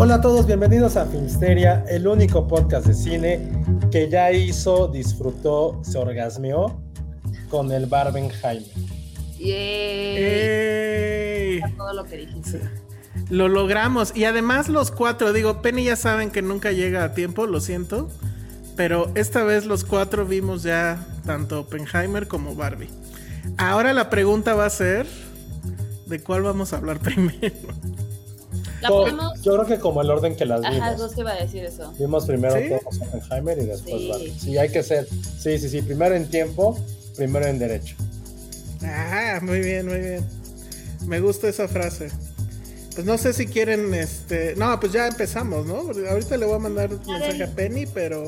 Hola a todos, bienvenidos a Filmsteria, el único podcast de cine que ya hizo, disfrutó, se orgasmeó con el Barbenheimer. Yay. ¡Ey! Todo lo que dijiste. Lo logramos. Y además los cuatro, digo, Penny ya saben que nunca llega a tiempo, lo siento. Pero esta vez los cuatro vimos ya tanto Oppenheimer como Barbie. Ahora la pregunta va a ser, ¿de cuál vamos a hablar primero? La Todo- podemos. Yo creo que como el orden que las Ajá, vimos. vos te iba a decir eso. Vimos primero ¿Sí? todos Oppenheimer y después Sí. Barbie. Sí, hay que ser. Sí, sí, sí. Primero en tiempo, primero en derecho. Ah, muy bien, muy bien. Me gusta esa frase. Pues no sé si quieren, este... No, pues ya empezamos, ¿no? Ahorita le voy a mandar un mensaje a Penny, pero...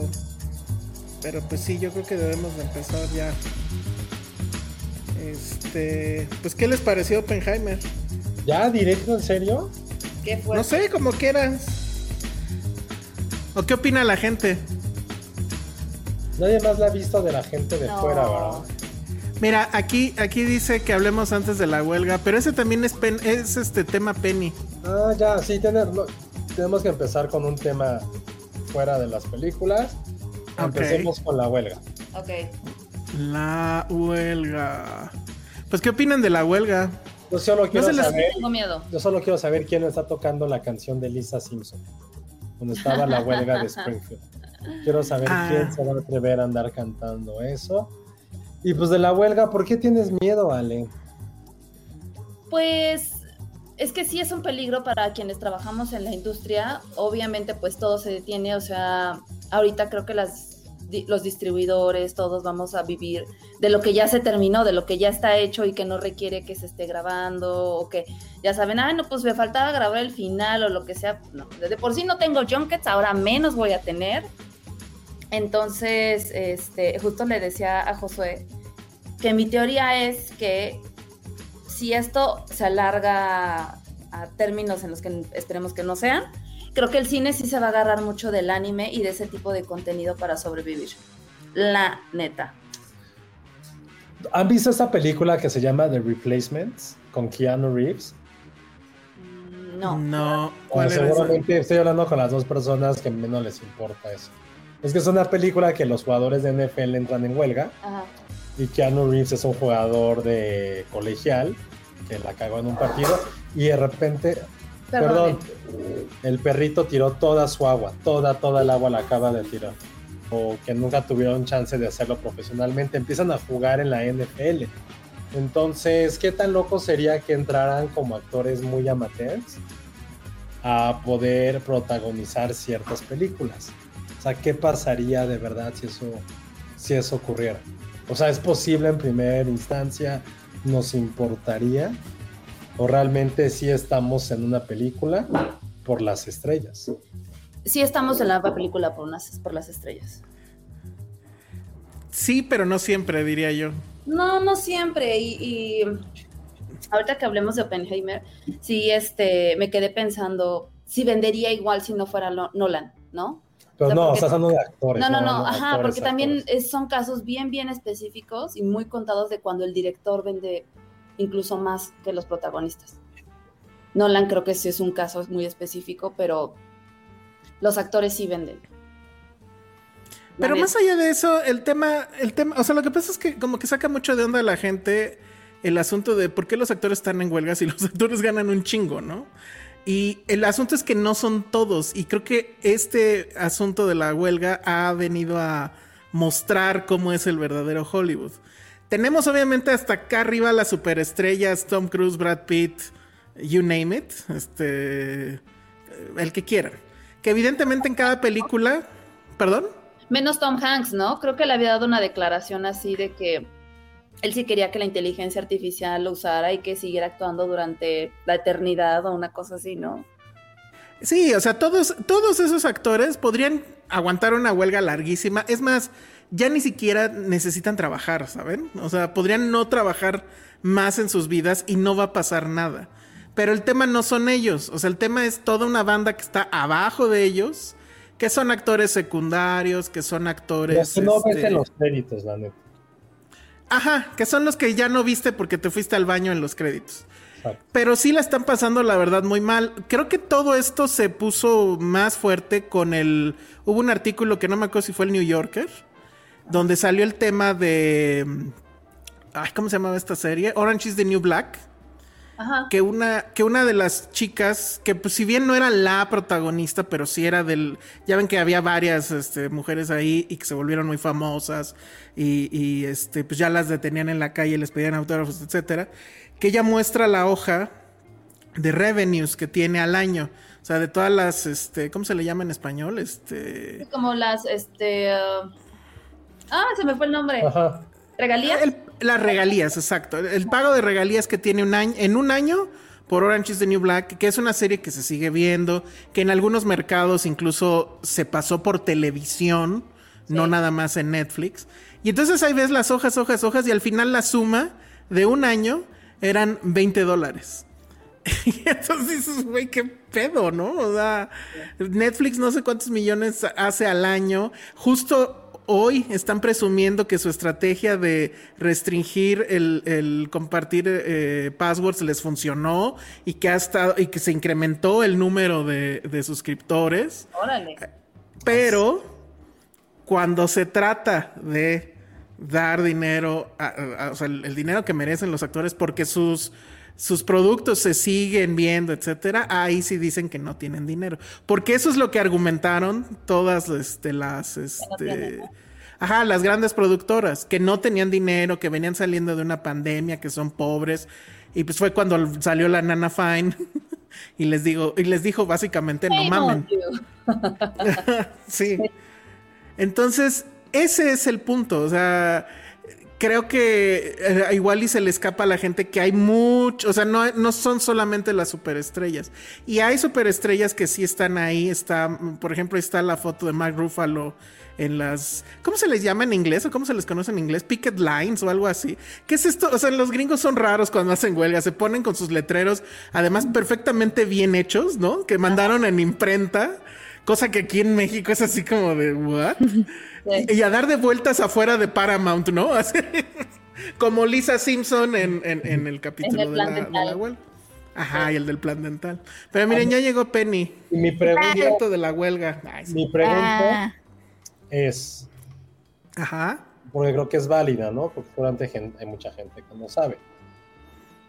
Pero pues sí, yo creo que debemos de empezar ya. Este... Pues, ¿qué les pareció Oppenheimer? ¿Ya directo en serio? No sé, como quieras. ¿O qué opina la gente? Nadie más la ha visto de la gente de No. fuera, ¿verdad? Mira, aquí, aquí dice que hablemos antes de la huelga, pero ese también es, pen- es este tema Penny. Ah, ya, sí, tener- no, tenemos que empezar con un tema fuera de las películas. Ok. Empecemos con la huelga. Ok. La huelga. Pues, ¿qué opinan de la huelga? Yo solo quiero se les- saber, Tengo miedo. yo solo quiero saber quién está tocando la canción de Lisa Simpson cuando estaba la huelga de Springfield. Quiero saber Ah. quién se va a atrever a andar cantando eso. Y pues de la huelga, ¿por qué tienes miedo, Ale? Pues es que sí es un peligro para quienes trabajamos en la industria. Obviamente, pues todo se detiene. O sea, ahorita creo que las, los distribuidores, todos vamos a vivir de lo que ya se terminó, de lo que ya está hecho y que no requiere que se esté grabando o que ya saben, ah, no, pues me faltaba grabar el final o lo que sea. No, de por sí no tengo junkets, ahora menos voy a tener. Entonces, este, justo le decía a Josué que mi teoría es que si esto se alarga a términos en los que esperemos que no sean, creo que el cine sí se va a agarrar mucho del anime y de ese tipo de contenido para sobrevivir. La neta. ¿Han visto esta película que se llama The Replacements con Keanu Reeves? No. No. Bueno, seguramente estoy hablando con las dos personas que menos les importa eso. Es que es una película que los jugadores de NFL entran en huelga Ajá. y Keanu Reeves es un jugador de colegial que la cagó en un partido y de repente, Perdón. perdón, el perrito tiró toda su agua, toda, toda el agua la acaba de tirar. O que nunca tuvieron chance de hacerlo profesionalmente, empiezan a jugar en la NFL. Entonces, ¿qué tan loco sería que entraran como actores muy amateurs a poder protagonizar ciertas películas? O sea, ¿qué pasaría de verdad si eso, si eso ocurriera? O sea, ¿es posible en primera instancia? ¿Nos importaría? ¿O realmente sí estamos en una película por las estrellas? Sí estamos en la película por, unas, por las estrellas. Sí, pero no siempre, diría yo. No, no siempre. Y, y ahorita que hablemos de Oppenheimer, sí, este, me quedé pensando si vendería igual si no fuera Lo- Nolan, ¿no? Pero O sea, no, porque- estás hablando de actores. No, no, no, ajá, actores, porque también actores. son casos bien, bien específicos y muy contados de cuando el director vende incluso más que los protagonistas. Nolan creo que sí es un caso muy específico, pero los actores sí venden. La Pero neta. más allá de eso, el tema, el tema, o sea, lo que pasa es que como que saca mucho de onda a la gente el asunto de por qué los actores están en huelga si los actores ganan un chingo, ¿no? Y el asunto es que no son todos. Y creo que este asunto de la huelga ha venido a mostrar cómo es el verdadero Hollywood. Tenemos obviamente hasta acá arriba las superestrellas, Tom Cruise, Brad Pitt, you name it, este, el que quieran. Que evidentemente en cada película, perdón. Menos Tom Hanks, ¿no? Creo que le había dado una declaración así de que él sí quería que la inteligencia artificial lo usara y que siguiera actuando durante la eternidad o una cosa así, ¿no? Sí, o sea, todos, todos esos actores podrían aguantar una huelga larguísima. Es más, ya ni siquiera necesitan trabajar, ¿saben? O sea, podrían no trabajar más en sus vidas y no va a pasar nada. Pero el tema no son ellos, o sea, el tema es toda una banda que está abajo de ellos, que son actores secundarios, que son actores... Que no ves en los créditos, la neta. Ajá, que son los que ya no viste porque te fuiste al baño en los créditos. Pero sí la están pasando, la verdad, muy mal. Creo que todo esto se puso más fuerte con el... Hubo un artículo que no me acuerdo si fue el New Yorker, donde salió el tema de... Ay, ¿cómo se llamaba esta serie? Orange is the New Black. Ajá. Que una, que una de las chicas, que pues, si bien no era la protagonista, pero sí era del. Ya ven que había varias este, mujeres ahí y que se volvieron muy famosas y, y, este, pues ya las detenían en la calle, les pedían autógrafos, etcétera. Que ella muestra la hoja de revenues que tiene al año. O sea, de todas las, este, ¿cómo se le llama en español? Este. Como las, este. Uh... Ah, se me fue el nombre. Ajá. ¿Regalías? El, las regalías, exacto. El pago de regalías que tiene un año, en un año por Orange is the New Black, que es una serie que se sigue viendo, que en algunos mercados incluso se pasó por televisión, sí. no nada más en Netflix. Y entonces ahí ves las hojas, hojas, hojas, y al final la suma de un año eran 20 dólares. Y entonces dices, güey, qué pedo, ¿no? O sea, Netflix no sé cuántos millones hace al año. Justo hoy están presumiendo que su estrategia de restringir el, el compartir eh, passwords les funcionó y que ha estado y que se incrementó el número de, de suscriptores. Órale. Pero cuando se trata de dar dinero, a, a, o sea, el, el, dinero que merecen los actores porque sus sus productos se siguen viendo, etcétera, ahí sí dicen que no tienen dinero. Porque eso es lo que argumentaron todas este, las. Este, ajá, las grandes productoras, que no tenían dinero, que venían saliendo de una pandemia, que son pobres. Y pues fue cuando salió la Nana Fine. y les digo, y les dijo básicamente, no mamen. sí. Entonces, ese es el punto. O sea creo que eh, igual y se le escapa a la gente que hay mucho, o sea, no, no son solamente las superestrellas. Y hay superestrellas que sí están ahí. Está, por ejemplo, está la foto de Mark Ruffalo en las. ¿Cómo se les llama en inglés o cómo se les conoce en inglés? Picket lines o algo así. ¿Qué es esto? O sea, los gringos son raros cuando hacen huelga. Se ponen con sus letreros, además perfectamente bien hechos, ¿no? Que mandaron en imprenta. Cosa que aquí en México es así como de, ¿what? Sí. Y a dar de vueltas afuera de Paramount, ¿no? Así, como Lisa Simpson en, en, en el capítulo en el de, la, de, la, huelga. Ajá, sí. y el del plan dental. Pero miren, ya llegó Penny. Y mi pregunta de la huelga. Ay, mi pregunta ah. es. Ajá. Porque creo que es válida, ¿no? Porque durante gente, hay mucha gente que no sabe.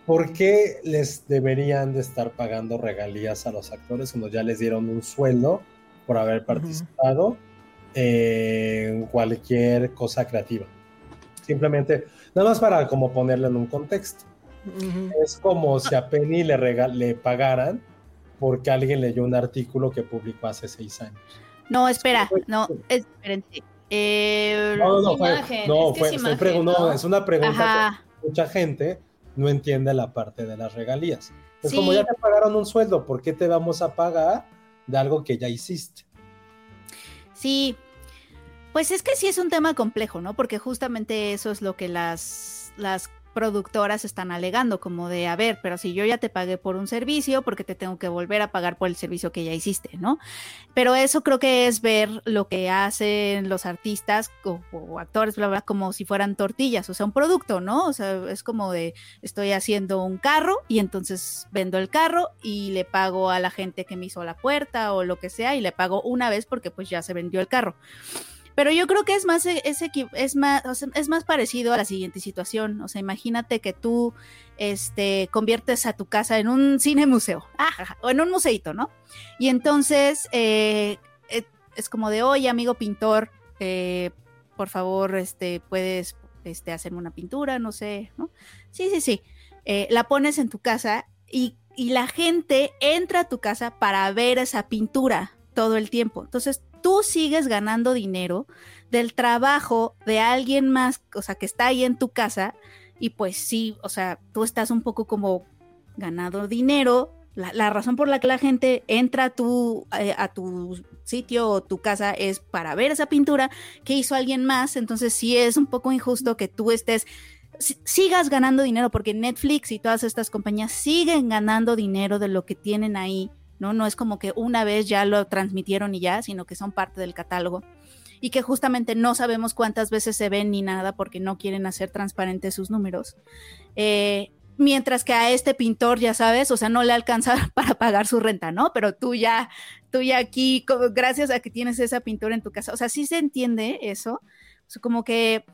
¿Por qué les deberían de estar pagando regalías a los actores cuando ya les dieron un sueldo por haber participado? Uh -huh en cualquier cosa creativa. Simplemente, nada más para como ponerlo en un contexto. Uh -huh. Es como si a Penny le, le pagaran porque alguien leyó un artículo que publicó hace seis años. No, espera, no, espérense. Eh, no, no, fue, imagen, no, es, fue, es, imagen, no, es una pregunta que mucha gente no entiende la parte de las regalías. Es sí. como ya te pagaron un sueldo, ¿por qué te vamos a pagar de algo que ya hiciste? Sí, pues es que sí es un tema complejo, ¿no? Porque justamente eso es lo que las, las productoras están alegando, como de, a ver, pero si yo ya te pagué por un servicio, porque te tengo que volver a pagar por el servicio que ya hiciste, ¿no? Pero eso creo que es ver lo que hacen los artistas o, actores, bla, bla, como si fueran tortillas, o sea, un producto, ¿no? O sea, es como de, estoy haciendo un carro y entonces vendo el carro y le pago a la gente que me hizo la puerta o lo que sea y le pago una vez porque pues ya se vendió el carro. Pero yo creo que es más, es, es más, es más parecido a la siguiente situación. O sea, imagínate que tú este, conviertes a tu casa en un cine museo, o en un museito, ¿no? Y entonces eh, eh, es como de, oye, amigo pintor, eh, por favor, este, puedes este, hacerme una pintura, no sé, ¿no? Sí, sí, sí. la pones en tu casa y, y la gente entra a tu casa para ver esa pintura todo el tiempo. Entonces tú sigues ganando dinero del trabajo de alguien más, o sea, que está ahí en tu casa, y pues sí, o sea, tú estás un poco como ganando dinero. La, razón por la que la gente entra a tu, eh, a tu sitio o tu casa es para ver esa pintura que hizo alguien más, entonces sí es un poco injusto que tú estés sigas ganando dinero porque Netflix y todas estas compañías siguen ganando dinero de lo que tienen ahí ¿no? No es como que una vez ya lo transmitieron y ya, sino que son parte del catálogo y que justamente no sabemos cuántas veces se ven ni nada porque no quieren hacer transparentes sus números. Eh, mientras que a este pintor, ya sabes, o sea, no le alcanza para pagar su renta, ¿no? Pero tú ya, tú ya aquí, gracias a que tienes esa pintura en tu casa, o sea, sí se entiende eso, como que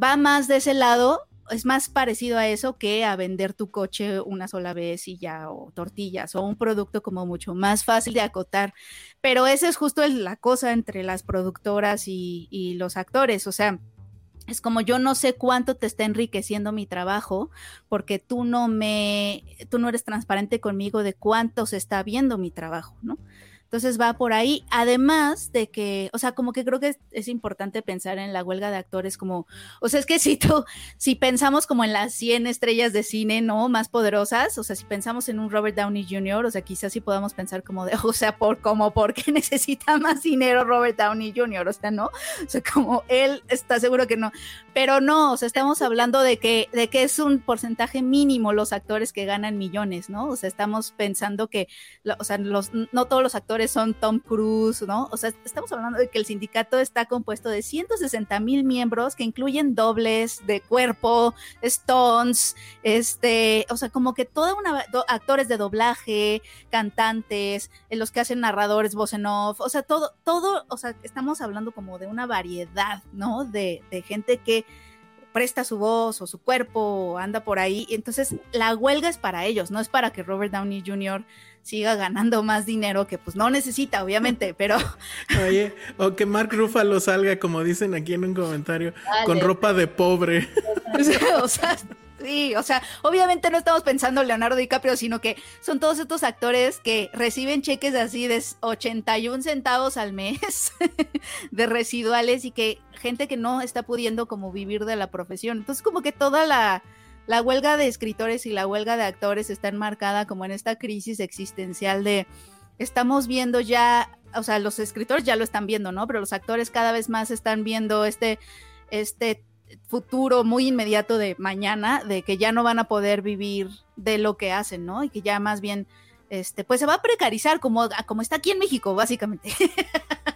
va más de ese lado es más parecido a eso que a vender tu coche una sola vez y ya, o tortillas, o un producto como mucho más fácil de acotar. Pero esa es justo la cosa entre las productoras y, los actores, o sea, es como yo no sé cuánto te está enriqueciendo mi trabajo porque tú no me, tú no eres transparente conmigo de cuánto se está viendo mi trabajo, ¿no? Entonces va por ahí, además de que, o sea, como que creo que es, importante pensar en la huelga de actores como, o sea, es que si tú, si pensamos como en las 100 estrellas de cine, ¿no? Más poderosas, o sea, si pensamos en un Robert Downey Jr., o sea, quizás sí podamos pensar como de, o sea, por como, ¿por qué necesita más dinero Robert Downey Jr.? O sea, ¿no? O sea, como él está seguro que no, pero no, o sea, estamos hablando de que, de que es un porcentaje mínimo los actores que ganan millones, ¿no? O sea, estamos pensando que, o sea, los, no todos los actores son Tom Cruise, ¿no? O sea, estamos hablando de que el sindicato está compuesto de 160 mil miembros que incluyen dobles de cuerpo, stones, este, o sea, como que toda una, actores de doblaje, cantantes, los que hacen narradores, voz off, o sea, todo, todo, o sea, estamos hablando como de una variedad, ¿no? De, de gente que presta su voz o su cuerpo o anda por ahí. Entonces, la huelga es para ellos, no es para que Robert Downey Jr. siga ganando más dinero que pues no necesita, obviamente, pero... Oye, o que Mark Ruffalo salga, como dicen aquí en un comentario, con ropa de pobre. o sea, Sí, o sea, obviamente no estamos pensando en Leonardo DiCaprio, sino que son todos estos actores que reciben cheques así de 81 centavos al mes de residuales y que gente que no está pudiendo como vivir de la profesión. Entonces como que toda la, la huelga de escritores y la huelga de actores está enmarcada como en esta crisis existencial de estamos viendo ya, o sea, los escritores ya lo están viendo, ¿no? Pero los actores cada vez más están viendo este, este futuro muy inmediato de mañana, de que ya no van a poder vivir de lo que hacen, ¿no? Y que ya más bien, este, pues se va a precarizar como, como está aquí en México, básicamente.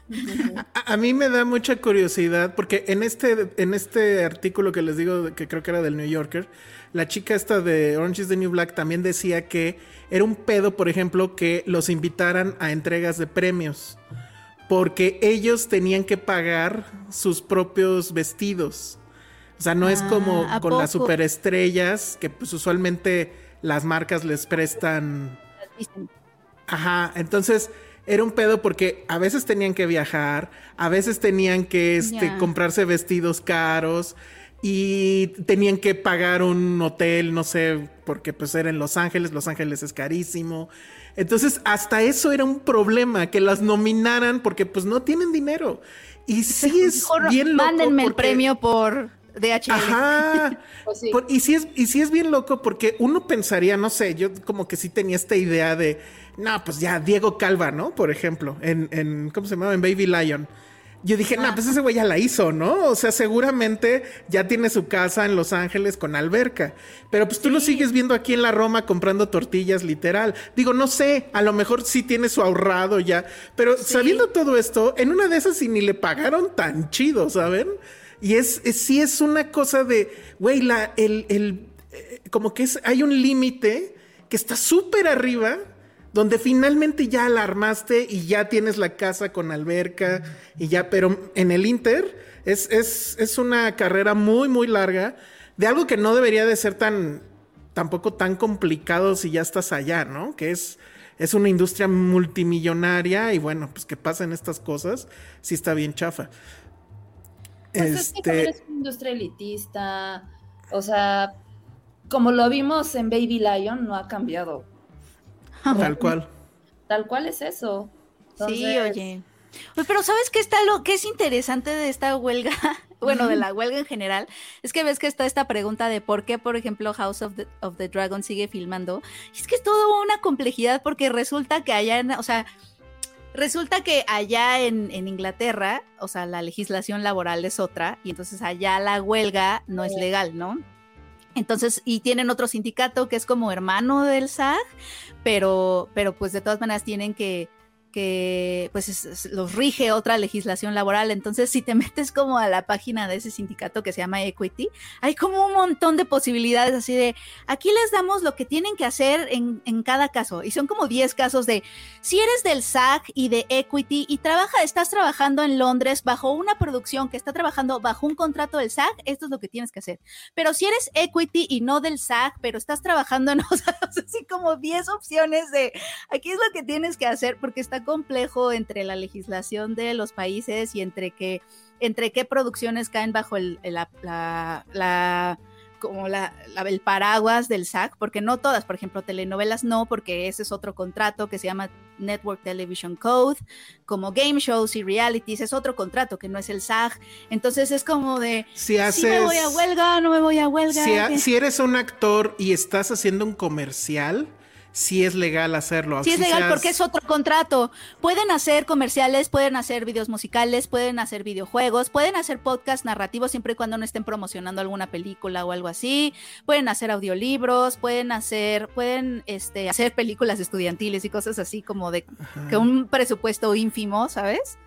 a, mí me da mucha curiosidad porque en este, en este artículo que les digo, que creo que era del New Yorker, la chica esta de Orange is the New Black también decía que era un pedo, por ejemplo, que los invitaran a entregas de premios porque ellos tenían que pagar sus propios vestidos. O sea, no es como ah, con las superestrellas que pues usualmente las marcas les prestan. Ajá, entonces era un pedo porque a veces tenían que viajar, a veces tenían que este, comprarse vestidos caros y tenían que pagar un hotel, no sé, porque pues era en Los Ángeles, Los Ángeles es carísimo. Entonces, hasta eso era un problema, que las nominaran porque pues no tienen dinero. Y sí es bien loco. Mándenme el premio por DHL. Ajá. Pues y, sí es, y sí es bien loco porque uno pensaría, no sé, yo como que sí tenía esta idea de, no, pues ya, Diego Calva, ¿no? Por ejemplo, en, en ¿cómo se llama? En Baby Lion. Yo dije, no, pues ese güey ya la hizo, ¿no? O sea, seguramente ya tiene su casa en Los Ángeles con alberca. Pero pues tú lo sigues viendo aquí en la Roma comprando tortillas, literal. Digo, no sé, a lo mejor sí tiene su ahorrado ya. Pero sabiendo todo esto, en una de esas sí ni le pagaron tan chido, ¿saben? Y es, sí es una cosa de, güey, la, el, el, eh, como que es, hay un límite que está súper arriba, donde finalmente ya la armaste y ya tienes la casa con alberca y ya, pero en el Inter es, es, es una carrera muy, muy larga de algo que no debería de ser tan, tampoco tan complicado si ya estás allá, ¿no? Que es, es una industria multimillonaria y bueno, pues que pasen estas cosas, sí está bien chafa. Pues es que es una industria elitista, o sea, como lo vimos en Baby Lion, no ha cambiado. Tal cual. Tal cual es eso. Sí, oye. Pues, pero ¿sabes qué está lo que es interesante de esta huelga? bueno, de la huelga en general, es que ves que está esta pregunta de por qué, por ejemplo, House of the, of the Dragon sigue filmando. Y es que es toda una complejidad porque resulta que allá, en, o sea, resulta que allá en, en, Inglaterra, o sea, la legislación laboral es otra, y entonces allá la huelga no es legal, ¿no? Entonces, y tienen otro sindicato que es como hermano del SAG, pero, pero pues de todas maneras tienen que, que pues los rige otra legislación laboral. Entonces, si te metes como a la página de ese sindicato que se llama Equity, hay como un montón de posibilidades así de, aquí les damos lo que tienen que hacer en, en cada caso. Y son como 10 casos de, si eres del SAG y de Equity y trabaja, estás trabajando en Londres bajo una producción que está trabajando bajo un contrato del SAG, esto es lo que tienes que hacer. Pero si eres Equity y no del SAG, pero estás trabajando en, o así como 10 opciones de, aquí es lo que tienes que hacer porque está complejo entre la legislación de los países y entre que entre qué producciones caen bajo el, la, la, como la, el paraguas del SAC, porque no todas, por ejemplo, telenovelas no, porque ese es otro contrato que se llama Network Television Code, como game shows y realities es otro contrato que no es el SAG, entonces es como de si, haces, me voy a huelga, no me voy a huelga. Si, si eres un actor y estás haciendo un comercial, si es legal hacerlo. Sí es legal porque es otro contrato. Pueden hacer comerciales, pueden hacer videos musicales, pueden hacer videojuegos, pueden hacer podcast narrativos siempre y cuando no estén promocionando alguna película o algo así. Pueden hacer audiolibros, pueden hacer, pueden este, hacer películas estudiantiles y cosas así como de que un presupuesto ínfimo, ¿sabes?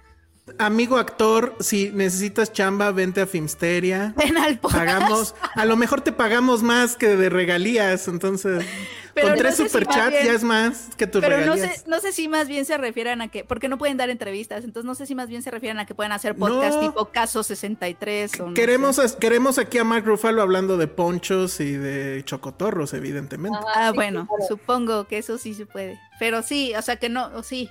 Amigo actor, si necesitas chamba, vente a Filmsteria. Ven al Pagamos, a lo mejor te pagamos más que de regalías, entonces pero con tres superchats ya es más que tus pero regalías. no sé, no sé si más bien se refieren a que, porque no pueden dar entrevistas, entonces no sé si más bien se refieren a que pueden hacer podcast tipo Caso 63 o queremos, queremos aquí a Mark Ruffalo hablando de ponchos y de chocotorros, evidentemente. Ah, bueno, supongo que eso sí se puede. Pero sí, o sea que no, sí,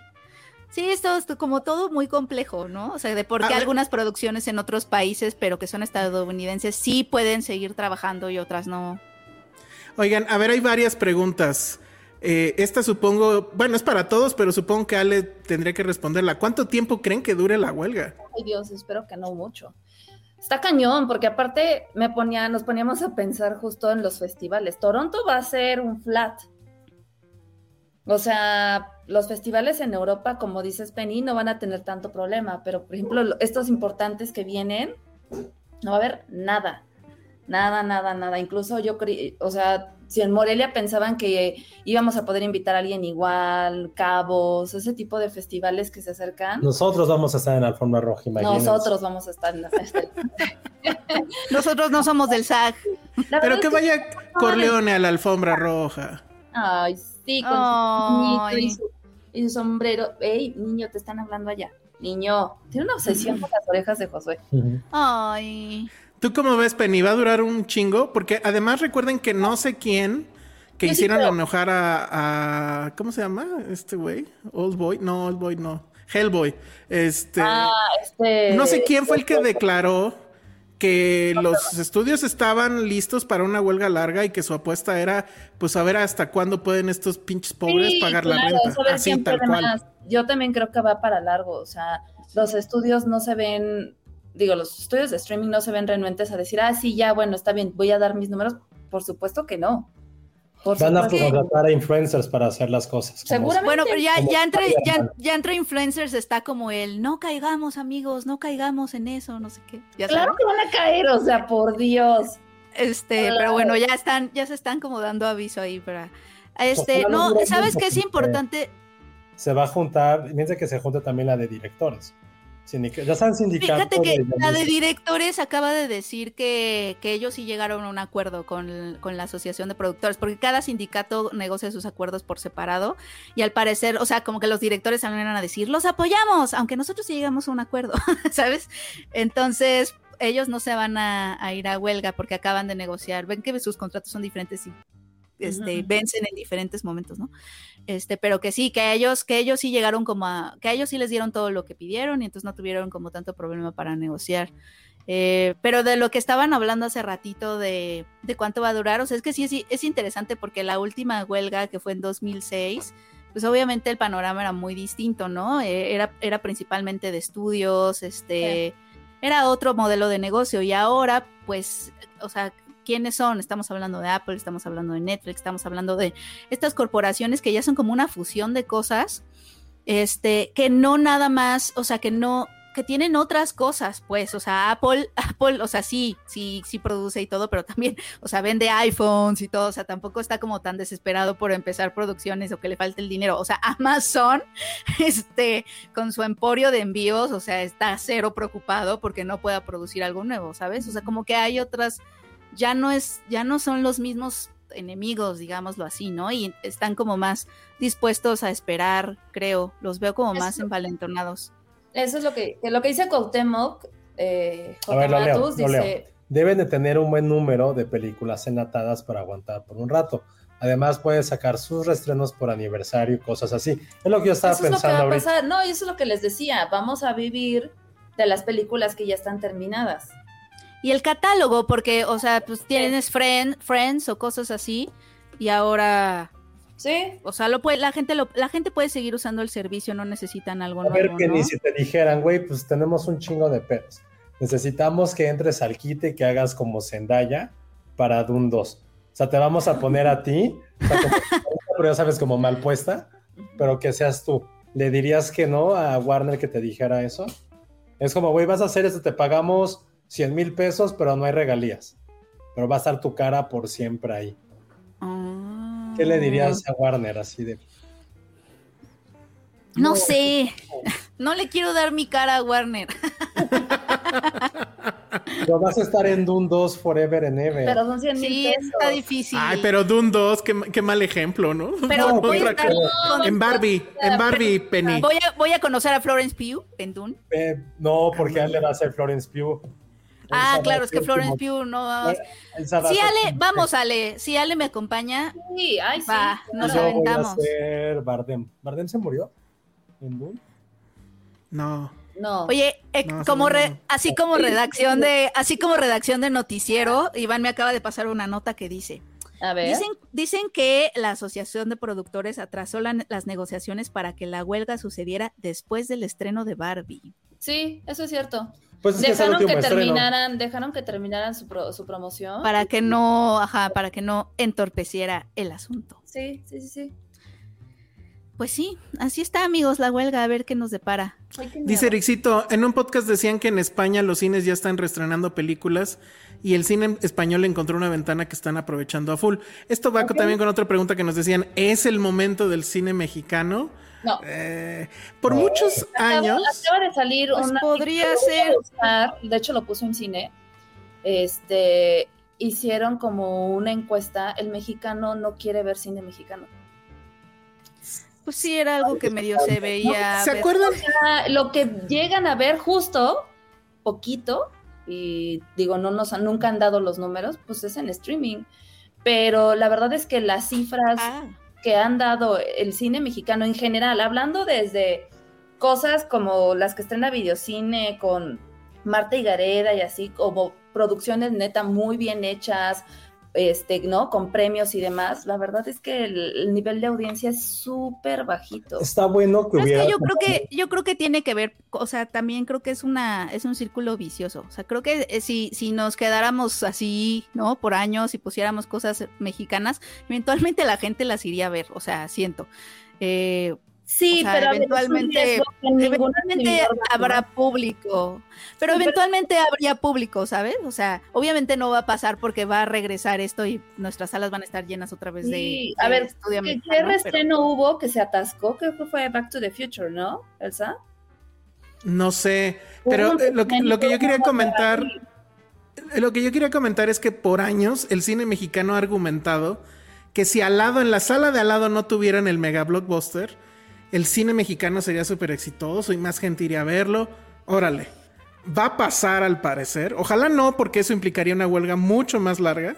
Sí, esto es como todo muy complejo, ¿no? O sea, de por qué algunas producciones en otros países, pero que son estadounidenses, sí pueden seguir trabajando y otras no. Oigan, a ver, hay varias preguntas. Eh, esta supongo, bueno, es para todos, pero supongo que Ale tendría que responderla. ¿Cuánto tiempo creen que dure la huelga? Ay Dios, espero que no mucho. Está cañón, porque aparte me ponía, nos poníamos a pensar justo en los festivales. Toronto va a ser un flat. O sea, los festivales en Europa, como dices Penny, no van a tener tanto problema, pero por ejemplo, estos importantes que vienen, no va a haber nada, nada, nada, nada. Incluso yo creí, o sea, si en Morelia pensaban que íbamos a poder invitar a alguien igual, Cabos, ese tipo de festivales que se acercan. Nosotros vamos a estar en la Alfombra Roja, imagínense. Nosotros vamos a estar en la Nosotros no somos del SAG. Pero que vaya Corleone a la Alfombra Roja. Ay, sí, con su y su sombrero. Ey, niño, te están hablando allá. Niño, tiene una obsesión con las orejas de Josué. Ay. ¿Tú cómo ves, Penny? ¿Va a durar un chingo? Porque además recuerden que no sé quién que hicieron enojar a, a, ¿Cómo se llama este güey? Old Boy. No, Old Boy no. Hellboy. Este. Ah, este. No sé quién fue el que declaró que los estudios estaban listos para una huelga larga y que su apuesta era, pues, a ver hasta cuándo pueden estos pinches pobres pagar la renta. Así, tal cual. Yo también creo que va para largo. O sea, los estudios no se ven, digo, los estudios de streaming no se ven renuentes a decir, ah, sí, ya, bueno, está bien, voy a dar mis números. Por supuesto que no. Van a contratar a influencers para hacer las cosas. Seguramente. Bueno, pero ya, ya, entre, ya, entre influencers está como el no caigamos, amigos, no caigamos en eso, no sé qué. claro que van a caer, o sea, por Dios. Este, pero bueno, ya están, ya se están como dando aviso ahí para. Este, no, ¿sabes qué es importante? Se va a juntar, piensa que se junta también la de directores. Ya saben, sindicato. Fíjate que la de directores acaba de decir que, que ellos sí llegaron a un acuerdo con, con, la asociación de productores, porque cada sindicato negocia sus acuerdos por separado y al parecer, o sea, como que los directores salieron a decir, los apoyamos, aunque nosotros sí llegamos a un acuerdo, ¿sabes? Entonces, ellos no se van a, a, ir a huelga porque acaban de negociar, ven que sus contratos son diferentes y este, vencen en diferentes momentos, ¿no? Este, pero que sí, que ellos, que ellos sí llegaron como a, que ellos sí les dieron todo lo que pidieron y entonces no tuvieron como tanto problema para negociar. Eh, pero de lo que estaban hablando hace ratito de, de, cuánto va a durar, o sea, es que sí es, es, interesante porque la última huelga que fue en 2006, pues obviamente el panorama era muy distinto, ¿no? Eh, era, era principalmente de estudios, este, era otro modelo de negocio y ahora, pues, o sea, quiénes son. Estamos hablando de Apple, estamos hablando de Netflix, estamos hablando de estas corporaciones que ya son como una fusión de cosas, este, que no nada más, o sea, que no, que tienen otras cosas, pues, o sea, Apple, Apple, o sea, sí, sí, sí produce y todo, pero también, o sea, vende iPhones y todo, o sea, tampoco está como tan desesperado por empezar producciones o que le falte el dinero, o sea, Amazon, este, con su emporio de envíos, o sea, está cero preocupado porque no pueda producir algo nuevo, ¿sabes? O sea, como que hay otras ya no es, ya no son los mismos enemigos, digámoslo así, ¿no? Y están como más dispuestos a esperar, creo. Los veo como más envalentonados. Eso es lo que, lo que dice Cuauhtémoc, eh, dice... Deben de tener un buen número de películas enlatadas para aguantar por un rato. Además, puede sacar sus restrenos por aniversario y cosas así. Es lo que yo estaba pensando. No, eso es lo que les decía. Vamos a vivir de las películas que ya están terminadas. Y el catálogo, porque, o sea, pues tienes friend, Friends o cosas así, y ahora... Sí. O sea, lo puede, la, gente lo, la gente puede seguir usando el servicio, no necesitan algo nuevo. A ver, que ni si te dijeran, güey, pues tenemos un chingo de pedos. Necesitamos que entres al quite y que hagas como Zendaya para Doom 2. O sea, te vamos a poner a ti, pero ya sabes, como mal puesta, pero que seas tú. ¿Le dirías que no a Warner que te dijera eso? Es como, güey, vas a hacer esto, te pagamos 100 mil pesos, pero no hay regalías. Pero va a estar tu cara por siempre ahí. ¿Qué le dirías a Warner así de... No, sé, no le quiero dar mi cara a Warner. Pero vas a estar en Dune 2 Forever and Ever. Pero son 100 Sí, está difícil. Ay, pero Dune 2, qué, mal ejemplo, ¿no? Pero voy a estar, en Barbie, en Barbie, Penny. Voy a, voy a conocer a Florence Pugh en Dune. Eh, no, porque a él le va a ser Florence Pugh. Ah, claro, es que Florence Pugh no. Sí, Ale, vamos, Ale. Si Ale me acompaña. Sí, ay, sí. nos aventamos. Bardem. ¿Bardem se murió en Dune? No. No. Oye, eh, como así como redacción de, así como redacción de noticiero, Iván me acaba de pasar una nota que dice. A ver. Dicen, dicen que la Asociación de Productores atrasó las negociaciones para que la huelga sucediera después del estreno de Barbie. Sí, eso es cierto. Pues dejaron que terminaran, dejaron que terminaran su, su, promoción. Para que no, ajá, para que no entorpeciera el asunto. Sí, sí, sí, sí. Pues sí, así está, amigos, la huelga, a ver qué nos depara. Dice Rixito, en un podcast decían que en España los cines ya están reestrenando películas y el cine español encontró una ventana que están aprovechando a full. Esto va también con otra pregunta que nos decían, ¿es el momento del cine mexicano? No. Eh, por muchos años. Acaba de salir pues podría ser. de hecho, lo puso en cine. Este. Hicieron como una encuesta. El mexicano no quiere ver cine mexicano. Pues sí, era algo que medio se veía. ¿Se acuerdan? lo que llegan a ver justo, poquito, y digo, no nos nunca han dado los números, pues es en streaming. Pero la verdad es que las cifras ah que han dado el cine mexicano en general, hablando desde cosas como las que estrena Videocine con Marta y Gareda y así, como producciones neta muy bien hechas, este, ¿no? Con premios y demás. La verdad es que el, nivel de audiencia es súper bajito. Está bueno que hubiera. yo creo que, yo creo que tiene que ver, o sea, también creo que es una, es un círculo vicioso. O sea, creo que eh, si, si nos quedáramos así, ¿no? Por años y pusiéramos cosas mexicanas, eventualmente la gente las iría a ver. O sea, siento. Eh, Sí, pero eventualmente, eventualmente habrá público. Pero eventualmente habría público, ¿sabes? O sea, obviamente no va a pasar porque va a regresar esto y nuestras salas van a estar llenas otra vez de. a ver, ¿qué, ¿qué restreno hubo que se atascó? Creo que fue Back to the Future, ¿no, Elsa? No sé, pero eh, lo, que, lo que yo quería comentar, lo que yo quería comentar es que por años el cine mexicano ha argumentado que si al lado, en la sala de al lado no tuvieran el mega blockbuster, el cine mexicano sería súper exitoso y más gente iría a verlo. Órale, va a pasar al parecer. Ojalá no, porque eso implicaría una huelga mucho más larga.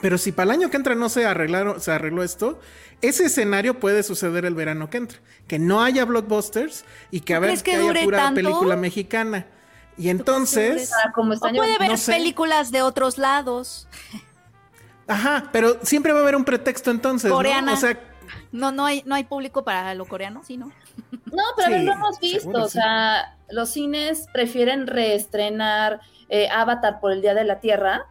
Pero si para el año que entra no se, arreglaron, se arregló esto, ese escenario puede suceder el verano que entra. Que no haya blockbusters y que, a ver, que, haya pura película mexicana. Y entonces... Como puede ver películas de otros lados. Ajá, pero siempre va a haber un pretexto entonces. Coreana. ¿no? O sea, no, no hay, no hay público para lo coreano, ¿sí, no? No, pero lo hemos visto. o sea, los cines prefieren reestrenar eh, Avatar por el Día de la Tierra.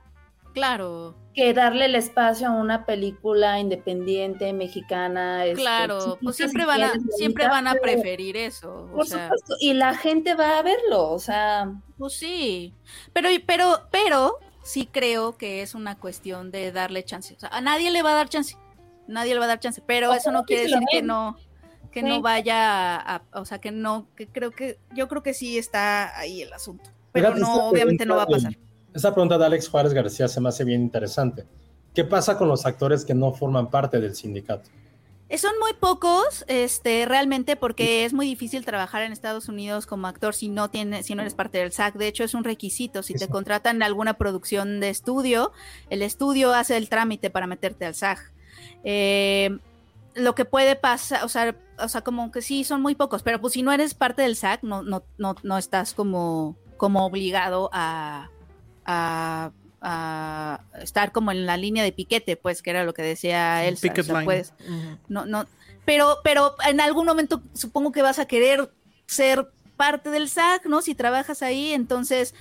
Claro. Que darle el espacio a una película independiente mexicana. Este, claro, pues siempre van a, siempre van a preferir eso. Por supuesto. Y la gente va a verlo, o sea. Pues sí. Pero, pero, pero, sí creo que es una cuestión de darle chance. O sea, a nadie le va a dar chance. Nadie le va a dar chance. Pero eso no quiere decir que no que no vaya a, o sea, que no, que creo que, yo creo que sí está ahí el asunto, pero no, obviamente no va a pasar. Esa pregunta de Alex Juárez García se me hace bien interesante. ¿Qué pasa con los actores que no forman parte del sindicato? Eh, son muy pocos, este, realmente, porque es muy difícil trabajar en Estados Unidos como actor si no tiene, si no eres parte del SAC. De hecho, es un requisito. Si te contratan en alguna producción de estudio, el estudio hace el trámite para meterte al SAG. Eh, lo que puede pasar, o sea, o sea, como que sí son muy pocos, pero pues si no eres parte del SAC, no, no, no, no estás como, como obligado a, a, estar como en la línea de piquete, pues, que era lo que decía él. puedes, no, no, pero, pero en algún momento supongo que vas a querer ser parte del SAC, ¿no? Si trabajas ahí, entonces,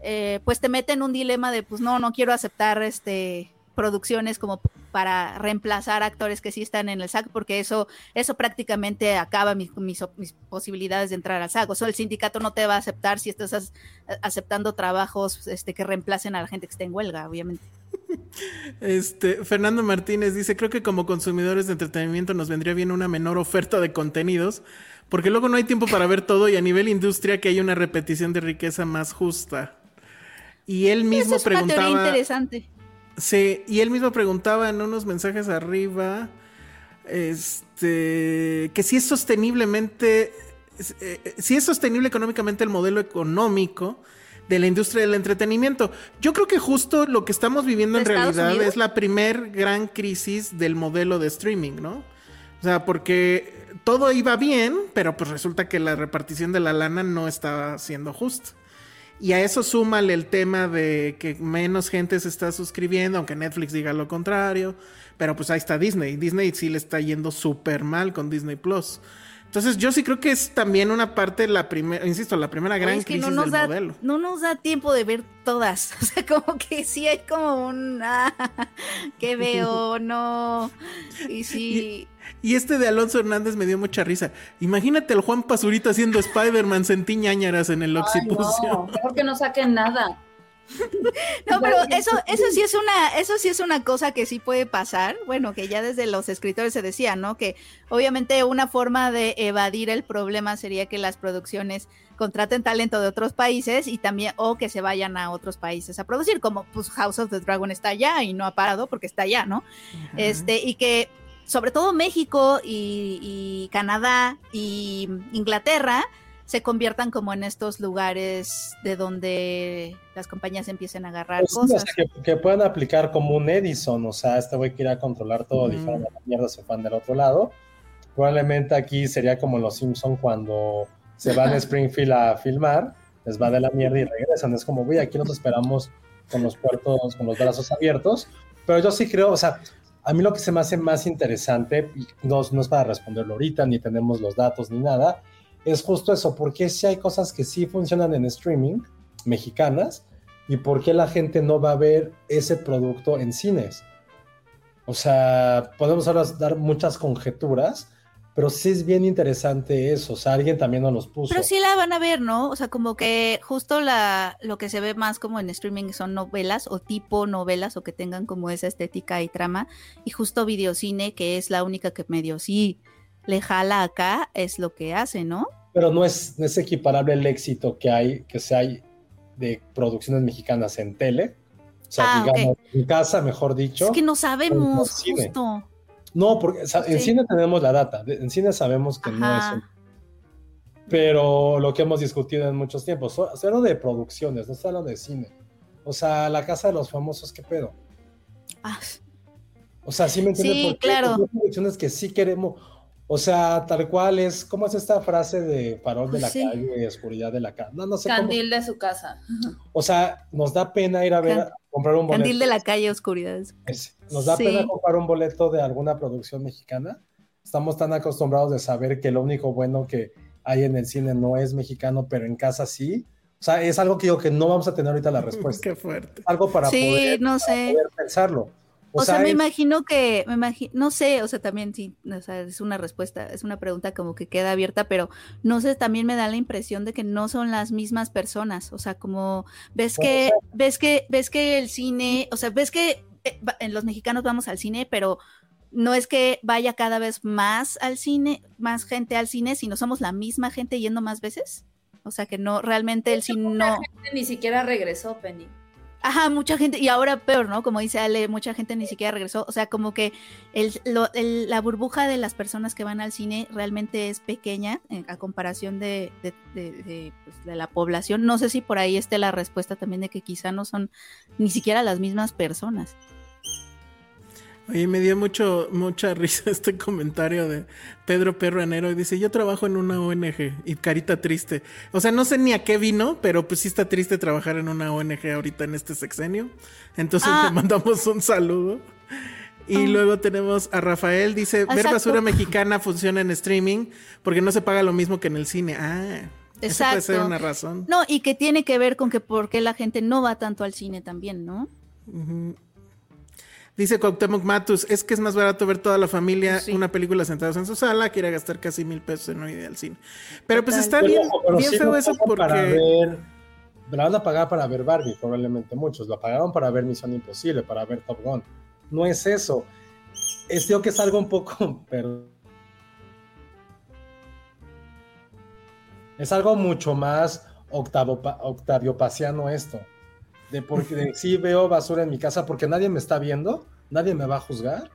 eh, pues te mete en un dilema de, pues no, no quiero aceptar este producciones como para reemplazar actores que sí están en el SAG, porque eso, eso prácticamente acaba mis, mis, posibilidades de entrar al SAG. O sea, el sindicato no te va a aceptar si estás aceptando trabajos este, que reemplacen a la gente que está en huelga, obviamente. Este, Fernando Martínez dice, creo que como consumidores de entretenimiento nos vendría bien una menor oferta de contenidos, porque luego no hay tiempo para ver todo y a nivel industria que hay una repetición de riqueza más justa. Y él mismo es una preguntaba... interesante. Sí, y él mismo preguntaba en unos mensajes arriba, este, que si es sosteniblemente, eh, si es sostenible económicamente el modelo económico de la industria del entretenimiento. Yo creo que justo lo que estamos viviendo en realidad es la primer gran crisis del modelo de streaming, ¿no? O sea, porque todo iba bien, pero pues resulta que la repartición de la lana no estaba siendo justa. Y a eso súmale el tema de que menos gente se está suscribiendo, aunque Netflix diga lo contrario. Pero pues ahí está Disney. Disney sí le está yendo súper mal con Disney Plus. Entonces yo sí creo que es también una parte, la primera, insisto, la primera gran crisis del modelo. No nos da tiempo de ver todas. O sea, como que sí hay como un ah, que veo, no. Y sí. Y, este de Alonso Hernández me dio mucha risa. Imagínate al Juan Pazurito haciendo Spider-Man sentí ñañaras en el Oxipusio. No, mejor que no saquen nada. No, pero eso, eso sí es una, eso sí es una cosa que sí puede pasar. Bueno, que ya desde los escritores se decía, ¿no? Que obviamente una forma de evadir el problema sería que las producciones contraten talento de otros países y también, o que se vayan a otros países a producir, como pues House of the Dragon está allá y no ha parado porque está allá, ¿no? Este, y que sobre todo México y Canadá y Inglaterra se conviertan como en estos lugares de donde las compañías empiecen a agarrar pues cosas. que, puedan aplicar como un Edison, o sea, este güey quiere controlar todo, mm. la mierda se van del otro lado. Probablemente aquí sería como los Simpson cuando se van a Springfield a filmar, les va de la mierda y regresan. Es como, güey, aquí nos esperamos con los puertos, con los brazos abiertos. Pero yo sí creo, o sea, a mí lo que se me hace más interesante, no, no es para responderlo ahorita, ni tenemos los datos ni nada, es justo eso, porque si hay cosas que sí funcionan en streaming mexicanas y por qué la gente no va a ver ese producto en cines. O sea, podemos ahora dar muchas conjeturas, pero sí es bien interesante eso. O sea, alguien también nos los puso. Pero sí la van a ver, ¿no? O sea, como que justo la, lo que se ve más como en streaming son novelas o tipo novelas o que tengan como esa estética y trama. Y justo videocine, que es la única que medio sí le jala acá, es lo que hace, ¿no? pero no es, no es equiparable el éxito que hay, que se hay de producciones mexicanas en tele. O sea, Ah, digamos, en casa, mejor dicho. Es que no sabemos, justo. No, porque o sea, en cine tenemos la data, en cine sabemos que no es un- Pero lo que hemos discutido en muchos tiempos, so- solo de producciones, no solo de cine. O sea, la casa de los famosos, ¿qué pedo? Ah, O sea, sí me entiendes. Sí, Porque claro. Hay producciones que sí queremos. O sea, tal cual es, ¿cómo es esta frase de farol de la Sí. calle, oscuridad de la calle? No, no sé cómo. Candil de su casa. O sea, nos da pena ir a ver, Can- a comprar un boleto. Candil de la calle, oscuridades. Ese. Nos da Sí. pena comprar un boleto de alguna producción mexicana. Estamos tan acostumbrados de saber que lo único bueno que hay en el cine no es mexicano, pero en casa sí. O sea, es algo que digo que no vamos a tener ahorita la respuesta. Qué fuerte. Algo para Sí, poder, no sé. poder pensarlo. O, sea, me es- imagino que, me imagino, no sé, o sea, también sí, o sea, es una respuesta, es una pregunta como que queda abierta, pero no sé, también me da la impresión de que no son las mismas personas, o sea, como ves que, ves que, ves que el cine, o sea, ves que eh, los mexicanos vamos al cine, pero no es que vaya cada vez más al cine, más gente al cine, sino somos la misma gente yendo más veces. O sea, que no, realmente el cine no. Ni siquiera regresó, Penny. Ajá, mucha gente, y ahora peor, ¿no? Como dice Ale, mucha gente ni siquiera regresó. O sea, como que el, lo- el- la burbuja de las personas que van al cine realmente es pequeña a comparación de, de- de- de, pues, de la población. No sé si por ahí esté la respuesta también de que quizá no son ni siquiera las mismas personas. Oye, me dio mucho, mucha risa este comentario de Pedro Perranero y dice, yo trabajo en una ONG y carita triste. O sea, no sé ni a qué vino, pero pues sí está triste trabajar en una ONG ahorita en este sexenio. Entonces Ah. le mandamos un saludo. Y Ah. luego tenemos a Rafael, dice, ver basura mexicana funciona en streaming porque no se paga lo mismo que en el cine. Ah, esa puede ser una razón. No, y que tiene que ver con que por qué la gente no va tanto al cine también, ¿no? Ujú. Dice Cuauhtémoc Matus, es que es más barato ver toda la familia Sí. una película sentados en su sala que ir a gastar casi mil pesos en no ir al cine. Pero pues está Pero, bien, pero bien sí feo eso Para porque... ver, la van a pagar para ver Barbie, probablemente muchos. Lo pagaron para ver Misión Imposible, para ver Top Gun. No es eso. Es digo que es algo un poco. Perdón. Es algo mucho más octavo, Octavio Paciano esto. De porque de, sí veo basura en mi casa porque nadie me está viendo, nadie me va a juzgar.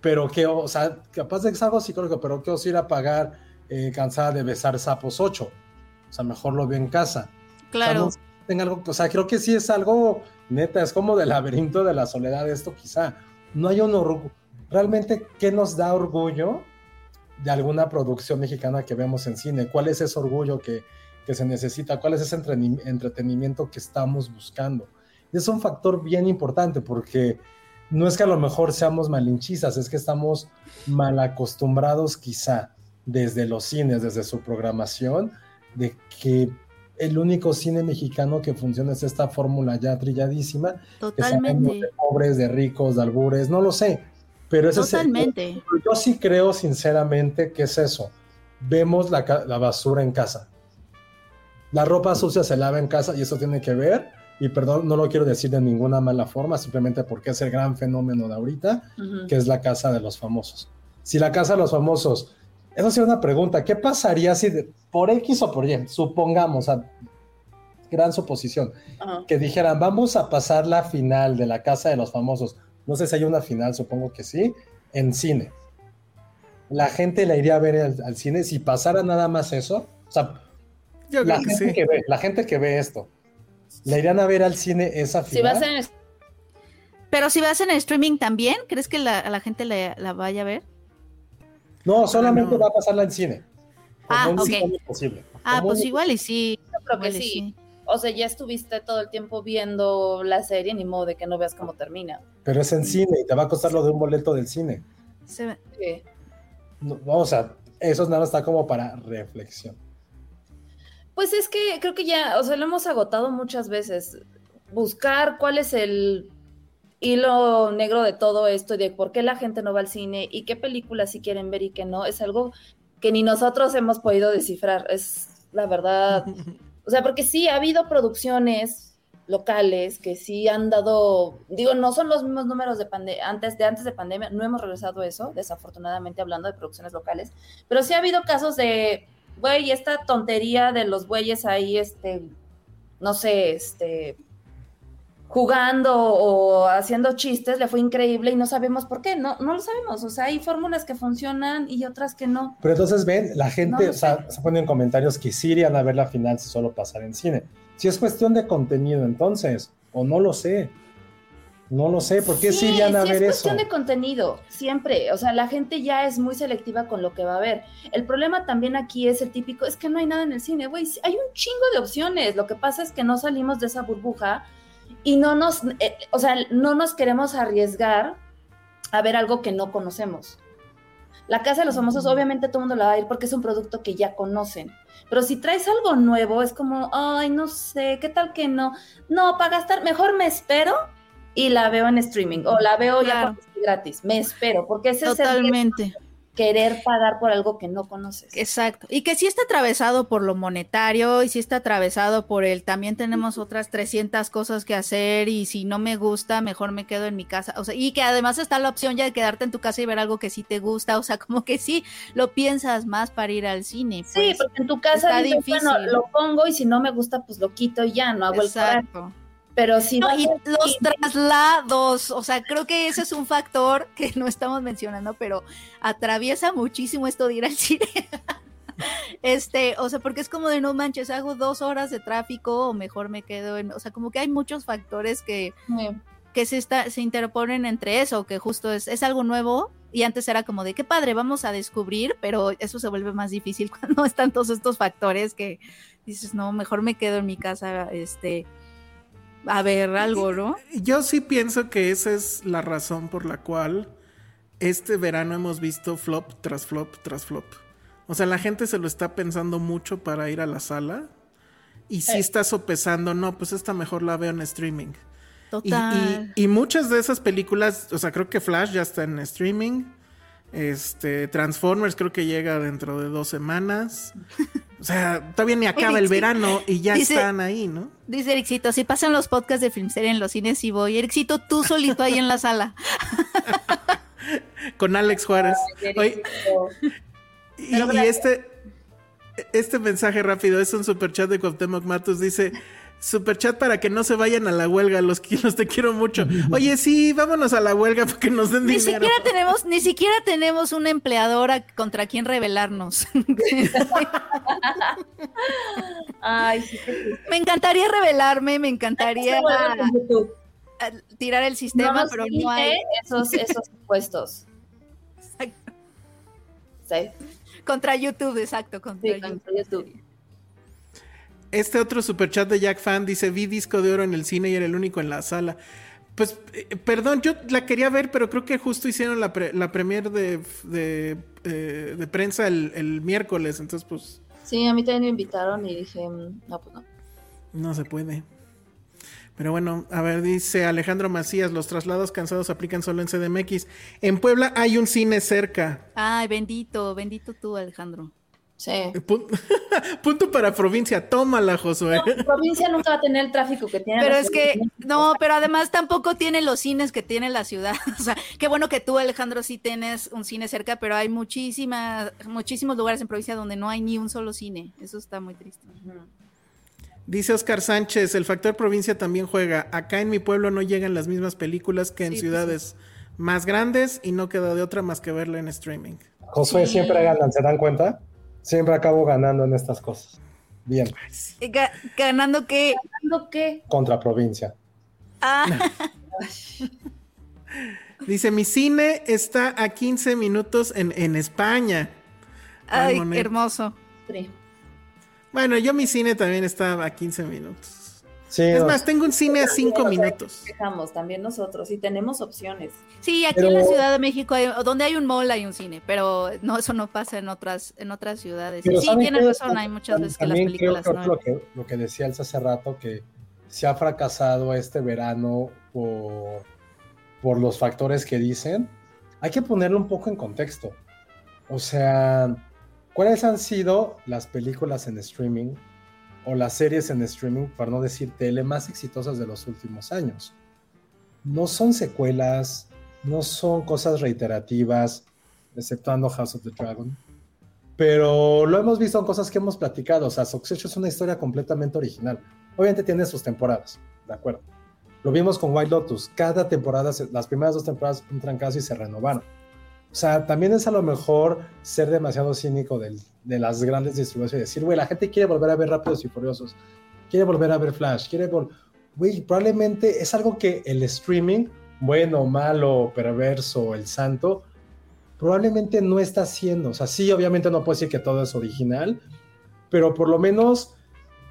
Pero que, o sea, capaz de que es algo psicológico, pero que os ir a pagar eh, cansada de besar sapos 8. O sea, mejor lo veo en casa. Claro. O sea, no tenga algo, o sea, creo que sí es algo neta, es como del laberinto de la soledad esto quizá. No hay un orgullo. Realmente, ¿qué nos da orgullo de alguna producción mexicana que vemos en cine? ¿Cuál es ese orgullo que, que se necesita? ¿Cuál es ese entretenimiento que estamos buscando? Es un factor bien importante porque no es que a lo mejor seamos malinchistas, es que estamos mal acostumbrados quizá desde los cines, desde su programación, de que el único cine mexicano que funciona es esta fórmula ya trilladísima, que Totalmente. de pobres, de ricos, de albures, no lo sé, pero ese es el- Totalmente. yo sí creo sinceramente que es eso. Vemos la, la basura en casa. La ropa sucia se lava en casa y eso tiene que ver, y perdón, no lo quiero decir de ninguna mala forma, simplemente porque es el gran fenómeno de ahorita, que es la casa de los famosos. Si la casa de los famosos, eso sí una pregunta, ¿qué pasaría si de- por X o por Y, supongamos, a gran suposición, que dijeran, vamos a pasar la final de la casa de los famosos, no sé si hay una final, supongo que sí, en cine. La gente la iría a ver al, al cine si pasara nada más eso. O sea, Yo la creo que gente, sí. que ve, la gente que ve esto, ¿la irían a ver al cine esa Si final? vas en Pero si vas en streaming también, ¿crees que la, a la gente la, la vaya a ver? No, solamente no. va a pasarla en cine. Ah, Como un ok. cine posible. Ah, Como pues un- igual y sí. Yo creo que sí. O sea, ya estuviste todo el tiempo viendo la serie, ni modo de que no veas cómo termina. Pero es en cine y te va a costar lo de un boleto del cine. Se Sí. No, o sea, eso nada más está como para reflexión. Pues es que creo que ya, o sea, lo hemos agotado muchas veces. Buscar cuál es el hilo negro de todo esto y de por qué la gente no va al cine y qué películas sí quieren ver y qué no, es algo que ni nosotros hemos podido descifrar. Es la verdad. O sea, porque sí ha habido producciones locales que sí han dado, digo, no son los mismos números de pande- antes de antes de pandemia, no hemos regresado a eso, desafortunadamente hablando de producciones locales, pero sí ha habido casos de güey, esta tontería de los bueyes ahí, este, no sé, este, jugando o haciendo chistes, le fue increíble y no sabemos por qué, no, no lo sabemos, o sea, hay fórmulas que funcionan y otras que no. Pero entonces ven, la gente, o sea, se ponen en comentarios que sí irían a ver la final si solo pasara en cine. Si es cuestión de contenido entonces, o no lo sé. No lo sé, ¿por qué sí, irían a ver eso? Es cuestión de contenido, siempre. O sea, la gente ya es muy selectiva con lo que va a ver. El problema también aquí es el típico, es que no hay nada en el cine, güey. Hay un chingo de opciones. Lo que pasa es que no salimos de esa burbuja y no nos, eh, o sea, no nos queremos arriesgar a ver algo que no conocemos. La Casa de los Famosos, obviamente todo el mundo la va a ir porque es un producto que ya conocen. Pero si traes algo nuevo, es como, ay, no sé, ¿qué tal que no? No, para gastar, mejor me espero y la veo en streaming o la veo ya gratis. Me espero, porque ese Totalmente. es el querer pagar por algo que no conoces. Exacto. Y que sí está atravesado por lo monetario y sí está atravesado por el también tenemos otras 300 cosas que hacer y si no me gusta, mejor me quedo en mi casa. O sea, y que además está la opción ya de quedarte en tu casa y ver algo que sí te gusta. O sea, como que sí lo piensas más para ir al cine. sí, pues, porque en tu casa bueno, lo pongo y si no me gusta, pues lo quito y ya, no hago Exacto. Pero sí. y los traslados, o sea, creo que ese es un factor que no estamos mencionando, pero atraviesa muchísimo esto de ir al cine. este, o sea, porque es como de no manches, hago dos horas de tráfico o mejor me quedo en, o sea, como que hay muchos factores que, que se, está, se interponen entre eso, que justo es, es algo nuevo y antes era como de qué padre, vamos a descubrir, pero eso se vuelve más difícil cuando están todos estos factores que dices, no, mejor me quedo en mi casa, este, a ver algo, ¿no? Yo sí pienso que esa es la razón por la cual este verano hemos visto flop tras flop tras flop. O sea, la gente se lo está pensando mucho para ir a la sala y sí está sopesando, no, pues esta mejor la veo en streaming. Total. Y, y, muchas de esas películas, o sea, creo que Flash ya está en streaming. Este, Transformers creo que llega dentro de dos semanas. O sea, todavía ni acaba el verano y ya están ahí, ¿no? Dice Ericito, si pasan los podcasts de Filmserie en los cines y voy. Ericito, tú solito ahí en la sala. Con Alex Juárez. y, y, este, este mensaje rápido es un superchat de Cuauhtémoc Matos. Dice, Super chat para que no se vayan a la huelga, los que te quiero mucho. Oye, sí, vámonos a la huelga porque nos den ni dinero. Siquiera tenemos, ni siquiera tenemos una empleadora contra quien rebelarnos. Ay, Me encantaría rebelarme, me encantaría tirar el sistema, pero no hay esos, esos puestos. Sí. Contra YouTube, exacto, contra, contra YouTube. Este otro superchat de Jack Fan dice: Vi disco de oro en el cine y era el único en la sala. Pues, eh, perdón, yo la quería ver, pero creo que justo hicieron la, la premier de, de, eh, de prensa el, el, miércoles, entonces pues... Sí, a mí también me invitaron y dije, mm, no, pues no. No se puede. Pero bueno, a ver, dice Alejandro Macías, los traslados cansados aplican solo en CDMX. En Puebla hay un cine cerca. Ay, bendito, bendito tú, Alejandro. Sí. Punto para provincia, tómala, Josué. No, provincia nunca va a tener el tráfico que tiene. Pero es que, no, pero además tampoco tiene los cines que tiene la ciudad. O sea, qué bueno que tú, Alejandro, sí tienes un cine cerca, pero hay muchísimas, muchísimos lugares en provincia donde no hay ni un solo cine. Eso está muy triste. Dice Oscar Sánchez, el factor provincia también juega. Acá en mi pueblo no llegan las mismas películas que en pues ciudades más grandes y no queda de otra más que verla en streaming. Josué siempre ganan, ¿se dan cuenta? Siempre acabo ganando en estas cosas. Bien. ¿Ganando qué? ¿Ganando qué? Contra provincia. Ah. Dice, mi cine está a 15 minutos en, en España. Ay, hermoso. Bueno, yo mi cine también está a 15 minutos es más, tengo un cine a cinco minutos. Dejamos también nosotros y tenemos opciones. Sí, aquí en la Ciudad de México, hay, donde hay un mall hay un cine, pero no eso no pasa en otras en otras ciudades. sí, tienes razón, hay muchas veces que las películas creo, Lo que, lo que decía Elsa hace rato, que se ha fracasado este verano por, por los factores que dicen, hay que ponerlo un poco en contexto. O sea, ¿cuáles han sido las películas en streaming o las series en streaming, para no decir tele, más exitosas de los últimos años. No son secuelas, no son cosas reiterativas, exceptuando House of the Dragon, pero lo hemos visto en cosas que hemos platicado. O sea, Succession es una historia completamente original. Obviamente tiene sus temporadas, ¿de acuerdo? Lo vimos con White Lotus. Cada temporada, las primeras dos temporadas, un trancazo y se renovaron. O sea, también es a lo mejor ser demasiado cínico de las grandes distribuciones y decir, güey, la gente quiere volver a ver Rápidos y Furiosos, quiere volver a ver Flash, quiere volver... Güey, probablemente es algo que el streaming, bueno, malo, perverso, el santo, probablemente no está haciendo. O sea, sí, obviamente no puedo decir que todo es original, pero por lo menos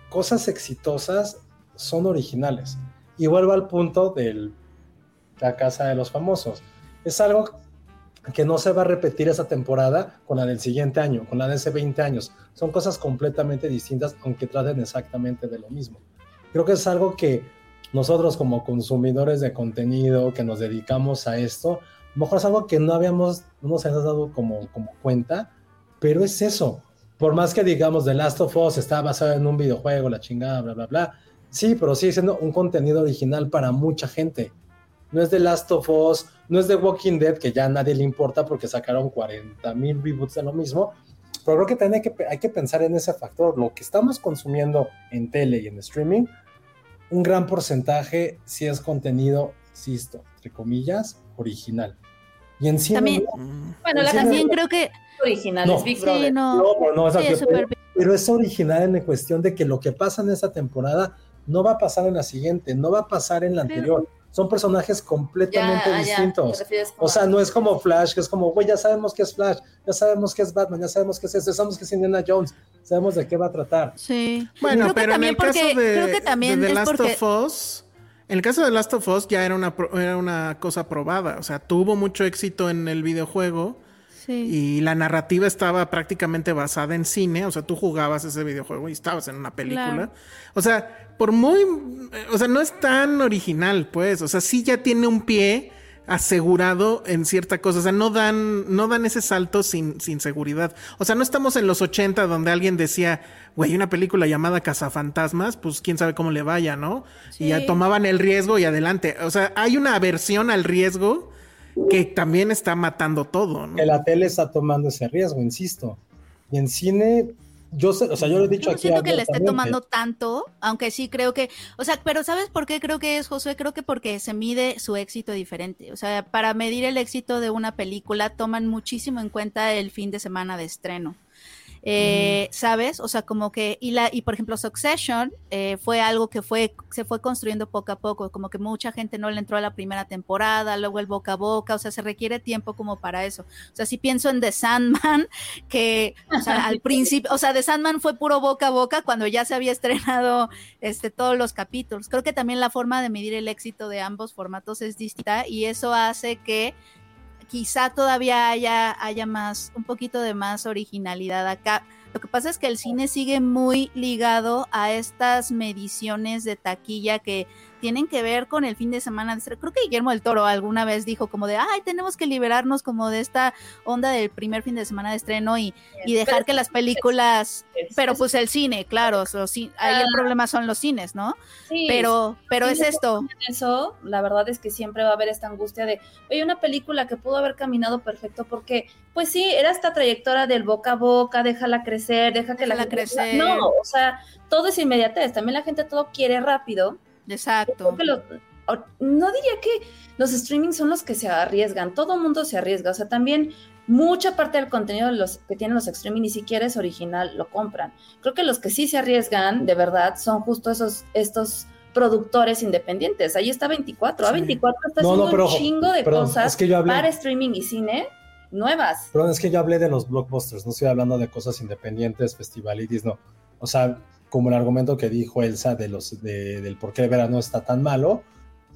cosas exitosas son originales. Y vuelvo al punto de la casa de los famosos. Es algo que no se va a repetir esa temporada con la del siguiente año, con la de hace 20 años. Son cosas completamente distintas, aunque traten exactamente de lo mismo. Creo que es algo que nosotros como consumidores de contenido que nos dedicamos a esto, a lo mejor es algo que no habíamos, no nos habíamos dado como, como cuenta, pero es eso. Por más que digamos The Last of Us está basado en un videojuego, la chingada, bla, bla, bla. Sí, pero sigue siendo un contenido original para mucha gente no es de Last of Us, no es de Walking Dead, que ya a nadie le importa porque sacaron 40 mil reboots de lo mismo. Pero creo que también hay que, hay que pensar en ese factor. Lo que estamos consumiendo en tele y en streaming, un gran porcentaje si es contenido, insisto, entre comillas, original. Y en también, bueno, la también creo que original es Big Brother. no, no, es pero, pero es original en cuestión de que lo que pasa en esa temporada no va a pasar en la siguiente, no va a pasar en la anterior son personajes completamente distintos. o sea, no es como Flash, que es como, güey, ya sabemos que es Flash, ya sabemos que es Batman, ya sabemos que es eso, sabemos que es Indiana Jones, sabemos de qué va a tratar. Sí. Bueno, pero en el caso de, creo que también The Last of Us, en el caso de Last of Us ya era una, era una cosa probada, o sea, tuvo mucho éxito en el videojuego. Y la narrativa estaba prácticamente basada en cine, o sea, tú jugabas ese videojuego y estabas en una película. O sea, por muy, o sea, no es tan original, pues, o sea, sí ya tiene un pie asegurado en cierta cosa, o sea, no dan, no dan ese salto sin, sin seguridad. O sea, no estamos en los 80 donde alguien decía, güey, una película llamada Cazafantasmas, pues quién sabe cómo le vaya, ¿no? Y ya tomaban el riesgo y adelante. O sea, hay una aversión al riesgo que también está matando todo, ¿no? Que la tele está tomando ese riesgo, insisto. Y en cine, yo sé, o sea, yo lo he dicho yo aquí. siento que le esté tomando tanto, aunque sí creo que, o sea, pero ¿sabes por qué creo que es Josué? Creo que porque se mide su éxito diferente. O sea, para medir el éxito de una película toman muchísimo en cuenta el fin de semana de estreno. Eh, ¿Sabes? O sea, como que, y, la, y por ejemplo, Succession eh, fue algo que fue, se fue construyendo poco a poco, como que mucha gente no le entró a la primera temporada, luego el boca a boca, o sea, se requiere tiempo como para eso. O sea, si pienso en The Sandman, que, o sea, al principio, o sea, The Sandman fue puro boca a boca cuando ya se había estrenado este, todos los capítulos. Creo que también la forma de medir el éxito de ambos formatos es distinta y eso hace que quizá todavía haya, haya más, un poquito de más originalidad acá. Lo que pasa es que el cine sigue muy ligado a estas mediciones de taquilla que tienen que ver con el fin de semana. Creo que Guillermo del Toro alguna vez dijo como de, ay, tenemos que liberarnos como de esta onda del primer fin de semana de estreno y, y dejar que las películas, pero pues el cine, claro, ahí el problema son los cines, ¿no? Sí, pero, pero es esto. Eso, la verdad es que siempre va a haber esta angustia de, oye, una película que pudo haber caminado perfecto porque, pues sí, era esta trayectoria del boca a boca, déjala crecer, deja que la crecer. No, o sea, todo es inmediatez, también la gente todo quiere rápido Exacto. no diría que los streamings son los que se arriesgan, todo el mundo se arriesga, o sea, también mucha parte del contenido de los que tienen los streaming ni siquiera es original, lo compran. Creo que los que sí se arriesgan, de verdad, son justo esos, estos productores independientes. Ahí está 24, a 24 está haciendo un chingo de cosas para streaming y cine nuevas. Perdón, es que yo hablé de los blockbusters, no estoy hablando de cosas independientes, festivalitis, no. O sea, como el argumento que dijo Elsa de los, del por qué el verano está tan malo,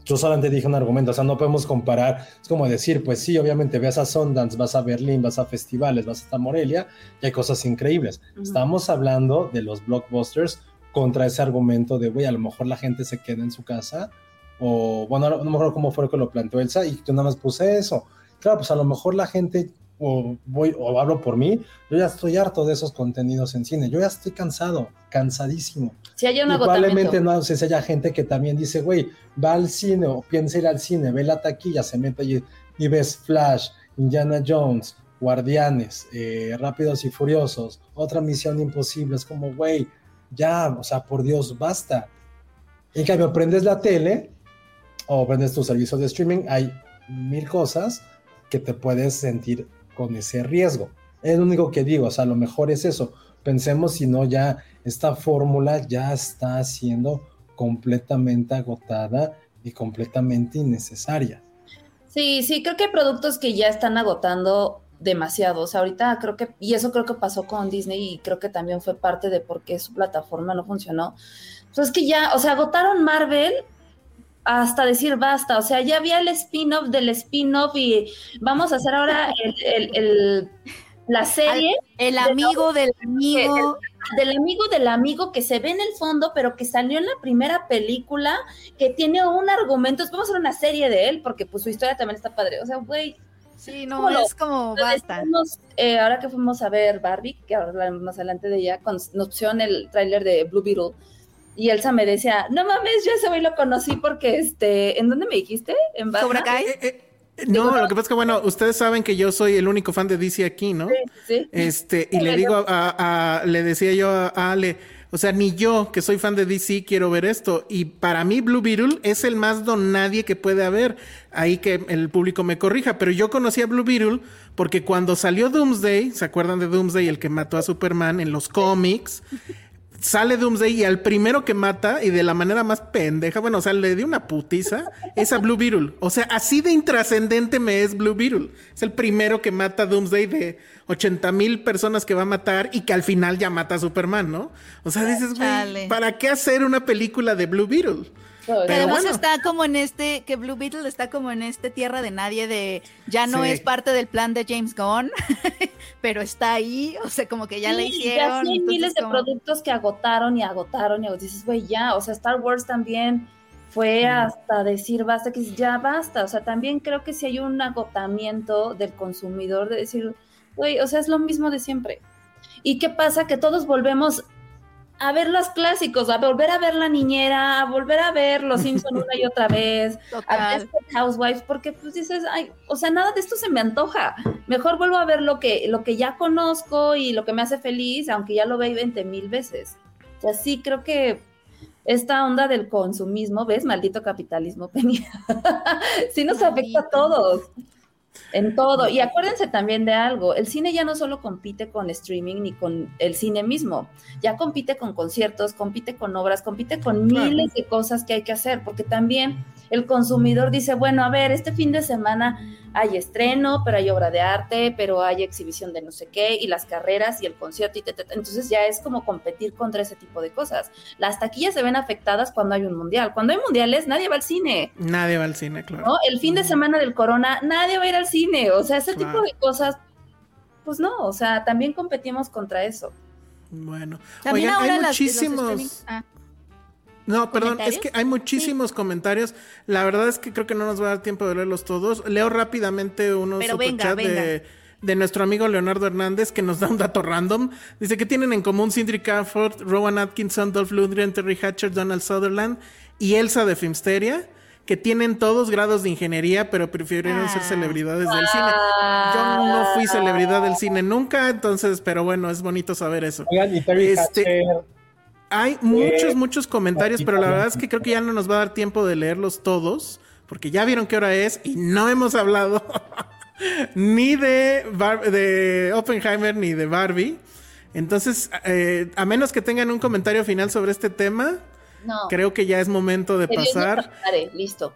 yo solamente dije un argumento, o sea, no podemos comparar, es como decir, pues sí, obviamente ves a Sundance, vas a Berlín, vas a festivales, vas hasta Morelia, y hay cosas increíbles. Estamos hablando de los blockbusters contra ese argumento de, güey, a lo mejor la gente se queda en su casa, o bueno, no, me acuerdo cómo fue que lo planteó Elsa, y yo nada más puse eso. Claro, pues a lo mejor la gente o voy o hablo por mí, yo ya estoy harto de esos contenidos en cine, yo ya estoy cansado, cansadísimo. Si hay un y probablemente no sé si haya gente que también dice, güey, va al cine o piensa ir al cine, ve la taquilla, se mete y, y ves Flash, Indiana Jones, Guardianes, eh, Rápidos y Furiosos, otra misión imposible, es como, güey, ya, o sea, por Dios, basta. En cambio, prendes la tele o prendes tu servicio de streaming, hay mil cosas que te puedes sentir con ese riesgo. Es lo único que digo, o sea, lo mejor es eso. Pensemos si no ya esta fórmula ya está siendo completamente agotada y completamente innecesaria. Sí, sí, creo que hay productos que ya están agotando demasiado. O sea, ahorita creo que, y eso creo que pasó con Disney y creo que también fue parte de por qué su plataforma no funcionó. Pues es que ya, o sea, agotaron Marvel hasta decir basta. O sea, ya había el spin-off del spin-off y vamos a hacer ahora el, la serie. El amigo del amigo. del amigo del amigo que se ve en el fondo, pero que salió en la primera película, que tiene un argumento. Vamos a hacer una serie de él, porque pues su historia también está padre. O sea, güey. Sí, no, es como basta. Eh, ahora que fuimos a ver Barbie, que ahora más adelante de ella, con, nos pusieron el tráiler de Blue Beetle y Elsa me decía, no mames, yo ese güey lo conocí porque, este, ¿en dónde me dijiste? ¿En Cobra Kai? Eh, eh, no, lo que pasa es que, bueno, ustedes saben que yo soy el único fan de DC aquí, ¿no? Sí, sí. Este, y le digo a, le decía yo a Ale, o sea, ni yo, que soy fan de DC, quiero ver esto. Y para mí, Blue Beetle es el más don nadie que puede haber. Ahí que el público me corrija. Pero yo conocí a Blue Beetle porque cuando salió Doomsday, ¿se acuerdan de Doomsday, el que mató a Superman en los cómics? sale Doomsday y al primero que mata, y de la manera más pendeja, bueno, o sea, le dio una putiza, es a Blue Beetle. O sea, así de intrascendente me es Blue Beetle. Es el primero que mata a Doomsday de 80 mil personas que va a matar y que al final ya mata a Superman, ¿no? O sea, dices, güey, ¿para qué hacer una película de Blue Beetle? Pero además está como en este, que Blue Beetle está como en este tierra de nadie de, ya no es parte del plan de James Gunn, pero está ahí, o sea, como que ya le hicieron. Ya hay miles de productos que agotaron y agotaron y dices, güey, ya, o sea, Star Wars también fue hasta decir basta, que ya basta, o sea, también creo que si hay un agotamiento del consumidor de decir, güey, o sea, es lo mismo de siempre. ¿Y qué pasa? Que todos volvemos a ver los clásicos, a volver a ver La Niñera, a volver a ver Los Simpson una y otra vez, a ver Housewives, porque pues dices, ay, o sea, nada de esto se me antoja. Mejor vuelvo a ver lo que, lo que ya conozco y lo que me hace feliz, aunque ya lo veí 20 mil veces. O sea, sí creo que esta onda del consumismo, ¿ves? Maldito capitalismo, Penny. sí nos afecta a todos. En todo. Y acuérdense también de algo, el cine ya no solo compite con streaming ni con el cine mismo, ya compite con conciertos, compite con obras, compite con miles de cosas que hay que hacer, porque también el consumidor dice, bueno, a ver, este fin de semana hay estreno, pero hay obra de arte, pero hay exhibición de no sé qué, y las carreras y el concierto, y entonces ya es como competir contra ese tipo de cosas. Las taquillas se ven afectadas cuando hay un mundial. Cuando hay mundiales, nadie va al cine. Nadie va al cine, claro. El fin de semana del corona, nadie va a ir al cine. O sea, ese tipo de cosas, pues no, o sea, también competimos contra eso. Bueno, también hay muchísimos... Ah. No, perdón, es que hay muchísimos comentarios. La verdad es que creo que no nos va a dar tiempo de leerlos todos. Leo rápidamente unos superchats de, de, nuestro amigo Leonardo Hernández que nos da un dato random. Dice que tienen en común Cindy Crawford, Rowan Atkinson, Dolph Lundgren, Terry Hatcher, Donald Sutherland y Elsa de Filmsteria que tienen todos grados de ingeniería, pero prefirieron ser ah. celebridades del cine. Yo no fui celebridad del cine nunca, entonces, pero bueno, es bonito saber eso. este, hay muchos, muchos comentarios, pero la verdad es que creo que ya no nos va a dar tiempo de leerlos todos, porque ya vieron qué hora es y no hemos hablado ni de, de Oppenheimer ni de Barbie. Entonces, eh, a menos que tengan un comentario final sobre este tema, creo que ya es momento de pasar. listo.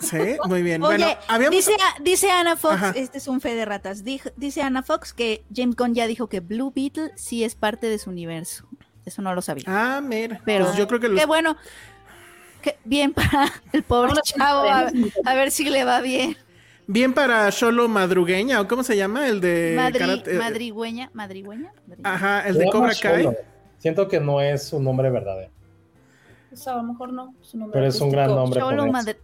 Sí, muy bien. Oye, bueno, dice, dice Ana Fox, este es un fe de ratas, dice Ana Fox que James Gunn ya dijo que Blue Beetle sí es parte de su universo. Eso no lo sabía. Ah, mira. Pero pues yo creo que Qué bueno. Qué bien para el pobre chavo. A, ver si le va bien. Bien para Solo Madrugueña, o cómo se llama, el de Madrigüeña, Madrigüeña, Ajá, el de Cobra Kai. Siento que no es un nombre verdadero. O sea, a lo mejor no. Su nombre Pero es un gran nombre.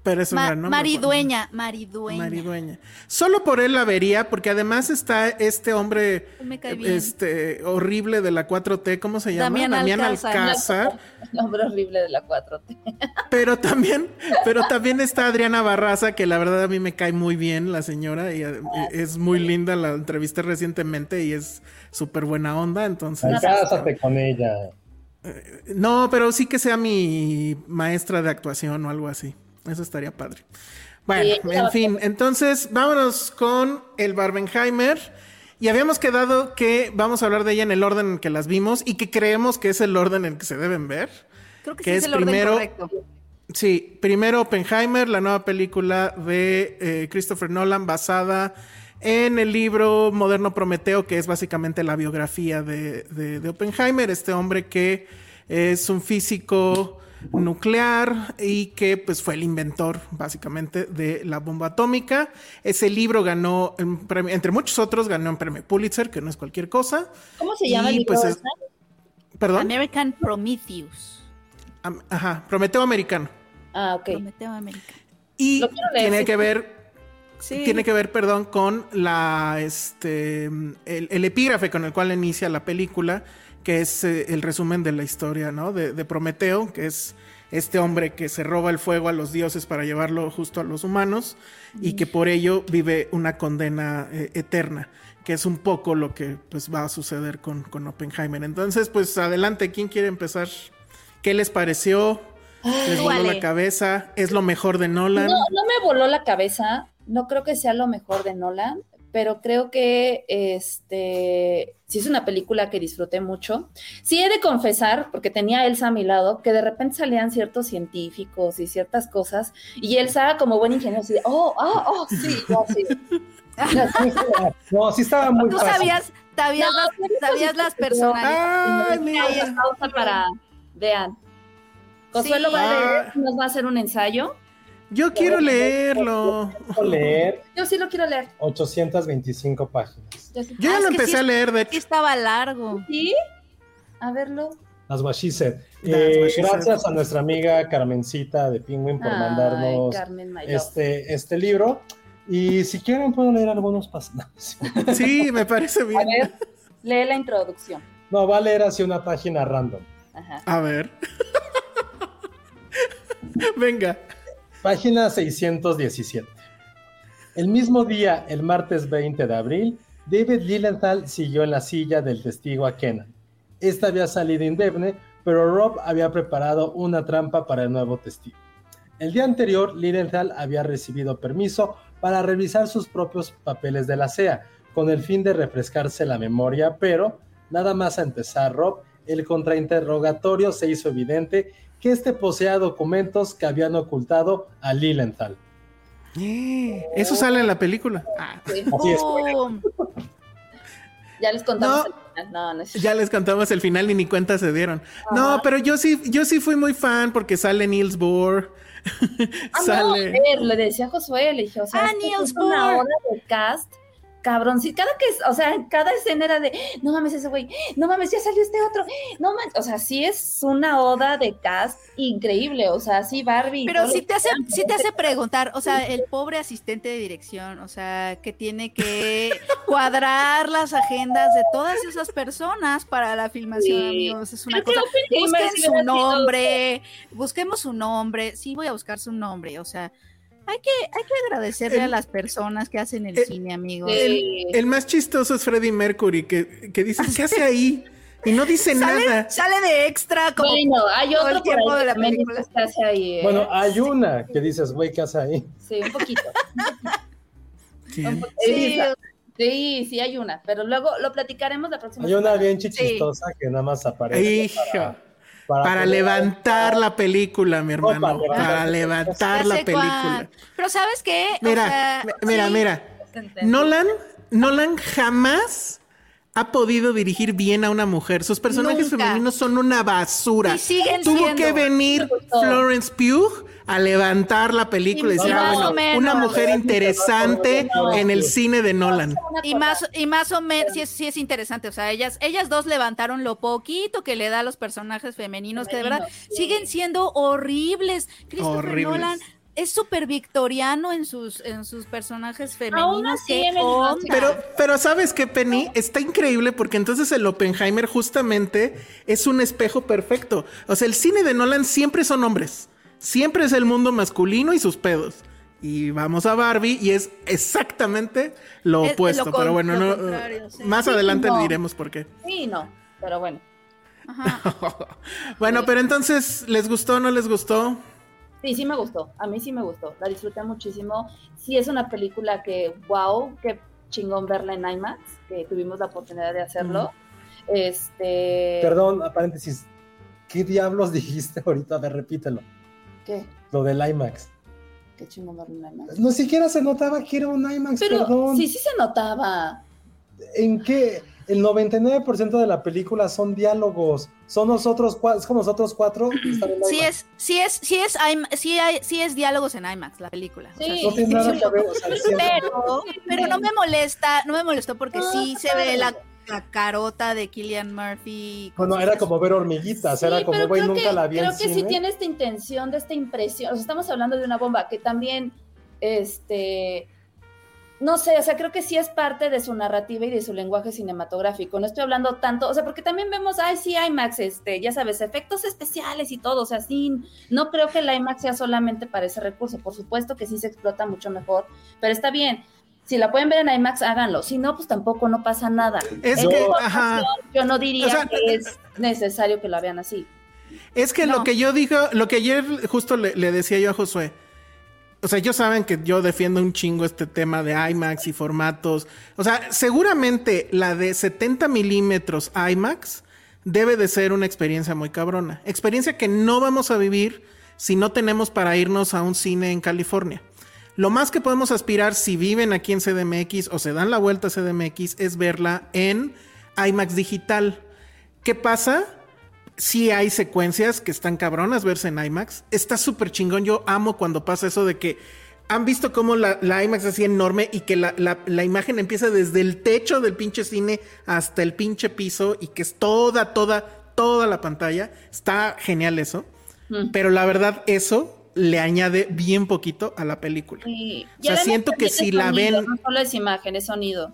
Pero es un Ma- gran nombre, Maridueña, Maridueña. Maridueña. Solo por él la vería, porque además está este hombre Me cae bien. este horrible de la 4T, ¿cómo se llama? Damián Alcázar. Alcázar. Nombre horrible de la 4T. Pero también, pero también está Adriana Barraza, que la verdad a mí me cae muy bien la señora y eh, es muy linda, la entrevisté recientemente y es súper buena onda, entonces... Cásate con ella. No, pero sí que sea mi maestra de actuación o algo así. Eso estaría padre. Bueno, Sí, en fin, entonces vámonos con el Barbenheimer. Y habíamos quedado que vamos a hablar de ella en el orden en que las vimos y que creemos que es el orden en que se deben ver. Creo que, que sí es el orden correcto. Sí, primero Oppenheimer, la nueva película de eh, Christopher Nolan basada en el libro Moderno Prometeo, que es básicamente la biografía de, de- de Oppenheimer, este hombre que es un físico nuclear y que pues fue el inventor básicamente de la bomba atómica. Ese libro ganó, un premio- entre muchos otros, ganó un premio Pulitzer, que no es cualquier cosa. ¿Cómo se llama Y, el libro? pues, es-? Perdón. American Prometheus. Am- Ajá, Prometeo americano. Ah, ok. Prometeo American. Y tiene que ver Sí. tiene que ver, perdón, con la este el, el epígrafe con el cual inicia la película, que es eh, el resumen de la historia, ¿no? De, de Prometeo, que es este hombre que se roba el fuego a los dioses para llevarlo justo a los humanos y que por ello vive una condena eh, eterna, que es un poco lo que pues va a suceder con, con Oppenheimer. Entonces, pues adelante, ¿quién quiere empezar? ¿Qué les pareció? ¿Les voló Vale. la cabeza? ¿Es lo mejor de Nolan? No, no me voló la cabeza. No creo que sea lo mejor de Nolan, pero creo que este sí es una película que disfruté mucho. Sí he de confesar, porque tenía a Elsa a mi lado, que de repente salían ciertos científicos y ciertas cosas, y Elsa como buen ingeniero así, oh, ah, oh, sí, oh, sí. No, sí estaba muy ¿Tú fácil. sabías, sabías, No, las, sabías las que no. personalidades? Ay. Ahí está, pausa para vean. Consuelo Sí. va a leer, Ah. nos va a hacer un ensayo. Yo quiero leerlo. Quiero leer Yo sí lo quiero leer. 825 páginas. Yo sí. Yo ya Ah, lo empecé sí a leer, de Sí hecho. estaba largo. ¿Sí? A verlo. Las Washiset. Las Eh, Washiset. gracias a nuestra amiga Carmencita de Penguin por Ay, mandarnos Carmen este, este libro. Y si quieren, puedo leer algunos pasajes. Sí, me parece A bien. ver, lee la introducción. No, va a leer así una página random. Ajá. A ver. Venga. Página 617. El mismo día, el martes 20 de abril, David Lilienthal siguió en la silla del testigo a Kenan. Esta había salido indemne, pero Rob había preparado una trampa para el nuevo testigo. El día anterior, Lilienthal había recibido permiso para revisar sus propios papeles de la CEA, con el fin de refrescarse la memoria, pero nada más a empezar Rob, el contrainterrogatorio se hizo evidente que este poseía documentos que habían ocultado a Lilienthal. Eso sale en la película. Ah, Sí. Así es. Boom. Ya les contamos No. el final. No, no es ya les contamos el final y ni cuenta se dieron. No, pero yo sí, yo sí fui muy fan porque sale Niels Bohr. Ah, no, sale. a ver, le decía a Josué, le dije, o sea, Ah, Niels es una Bohr. hora de cast, cabrón, sí, cada que, o sea, cada escena era de, no mames ese güey, no mames, ya salió este otro, no mames, o sea, sí es una oda de cast increíble, o sea, sí, Barbie. Pero sí te hace, sí te hace preguntar, o sea, el pobre asistente de dirección, o sea, que tiene que cuadrar las agendas de todas esas personas para la filmación, Sí. amigos. Es una Creo cosa. Busquen su nombre, busquemos su nombre. Sí, voy a buscar su nombre, o sea, hay que, hay que agradecerle a las personas que hacen el el- cine, amigos. El más chistoso es Freddie Mercury, que, que dice, ¿qué hace ahí? Y no dice Sale, nada. sale de extra como Bueno, hay otro por tiempo ahí de la película. que hace ahí, ¿eh? Bueno, hay una que dices, güey, ¿qué hace ahí? Sí, un poquito. ¿Quién? Sí. Sí, sí hay una, pero luego lo platicaremos la próxima Hay una semana. bien chichistosa que nada más aparece. Hija. para- Para levantar la película, mi hermano. para levantar. Para levantar Ya la película. Pero ¿sabes qué? O Mira, sea, mira, sí. mira. Nolan, Nolan jamás ha podido dirigir bien a una mujer. Sus personajes Nunca. femeninos son una basura. Y siguen Tuvo siendo. que venir. Florence Pugh a levantar la película y Y decir, "Ah, bueno, una mujer interesante en el cine de Nolan. Y más, y más o menos, sí es, sí es interesante, o sea, ellas, ellas dos levantaron lo poquito que le da a los personajes femeninos, que de verdad sí. siguen siendo horribles. Christopher Horribles. Nolan es súper victoriano en sus, en sus personajes Aún femeninos. Pero, pero ¿sabes qué, Penny? Está increíble porque entonces el Oppenheimer justamente es un espejo perfecto. O sea, el cine de Nolan siempre son hombres. Siempre es el mundo masculino y sus pedos. Y vamos a Barbie y es exactamente lo Es- es opuesto. lo con- pero bueno, no, sí. más adelante no. le diremos por qué. Sí, no, pero bueno. bueno, pero entonces, ¿les gustó o no les gustó? Sí, sí me gustó. A mí sí me gustó. La disfruté muchísimo. Sí es una película que, wow, qué chingón verla en IMAX, que tuvimos la oportunidad de hacerlo. Este. Perdón, a paréntesis. ¿Qué diablos dijiste ahorita? A ver, repítelo. ¿Qué? Lo del IMAX. Qué chingón verla en IMAX. No siquiera se notaba que era un IMAX, Pero perdón. sí, sí se notaba. ¿En qué? El 99% de la película son diálogos. Son nosotros cuatro, es como nosotros cuatro. que están en Sí es, sí es, sí es, im- sí hay, sí es diálogos en IMAX la película. O sea, Sí. No tiene nada que ver. o sea, sí- pero, pero no me molesta, no me molestó porque No, sí se ve la, la carota de Killian Murphy. Bueno, era como ver hormiguitas. Sí, era como, güey, nunca que, la vi creo en que sí cine. tiene esta intención, de esta impresión. O sea, estamos hablando de una bomba que también, este, no sé, o sea, creo que sí es parte de su narrativa y de su lenguaje cinematográfico. No estoy hablando tanto, o sea, porque también vemos, ay, sí, IMAX, este, ya sabes, efectos especiales y todo, o sea, sí, no creo que el IMAX sea solamente para ese recurso. Por supuesto que sí se explota mucho mejor, pero está bien. Si la pueden ver en IMAX, háganlo. Si no, pues tampoco no pasa nada. Es En que, ajá. Yo no diría O sea, que es necesario que la vean así. Es que No. lo que yo digo, lo que ayer justo le, le decía yo a Josué, o sea, ellos saben que yo defiendo un chingo este tema de IMAX y formatos. O sea, seguramente la de 70 milímetros IMAX debe de ser una experiencia muy cabrona. Experiencia que no vamos a vivir si no tenemos para irnos a un cine en California. Lo más que podemos aspirar si viven aquí en CDMX o se dan la vuelta a CDMX es verla en IMAX digital. ¿Qué pasa? sí hay secuencias que están cabronas verse en IMAX. Está súper chingón. Yo amo cuando pasa eso de que han visto cómo la, la IMAX es así enorme y que la, la- la imagen empieza desde el techo del pinche cine hasta el pinche piso y que es toda, toda, toda la pantalla. Está genial eso. Mm. Pero la verdad, eso le añade bien poquito a la película. Sí. O sea, siento que si la ven- No solo es imagen, es sonido.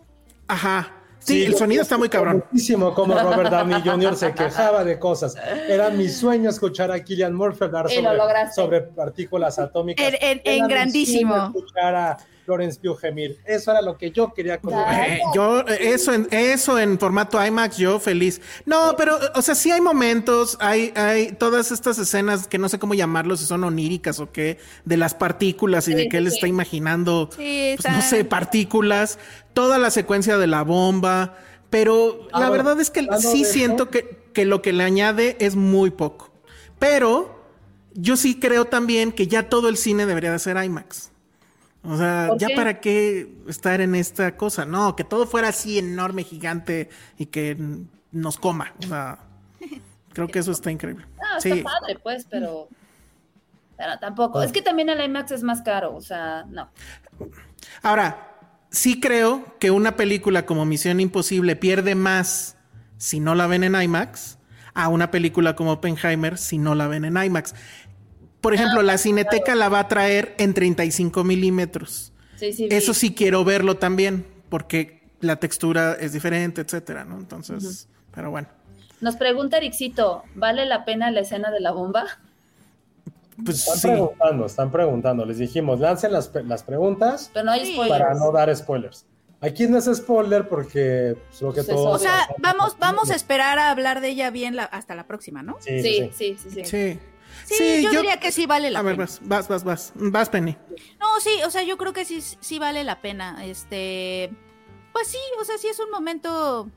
Ajá. Sí, el sonido está muy cabrón. Muchísimo como Robert Downey Jr. se quejaba de cosas. Era mi sueño escuchar a Killian Murphy hablar Y lo sobre, sobre partículas atómicas. En- en- en grandísimo. Escuchar a Florence Pugh gemir. Eso era lo que yo quería con Claro. Eh, yo, eh, eso en, eso en formato IMAX, yo feliz. No, pero, eh, o sea, sí hay momentos, hay, hay todas estas escenas que no sé cómo llamarlos, si son oníricas o qué, de las partículas y de que él sí, está imaginando, Sí, pues, no sé, partículas, toda la secuencia de la bomba, pero la verdad es que sí siento que, que lo que le añade es muy poco. Pero yo sí creo también que ya todo el cine debería de ser IMAX. O sea, ¿Por ya qué? para qué estar en esta cosa. No, que todo fuera así enorme, gigante y que nos coma. O sea, creo que eso está increíble. No, está Sí, padre, pues, pero. Pero tampoco. Es que también el IMAX es más caro, o sea, no. Ahora, sí creo que una película como Misión Imposible pierde más si no la ven en IMAX a una película como Oppenheimer si no la ven en IMAX. Por ejemplo, la Cineteca la va a traer en 35 milímetros. Sí, sí. Eso sí quiero verlo también, porque la textura es diferente, etcétera, ¿no? Entonces, pero bueno. Nos pregunta Ericito, ¿vale la pena la escena de la bomba? Pues Están sí. preguntando, están preguntando. Les dijimos, lancen las, las preguntas Pero no hay para no dar spoilers. Aquí no es spoiler porque pues, lo que Pues eso. todos... O sea, vamos, vamos a esperar a hablar de ella bien la- hasta la próxima, ¿no? Sí, sí, Sí, sí. sí, sí, sí. Yo, diría que sí vale la A ver, pena. vas, vas, vas, vas. Vas, Penny. No, sí, o sea, yo creo que sí, sí vale la pena. Este, pues sí, o sea, sí es un momento.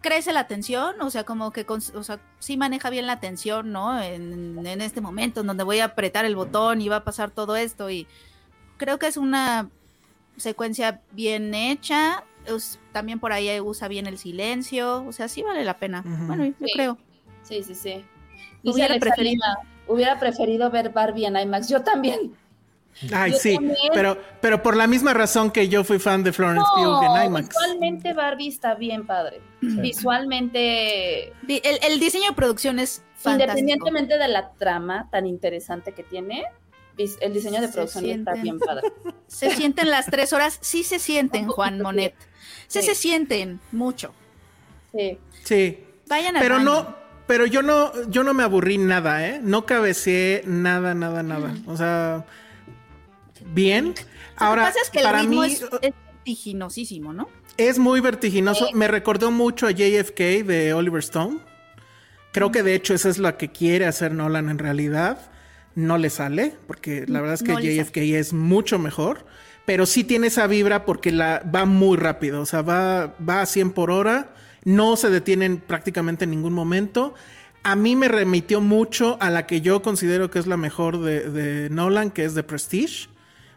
Crece la tensión, o sea, como que, o sea, sí maneja bien la tensión, ¿no? En, en este momento en donde voy a apretar el botón y va a pasar todo esto y creo que es una secuencia bien hecha. también por ahí usa bien el silencio, o sea, sí vale la pena. Bueno, yo Sí. creo. Sí, sí, sí. Hubiera Alexa preferido- hubiera preferido ver Barbie en IMAX. Yo también. Ay, Yo sí, también. pero, pero por la misma razón que yo fui fan de Florence Pugh en No, IMAX. visualmente Barbie está bien padre. Visualmente, Vi- El, el diseño de producción es fantástico. independientemente de la trama tan interesante que tiene, el diseño de producción está bien padre. Se sienten las tres horas, sí se sienten, Juan Monet. Sí, Sí. se sienten mucho. Sí. Sí, Vayan a pero no, pero yo no, yo no me aburrí nada, ¿eh? No cabeceé nada, nada, nada. O sea, bien. Ahora, Lo que pasa es que para el ritmo mí es, es vertiginosísimo, ¿no? es muy vertiginoso. Me recordó mucho a JFK de Oliver Stone. Creo que de hecho esa es la que quiere hacer Nolan en realidad. No le sale, porque la verdad es que No. JFK es mucho mejor. Pero sí tiene esa vibra porque la, va muy rápido. O sea, va, va a 100 por hora. No se detiene en prácticamente en ningún momento. A mí me remitió mucho a la que yo considero que es la mejor de, de Nolan, que es The Prestige.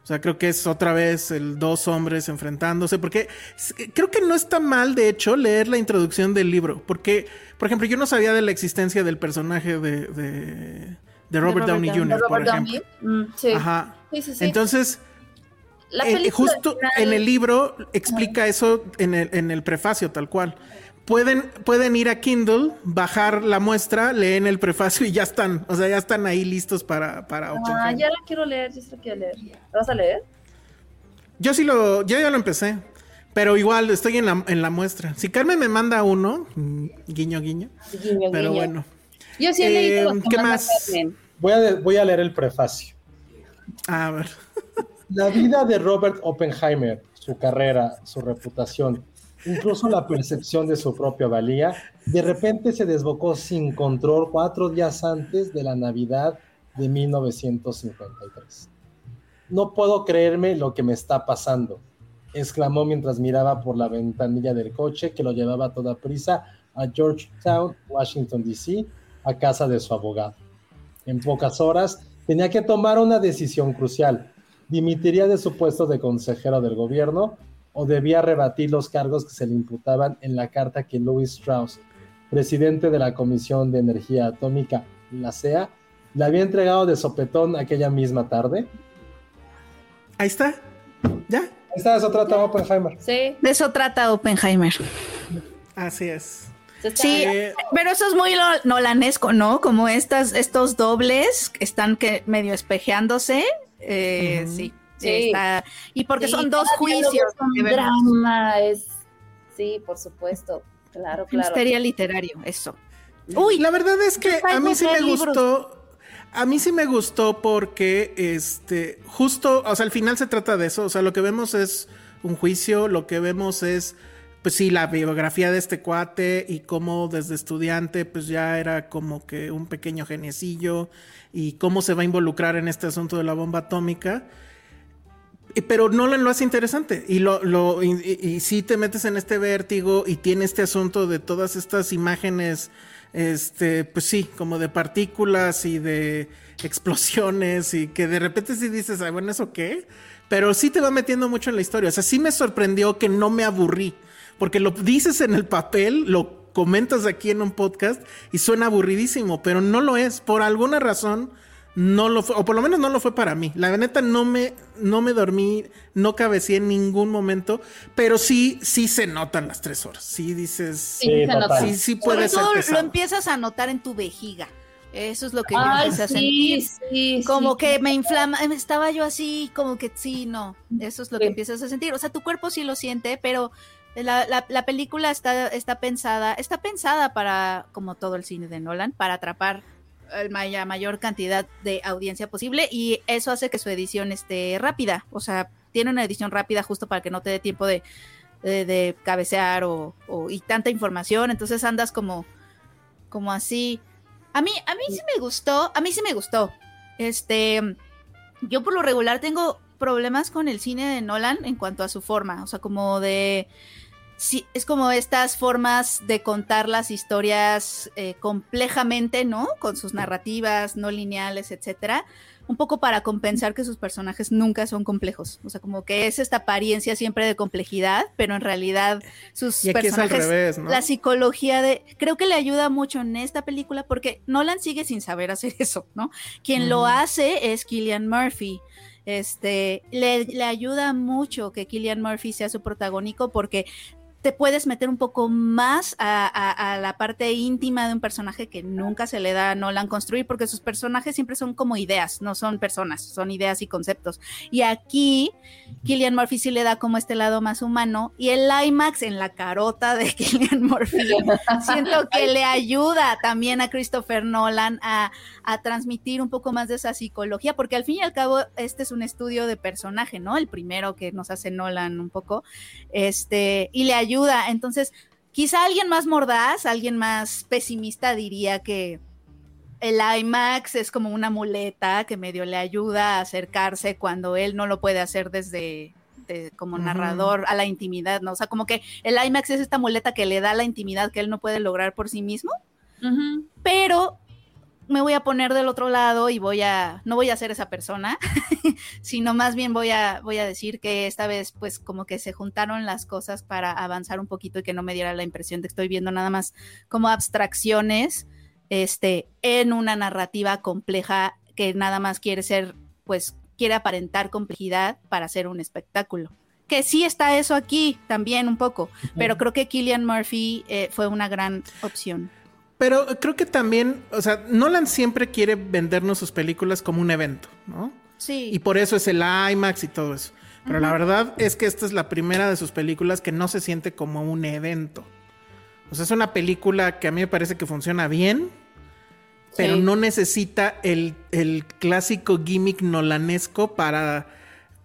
O sea, creo que es otra vez el dos hombres enfrentándose, porque creo que no está mal, de hecho, leer la introducción del libro, porque, por ejemplo, yo no sabía de la existencia del personaje de, de, de Robert, Robert Downey. Jr., por Robert ejemplo. Downey. Mm, sí. Ajá. Sí, sí, sí. Entonces, La eh, justo en el libro explica eso en el, en el prefacio, tal cual. Pueden, pueden ir a Kindle, bajar la muestra, leen el prefacio y ya están. O sea, ya están ahí listos para, para Ah, ya la quiero leer, yo sí la quiero leer. ¿La vas a leer? Yo sí lo, yo ya lo empecé. Pero igual estoy en la, en la muestra. Si Carmen me manda uno, guiño, guiño. Guiño, Pero guiño. bueno. Yo sí he Eh, leído los que ¿qué más? Carmen. Voy a, voy a leer el prefacio. A ver. La vida de Robert Oppenheimer, su carrera, su reputación, incluso la percepción de su propia valía, de repente se desbocó sin control cuatro días antes de la Navidad de 1953. No puedo creerme lo que me está pasando, exclamó mientras miraba por la ventanilla del coche que lo llevaba a toda prisa a Georgetown, Washington, D.C., a casa de su abogado. En pocas horas tenía que tomar una decisión crucial. ¿Dimitiría de su puesto de consejero del gobierno o debía rebatir los cargos que se le imputaban en la carta que Louis Strauss, presidente de la Comisión de Energía Atómica, la CEA, le había entregado de sopetón aquella misma tarde? Ahí está. Ya. Ahí está, eso trata Oppenheimer. Sí, De eso trata Oppenheimer. Así es. Sí, Eh, pero eso es muy nolanesco, ¿no? Como estas, estos dobles que están que medio espejeándose. eh. Sí. Sí. está- Y porque Sí, son dos juicios. Es un drama, es... Sí, por supuesto. Claro, claro. Misterio literario, eso. Uy, La verdad es que a mí sí me libros. gustó. A mí sí me gustó porque, este, justo, o sea, al final se trata de eso. O sea, lo que vemos es un juicio, lo que vemos es, pues sí, la biografía de este cuate y cómo desde estudiante, pues ya era como que un pequeño geniecillo y cómo se va a involucrar en este asunto de la bomba atómica. Pero Nolan lo hace interesante y lo, te metes en este vértigo y tiene este asunto de todas estas imágenes, este, pues sí, como de partículas y de explosiones y que de repente sí dices, bueno, ¿eso qué? Pero sí te va metiendo mucho en la historia. O sea, sí me sorprendió que no me aburrí, porque lo dices en el papel, lo comentas aquí en un podcast y suena aburridísimo, pero no lo es. Por alguna razón, no lo fue, o por lo menos no lo fue para mí. La neta no me, no me dormí, no cabeceé en ningún momento, pero sí, sí se notan las tres horas. Sí dices, Sí, Sí, se nota. sí, sí sobre puede ser todo lo empiezas a notar en tu vejiga. Eso es lo que yo empecé a sentir. sí, Como sí. que me inflama, eh, estaba yo así, como que sí, no, eso es lo que empiezas a sentir. O sea, tu cuerpo sí lo siente, pero la, la- la película está, está pensada, está pensada para, como todo el cine de Nolan, para atrapar la mayor cantidad de audiencia posible y eso hace que su edición esté rápida. O sea, tiene una edición rápida justo para que no te dé tiempo de, de, cabecear o, o- y tanta información. Entonces andas como, como así. A mí, a mí sí me gustó, a mí sí me gustó. Este, yo por lo regular tengo problemas con el cine de Nolan en cuanto a su forma, o sea, como de sí, es como estas formas de contar las historias eh, complejamente, ¿no? Con sus narrativas no lineales, etcétera. un poco para compensar que sus personajes nunca son complejos. O sea, como que es esta apariencia siempre de complejidad, pero en realidad sus Y aquí es al personajes, revés, ¿no? la psicología de, creo que le ayuda mucho en esta película porque Nolan sigue sin saber hacer eso, ¿no? Quien lo hace es Killian Murphy. Este, le, le ayuda mucho que Killian Murphy sea su protagónico porque te puedes meter un poco más a, a- a la parte íntima de un personaje que nunca se le da a Nolan construir, porque sus personajes siempre son como ideas, no son personas, son ideas y conceptos. Y aquí Killian Murphy sí le da como este lado más humano, y el IMAX en la carota de Killian Murphy, siento que le ayuda también a Christopher Nolan a, a transmitir un poco más de esa psicología, porque al fin y al cabo este es un estudio de personaje, ¿no? El primero que nos hace Nolan un poco, este, y le ayuda. Entonces, quizá alguien más mordaz, alguien más pesimista diría que el IMAX es como una muleta que medio le ayuda a acercarse cuando él no lo puede hacer desde de- como narrador a la intimidad, ¿no? O sea, como que el IMAX es esta muleta que le da la intimidad que él no puede lograr por sí mismo, pero me voy a poner del otro lado y voy a, no voy a ser esa persona, sino más bien voy a, voy a decir que esta vez pues como que se juntaron las cosas para avanzar un poquito y que no me diera la impresión de que estoy viendo nada más como abstracciones, este, en una narrativa compleja que nada más quiere ser, pues quiere aparentar complejidad para hacer un espectáculo. Que sí está eso aquí también un poco, pero creo que Killian Murphy eh, fue una gran opción. Pero creo que también, o sea, Nolan siempre quiere vendernos sus películas como un evento, ¿no? Sí. Y por eso es el IMAX y todo eso. Pero la verdad es que esta es la primera de sus películas que no se siente como un evento. O sea, es una película que a mí me parece que funciona bien, pero no necesita el, el clásico gimmick nolanesco para,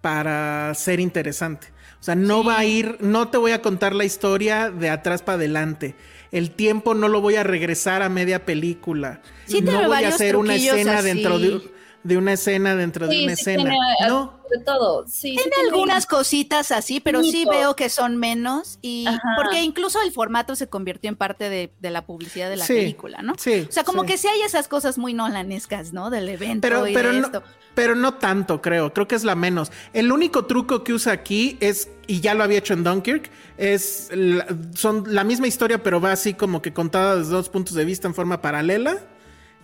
para ser interesante. O sea, no va a ir, no te voy a contar la historia de atrás para adelante. El tiempo no lo voy a regresar a media película. Sí no voy a hacer una escena así. dentro de, de una escena dentro de una sí escena. tiene, eh, no. De todo, sí. sí Tiene tiene- algunas cositas así, pero sí veo que son menos y Ajá. porque incluso el formato se convirtió en parte de, de la publicidad de la Sí, película, ¿no? sí, o sea, como sí. que sí hay esas cosas muy nolanescas, ¿no? Del evento Pero, y pero, de no, esto. pero no tanto, creo. Creo que es la menos. El único truco que usa aquí es, y ya lo había hecho en Dunkirk, es la, son la misma historia, pero va así como que contada desde dos puntos de vista en forma paralela.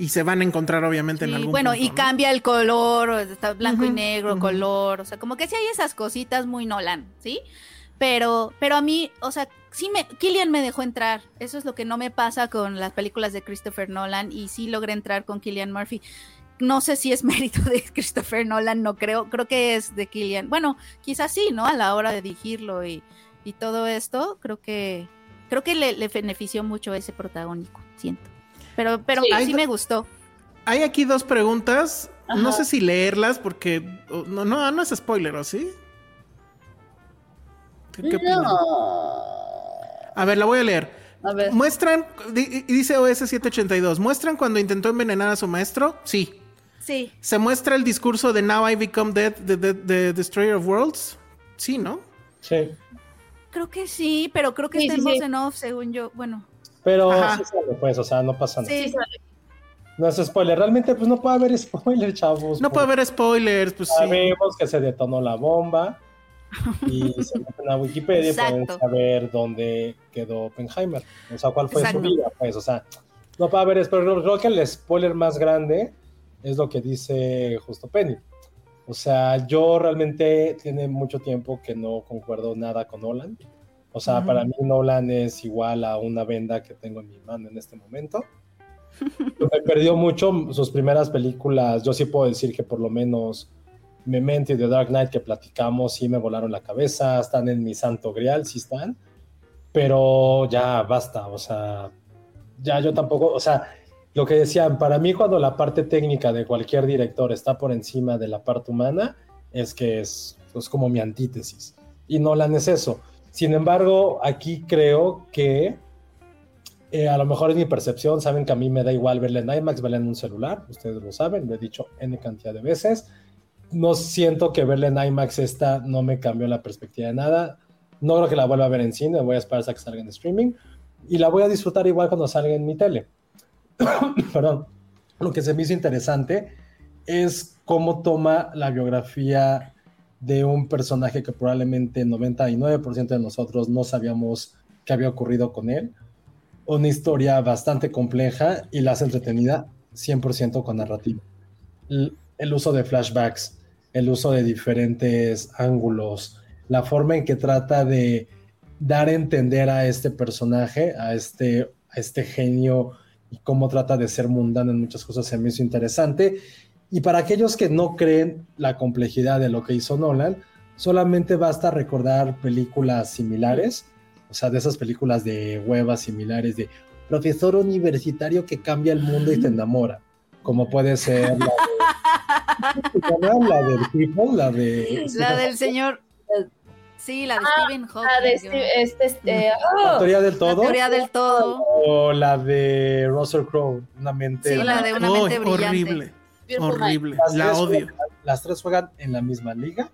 Y se van a encontrar, obviamente, en algún bueno, punto, y ¿no? cambia el color, o está blanco y negro, color, o sea, como que sí hay esas cositas muy Nolan, ¿sí? Pero, pero a mí, o sea, sí me, Killian me dejó entrar, eso es lo que no me pasa con las películas de Christopher Nolan y sí logré entrar con Killian Murphy. No sé si es mérito de Christopher Nolan, no creo, creo que es de Killian. Bueno, quizás sí, ¿no? A la hora de dirigirlo y, y todo esto, creo que, creo que le, le benefició mucho ese protagónico, siento. Pero, pero Sí. me gustó. Hay aquí dos preguntas. No sé si leerlas porque. No, no, no es spoiler, ¿o sí? ¿Qué, qué opinan? No. A ver, la voy a leer. A ver. Muestran, dice OS 782, ¿muestran cuando intentó envenenar a su maestro? Sí. Sí. ¿Se muestra el discurso de Now I Become Dead, the, the- the Destroyer of Worlds? Sí, ¿no? Sí. Creo que sí, pero creo que Sí, está sí, en voz sí. en off, según yo. Bueno, Pero Ajá. sí sale, pues, o sea, no pasa nada. sí. Sí, sale. No es spoiler. Realmente, pues no puede haber spoiler, chavos. No puede haber spoilers, pues sí. Sabemos que se detonó la bomba. Y se meten a Wikipedia y pueden Exacto. saber dónde quedó Oppenheimer. O sea, cuál fue Exacto. su vida, pues. O sea, no puede haber spoiler. Creo que el spoiler más grande es lo que dice justo Penny. O sea, yo realmente tiene mucho tiempo que no concuerdo nada con Nolan. O sea, Ujú. para mí Nolan es igual a una venda que tengo en mi mano en este momento. Me perdió mucho sus primeras películas. Yo sí puedo decir que por lo menos Memento y The Dark Knight que platicamos sí me volaron la cabeza. Están en mi santo grial, sí están. Pero ya basta. O sea, ya yo tampoco. O sea, lo que decían, para mí cuando la parte técnica de cualquier director está por encima de la parte humana, es que es, es como mi antítesis. Y Nolan es eso. Sin embargo, aquí creo que eh, a lo mejor es mi percepción, saben que a mí me da igual verla en IMAX, verla en un celular, ustedes lo saben, lo he dicho N cantidad de veces. No siento que verla en IMAX esta no me cambió la perspectiva de nada. No creo que la vuelva a ver en cine, voy a esperar hasta que salga en streaming y la voy a disfrutar igual cuando salga en mi tele. Perdón. Lo que se me hizo interesante es cómo toma la biografía de un personaje que probablemente 99% de nosotros no sabíamos qué había ocurrido con él. Una historia bastante compleja y la hace entretenida 100% con narrativa. El, el uso de flashbacks, el uso de diferentes ángulos, la forma en que trata de dar a entender a este personaje, a este, a este genio y cómo trata de ser mundano en muchas cosas se me hizo interesante. Y para aquellos que no creen la complejidad de lo que hizo Nolan, solamente basta recordar películas similares, o sea, de esas películas de huevas similares de profesor universitario que cambia el mundo y te enamora, como puede ser la, de, la del People, la de... La del señor... Sí, la de Ah, Stephen Hawking. La de yo- este, este, este, La oh, teoría del todo. La teoría del todo. O la de Russell Crowe, una mente... Sí, la de una Uy, mente brillante. horrible. Horrible. Las La tres odio. juegan- las tres juegan en la misma liga,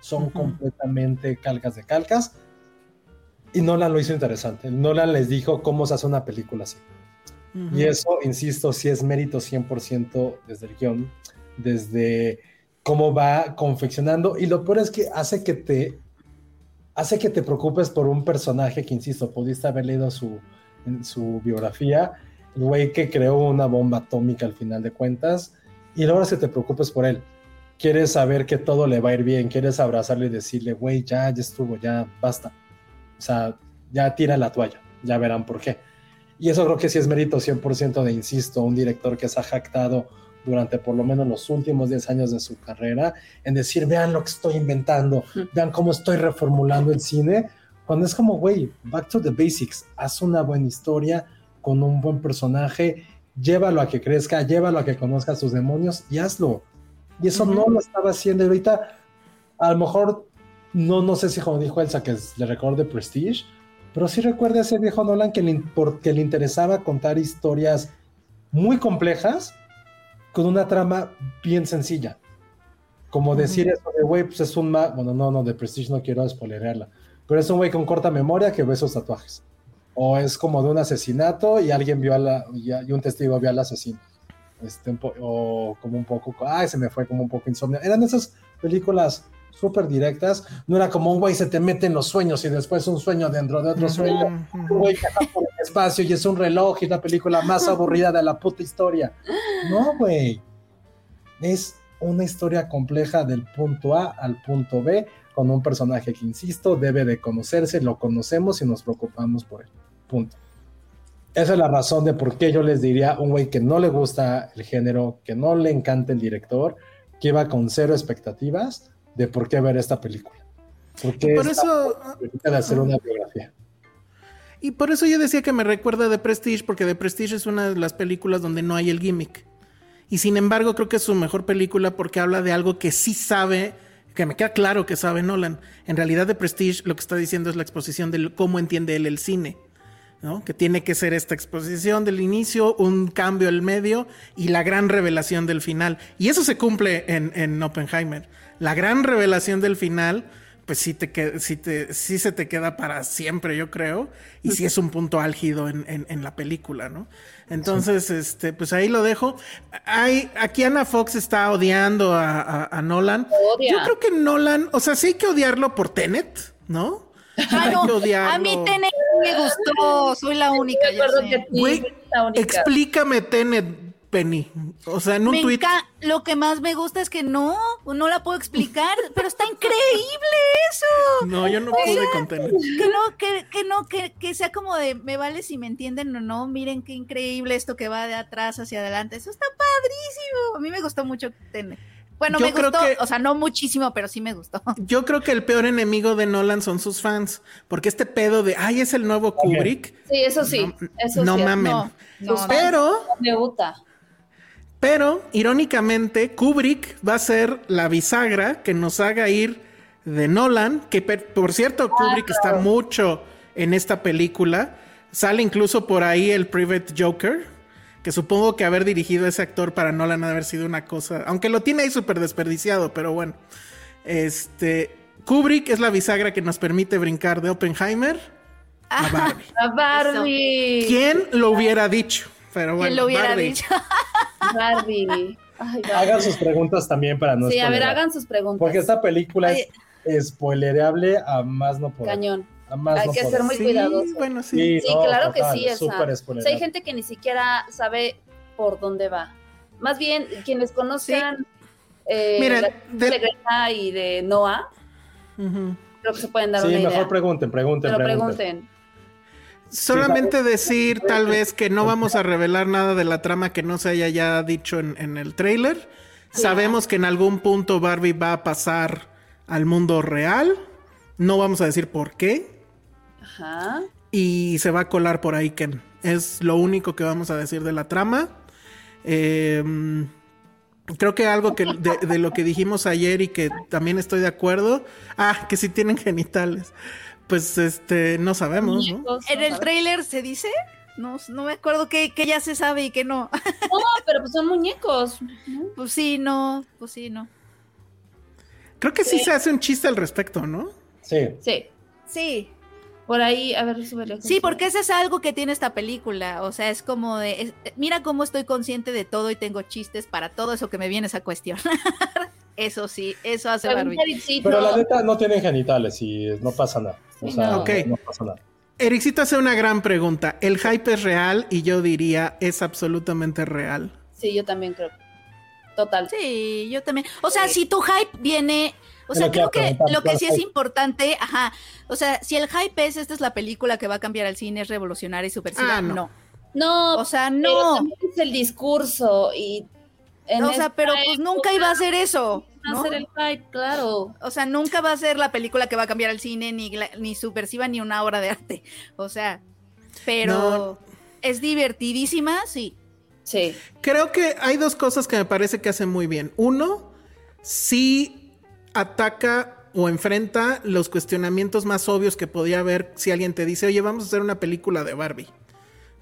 son completamente calcas de calcas. Y Nolan lo hizo interesante. Nolan les dijo cómo se hace una película así. Y eso, insisto, sí es mérito 100% desde el guion, desde cómo va confeccionando. Y lo peor es que hace que te hace que te preocupes por un personaje que, insisto, pudiste haber leído su, en su biografía, el güey que creó una bomba atómica al final de cuentas, y es que te preocupes por él. Quieres saber que todo le va a ir bien, quieres abrazarle y decirle, güey, ya, ya estuvo, ya basta. O sea, ya tira la toalla, ya verán por qué. Y eso creo que sí es mérito 100% de, insisto, un director que se ha jactado durante por lo menos los últimos 10 años de su carrera en decir, vean lo que estoy inventando, vean cómo estoy reformulando el cine, cuando es como, güey, back to the basics, haz una buena historia con un buen personaje, llévalo a que crezca, llévalo a que conozca a sus demonios y hazlo. Y eso no lo estaba haciendo y ahorita, a lo mejor, no, no sé si como dijo Elsa que le recorde Prestige, pero sí recuerda a ese viejo Nolan que le, impor- que le interesaba contar historias muy complejas con una trama bien sencilla. Como decir eso de, güey, pues es un... ma- Bueno, no, no, de Prestige no quiero spoilerearla. Pero es un güey con corta memoria que ve esos tatuajes. O es como de un asesinato y alguien vio a la... y, un testigo vio al asesino. Este, o como un poco... Ay, se me fue como un poco insomnio. Eran esas películas súper directas. No era como un güey se te mete en los sueños y después un sueño dentro de otro sueño. Un güey viaja por el espacio y es un reloj y es la película más aburrida de la puta historia. No, güey. Es una historia compleja del punto A al punto B con un personaje que, insisto, debe de conocerse, lo conocemos y nos preocupamos por él. Punto. Esa es la razón de por qué yo les diría a un güey que no le gusta el género, que no le encanta el director, que iba con cero expectativas de por qué ver esta película. Porque Por eso, película de hacer una biografía. y por eso yo decía que me recuerda de Prestige, porque The Prestige es una de las películas donde no hay el gimmick. Y sin embargo, creo que es su mejor película porque habla de algo que sí sabe, que me queda claro que sabe Nolan. En realidad, The Prestige lo que está diciendo es la exposición de cómo entiende él el cine. ¿No? Que tiene que ser esta exposición del inicio, un cambio al medio y la gran revelación del final. Y eso se cumple en, en Oppenheimer. La gran revelación del final, pues sí, te, que- sí, te, sí se te queda para siempre, yo creo. Y sí es un punto álgido en, en- en la película, ¿no? Entonces, este, pues ahí lo dejo. Hay, aquí Ana Fox está odiando a, a- a Nolan. Odia. Yo creo que Nolan, o sea, sí hay que odiarlo por Tenet, ¿no? Ah, no, que a mí Tenet me gustó, soy la única. Que sí, Güey, es la única. explícame Tenet, Penny. O sea, en un Me tweet. Lo que más me gusta es que no, no la puedo explicar, pero está increíble eso. No, yo no pude con Tenet. Que no, que, que no, que, que sea como de me vale si me entienden o no. Miren qué increíble esto que va de atrás hacia adelante. Eso está padrísimo. A mí me gustó mucho Tenet. Bueno, Yo me creo gustó, que- o sea, no muchísimo, pero sí me gustó. Yo creo que el peor enemigo de Nolan son sus fans. Porque este pedo de, ay, es el nuevo Kubrick. Sí, eso sí. No, eso no sí. mamen. No, no, Sus no. fans Pero, Me gusta. pero, irónicamente, Kubrick va a ser la bisagra que nos haga ir de Nolan. Que, per- por cierto, Kubrick está mucho en esta película. Sale incluso por ahí el Private Joker. Que supongo que haber dirigido a ese actor para Nolan ha haber sido una cosa. Aunque lo tiene ahí súper desperdiciado, pero bueno. Este. Kubrick es la bisagra que nos permite brincar de Oppenheimer a Barbie. A Barbie. ¿Quién lo hubiera dicho? Pero bueno, ¿Quién lo hubiera Barbie. dicho? Barbie. Ay. Hagan sus preguntas también para no Sí, a ver, hagan sus preguntas. Porque esta película es spoilereable a más no poder. Cañón. Hay no que ser muy Sí, cuidadoso. bueno, sí. Sí, no, claro que sí, O sea, hay gente que ni siquiera sabe por dónde va. Más bien, quienes conozcan eh, de- de Greta y de Noah, creo que se pueden dar Sí, una mejor idea. pregunten, pregunten, Pero pregunten. pregunten. Solamente decir tal vez que no vamos a revelar nada de la trama que no se haya ya dicho en, en el trailer. Sabemos que en algún punto Barbie va a pasar al mundo real. No vamos a decir por qué. Ajá. Y se va a colar por ahí Ken. Es lo único que vamos a decir de la trama. Eh, creo que algo que de, de lo que dijimos ayer y que también estoy de acuerdo. Ah, que si tienen genitales. Pues este, no sabemos, En ¿no el sabes? trailer se dice, no, no me acuerdo que, que ya se sabe y que no. No, pero pues son muñecos. pues sí, no, pues sí, no. Creo que sí se hace un chiste al respecto, ¿no? Sí. Sí. Sí, Por ahí, a ver, súbele. sí, porque eso es algo que tiene esta película. O sea, es como de, es- mira cómo estoy consciente de todo y tengo chistes para todo eso que me vienes a cuestionar. eso sí, eso hace. Pero la neta no tienen genitales y no pasa nada. O sea, no. Ok. no pasa nada. Ericito hace una gran pregunta. El hype es real y yo diría es absolutamente real. Sí, yo también creo. Total. Sí, yo también. O sea, si tu hype viene, o sea, creo que lo que ¿cuál sí es importante, ajá, o sea, si el hype es, esta es la película que va a cambiar el cine, es revolucionaria y subversiva, Ah, no. no. No, O sea, pero no. también es el discurso y. en O sea, pero pues nunca iba a ser eso, va a ¿no? ser el hype, claro. O sea, nunca va a ser la película que va a cambiar el cine, ni, ni subversiva, ni una obra de arte. O sea, pero No. es divertidísima, sí. Sí. Creo que hay dos cosas que me parece que hacen muy bien. Uno, sí ataca o enfrenta los cuestionamientos más obvios que podía haber si alguien te dice, oye, vamos a hacer una película de Barbie,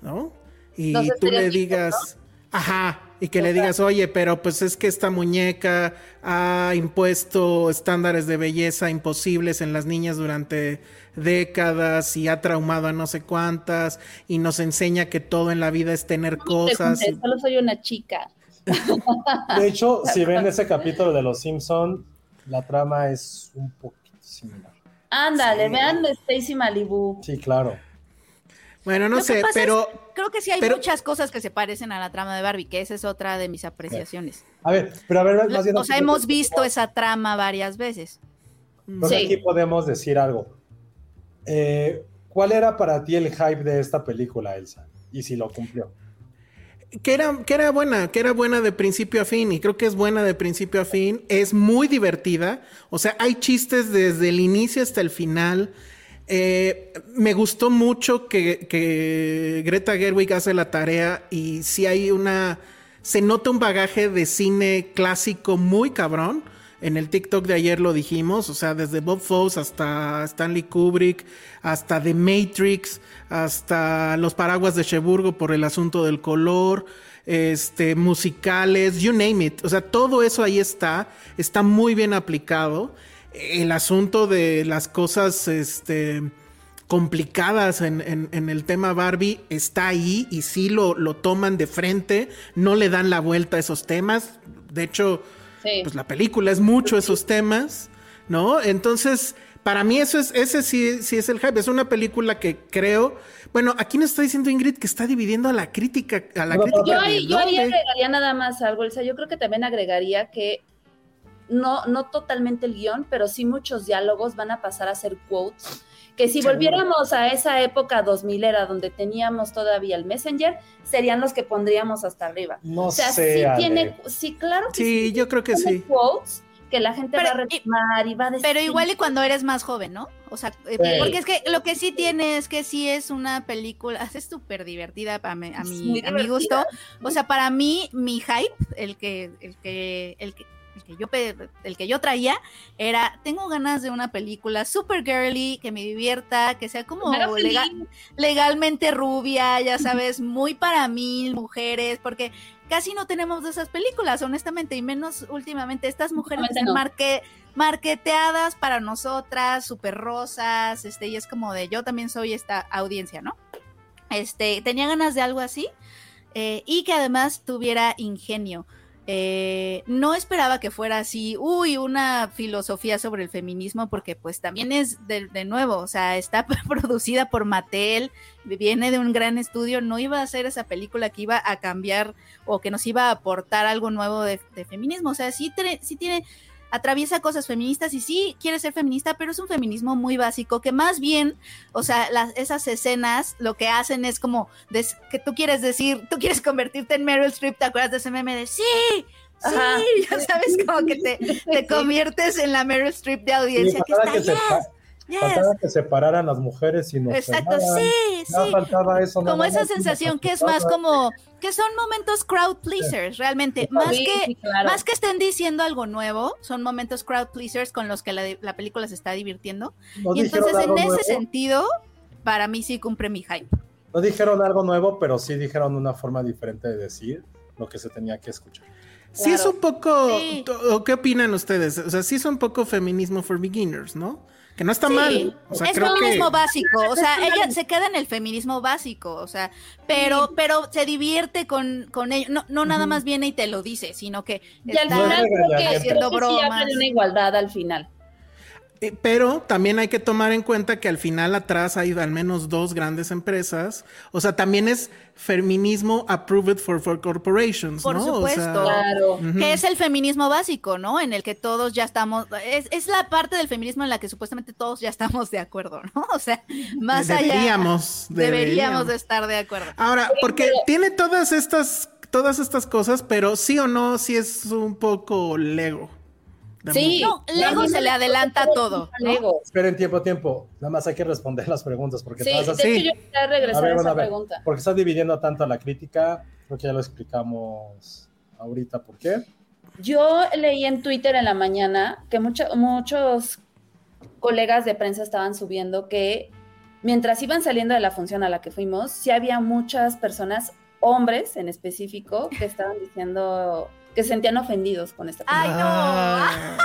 ¿no? Y tú le digas, ajá, y que le digas, oye, pero pues es que esta muñeca ha impuesto estándares de belleza imposibles en las niñas durante décadas y ha traumado a no sé cuántas y nos enseña que todo en la vida es tener cosas. Solo soy una chica. De hecho, si ven ese capítulo de Los Simpson, la trama es un poquito similar. Ándale, vean de Stacy Malibu. Sí, claro. Bueno, no Lo sé, pero es- creo que sí hay pero- muchas cosas que se parecen a la trama de Barbie, que esa es otra de mis apreciaciones. A ver, pero a ver, más bien. O sea, hemos visto esa trama varias veces. creo que Sí. aquí podemos decir algo. Eh, ¿Cuál era para ti el hype de esta película, Elsa? Y si lo cumplió. Que era, que era buena, que era buena de principio a fin, y creo que es buena de principio a fin, es muy divertida, o sea, hay chistes desde el inicio hasta el final. Eh, me gustó mucho que, que Greta Gerwig hace la tarea y si hay una, se nota un bagaje de cine clásico muy cabrón. En el TikTok de ayer lo dijimos, o sea, desde Bob Fosse hasta Stanley Kubrick, hasta The Matrix, hasta Los Paraguas de Cheburgo por el asunto del color, este, musicales, you name it. O sea, todo eso ahí está, está muy bien aplicado. El asunto de las cosas, este, complicadas en, en- el tema Barbie está ahí y sí lo, lo toman de frente, no le dan la vuelta a esos temas. De hecho, Sí. pues la película es mucho esos temas, ¿no? Entonces, para mí eso es, ese sí, sí es el hype. Es una película que creo. Bueno, aquí nos está diciendo Ingrid que está dividiendo a la crítica, a la No, crítica. Yo ¿de ahí, yo ahí agregaría nada más algo, Elsa. Yo creo que también agregaría que no, no totalmente el guion, pero sí muchos diálogos van a pasar a ser quotes. Que si volviéramos a esa época 2000 era donde teníamos todavía el Messenger, serían los que pondríamos hasta arriba. No o sea, sé. sí Ale. tiene, sí, claro que Sí, yo creo que sí. quotes que la gente Pero- va a retomar y va a decir. Pero igual y cuando eres más joven, ¿no? O sea, eh, Sí. porque es que lo que sí tiene es que sí es una película, es súper divertida a mi, a mi, a mi gusto. O sea, para mí, mi hype, el que, el que, el que, el que yo el que yo traía, era tengo ganas de una película super girly, que me divierta, que sea como feliz. legalmente rubia, ya sabes, muy para mí, mujeres, porque casi no tenemos de esas películas, honestamente, y menos últimamente estas mujeres que Últimamente están no. marque- marqueteadas para nosotras, súper rosas, este, y es como de yo también soy esta audiencia, ¿no? Este, tenía ganas de algo así, eh, y que además tuviera ingenio. Eh, no esperaba que fuera así, uy, una filosofía sobre el feminismo, porque pues también es de, nuevo, o sea, está producida por Mattel, viene de un gran estudio, no iba a ser esa película que iba a cambiar o que nos iba a aportar algo nuevo de, de feminismo, o sea, sí, sí tiene atraviesa cosas feministas y sí quiere ser feminista, pero es un feminismo muy básico que más bien, o sea, las, esas escenas lo que hacen es como que tú quieres decir, tú quieres convertirte en Meryl Streep, ¿te acuerdas de ese meme de sí? Sí, ya sabes, como que te, te, conviertes en la Meryl Streep de audiencia que está, que yes, yes. Faltaba que separaran las mujeres y nos Exacto, pegaran. sí, No sí. faltaba eso. Como esa sensación que es más como que son momentos crowd pleasers, realmente. Más Sí, que sí, claro. más que estén diciendo algo nuevo, son momentos crowd pleasers con los que la, la película se está divirtiendo. No y entonces en ese nuevo, sentido, para mí sí cumple mi hype. No dijeron algo nuevo, pero sí dijeron una forma diferente de decir lo que se tenía que escuchar. Sí es Claro. un poco... Sí. ¿o ¿Qué opinan ustedes? O sea, sí es un poco feminismo for beginners, ¿no? Que no está Sí, mal. O sea, es creo feminismo que... básico, o sea, ella se queda en el feminismo básico, o sea, pero, pero se divierte con, con ello, no, no nada más viene y te lo dice, sino que Y al final creo que, haciendo creo que sí habla bromas. de una igualdad al final. Eh, Pero también hay que tomar en cuenta que al final atrás hay al menos dos grandes empresas. O sea, también es feminismo approved for, for corporations, Por ¿no? O supuesto. sea, Claro. que es el feminismo básico, ¿no? En el que todos ya estamos, es, es la parte del feminismo en la que supuestamente todos ya estamos de acuerdo, ¿no? O sea, más allá Deberíamos, deberíamos de estar de acuerdo. Ahora, porque tiene todas estas, todas estas cosas, pero sí o no, sí es un poco Lego. De Sí. No, Lego se le adelanta todo. Esperen tiempo, tiempo. Nada más hay que responder las preguntas porque Sí, todas de hecho yo quería regresar A ver, a, bueno, esa a ver, pregunta. porque está dividiendo tanto la crítica. Creo que ya lo explicamos ahorita por qué. Yo leí en Twitter en la mañana que mucho- muchos colegas de prensa estaban subiendo que mientras iban saliendo de la función a la que fuimos, sí había muchas personas, hombres en específico, que estaban diciendo que se sentían ofendidos con esta Ay, película. Ah,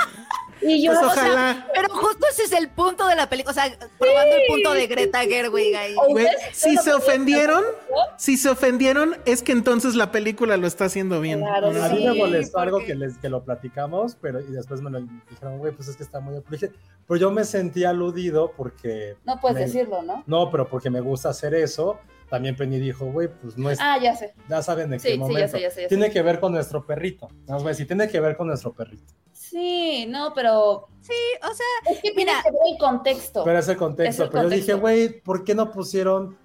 Y yo, pues o sea, ojalá. Pero justo ese es el punto de la película, o sea, probando el punto de Greta Gerwig ahí. O- Güey, ¿Ustedes si no se ofendieron, ¿no? si se ofendieron, es que entonces la película lo está haciendo bien. Claro, A mí Sí, me molestó algo que, les, que lo platicamos, pero y después me lo dijeron, güey, pues es que está muy... Pero yo me sentí aludido porque... no puedes me- decirlo, ¿no? No, pero porque me gusta hacer eso. También Penny dijo, güey, pues no es... Ah, ya sé. Ya saben de Sí, qué sí, ya momento. sé, ya sé, ya sé. Tiene que ver con nuestro perrito. Vamos a decir, tiene que ver con nuestro perrito. Sí, no, pero Sí, o sea, es que Mira. tiene que ver el contexto. Pero es el contexto. Es el pero yo dije, güey, ¿por qué no pusieron,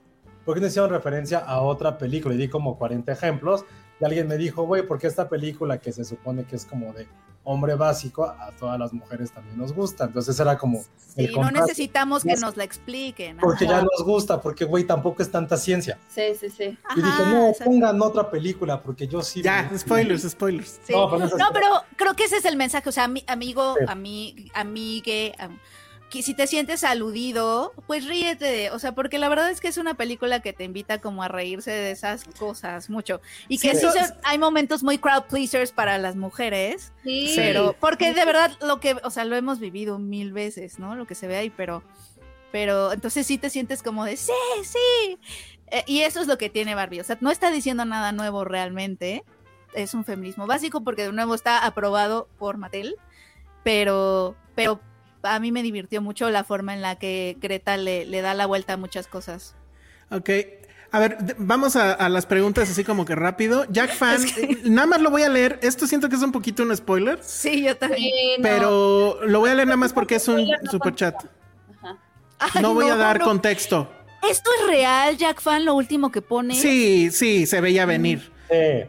por qué no hicieron referencia a otra película? Y di como 40 ejemplos. Y alguien me dijo, güey, ¿por qué esta película que se supone que es como de hombre básico, a todas las mujeres también nos gusta? Entonces era como el sí, no contraste. necesitamos que nos la expliquen. Porque ajá. ya nos gusta, porque, güey, tampoco es tanta ciencia. Sí, sí, sí. y dije, no, exacto. pongan otra película, porque yo sí. Ya, spoilers, spoilers. Sí. No, No, pero creo que ese es el mensaje, o sea, ami- amigo, Sí. ami- amigue, am- que si te sientes aludido, pues ríete, o sea, porque la verdad es que es una película que te invita como a reírse de esas cosas mucho. Y que Sí, son- hay momentos muy crowd pleasers para las mujeres, Sí. pero porque de verdad lo que, o sea, lo hemos vivido mil veces, ¿no? Lo que se ve ahí, pero pero entonces sí te sientes como de, sí, sí. Eh, y eso es lo que tiene Barbie, o sea, no está diciendo nada nuevo realmente, es un feminismo básico porque de nuevo está aprobado por Mattel, pero, pero a mí me divirtió mucho la forma en la que Greta le, le da la vuelta a muchas cosas. Ok. A ver, vamos a, a las preguntas así como que rápido. Jack Fan, eh, nada más lo voy a leer. Esto siento que es un poquito un spoiler, Sí, yo también. Sí, no. pero lo voy a leer nada más porque es un no super chat. Ajá. Ay, No voy a dar contexto. Esto es real, Jack Fan, lo último que pone. Sí, sí, se veía venir. Sí.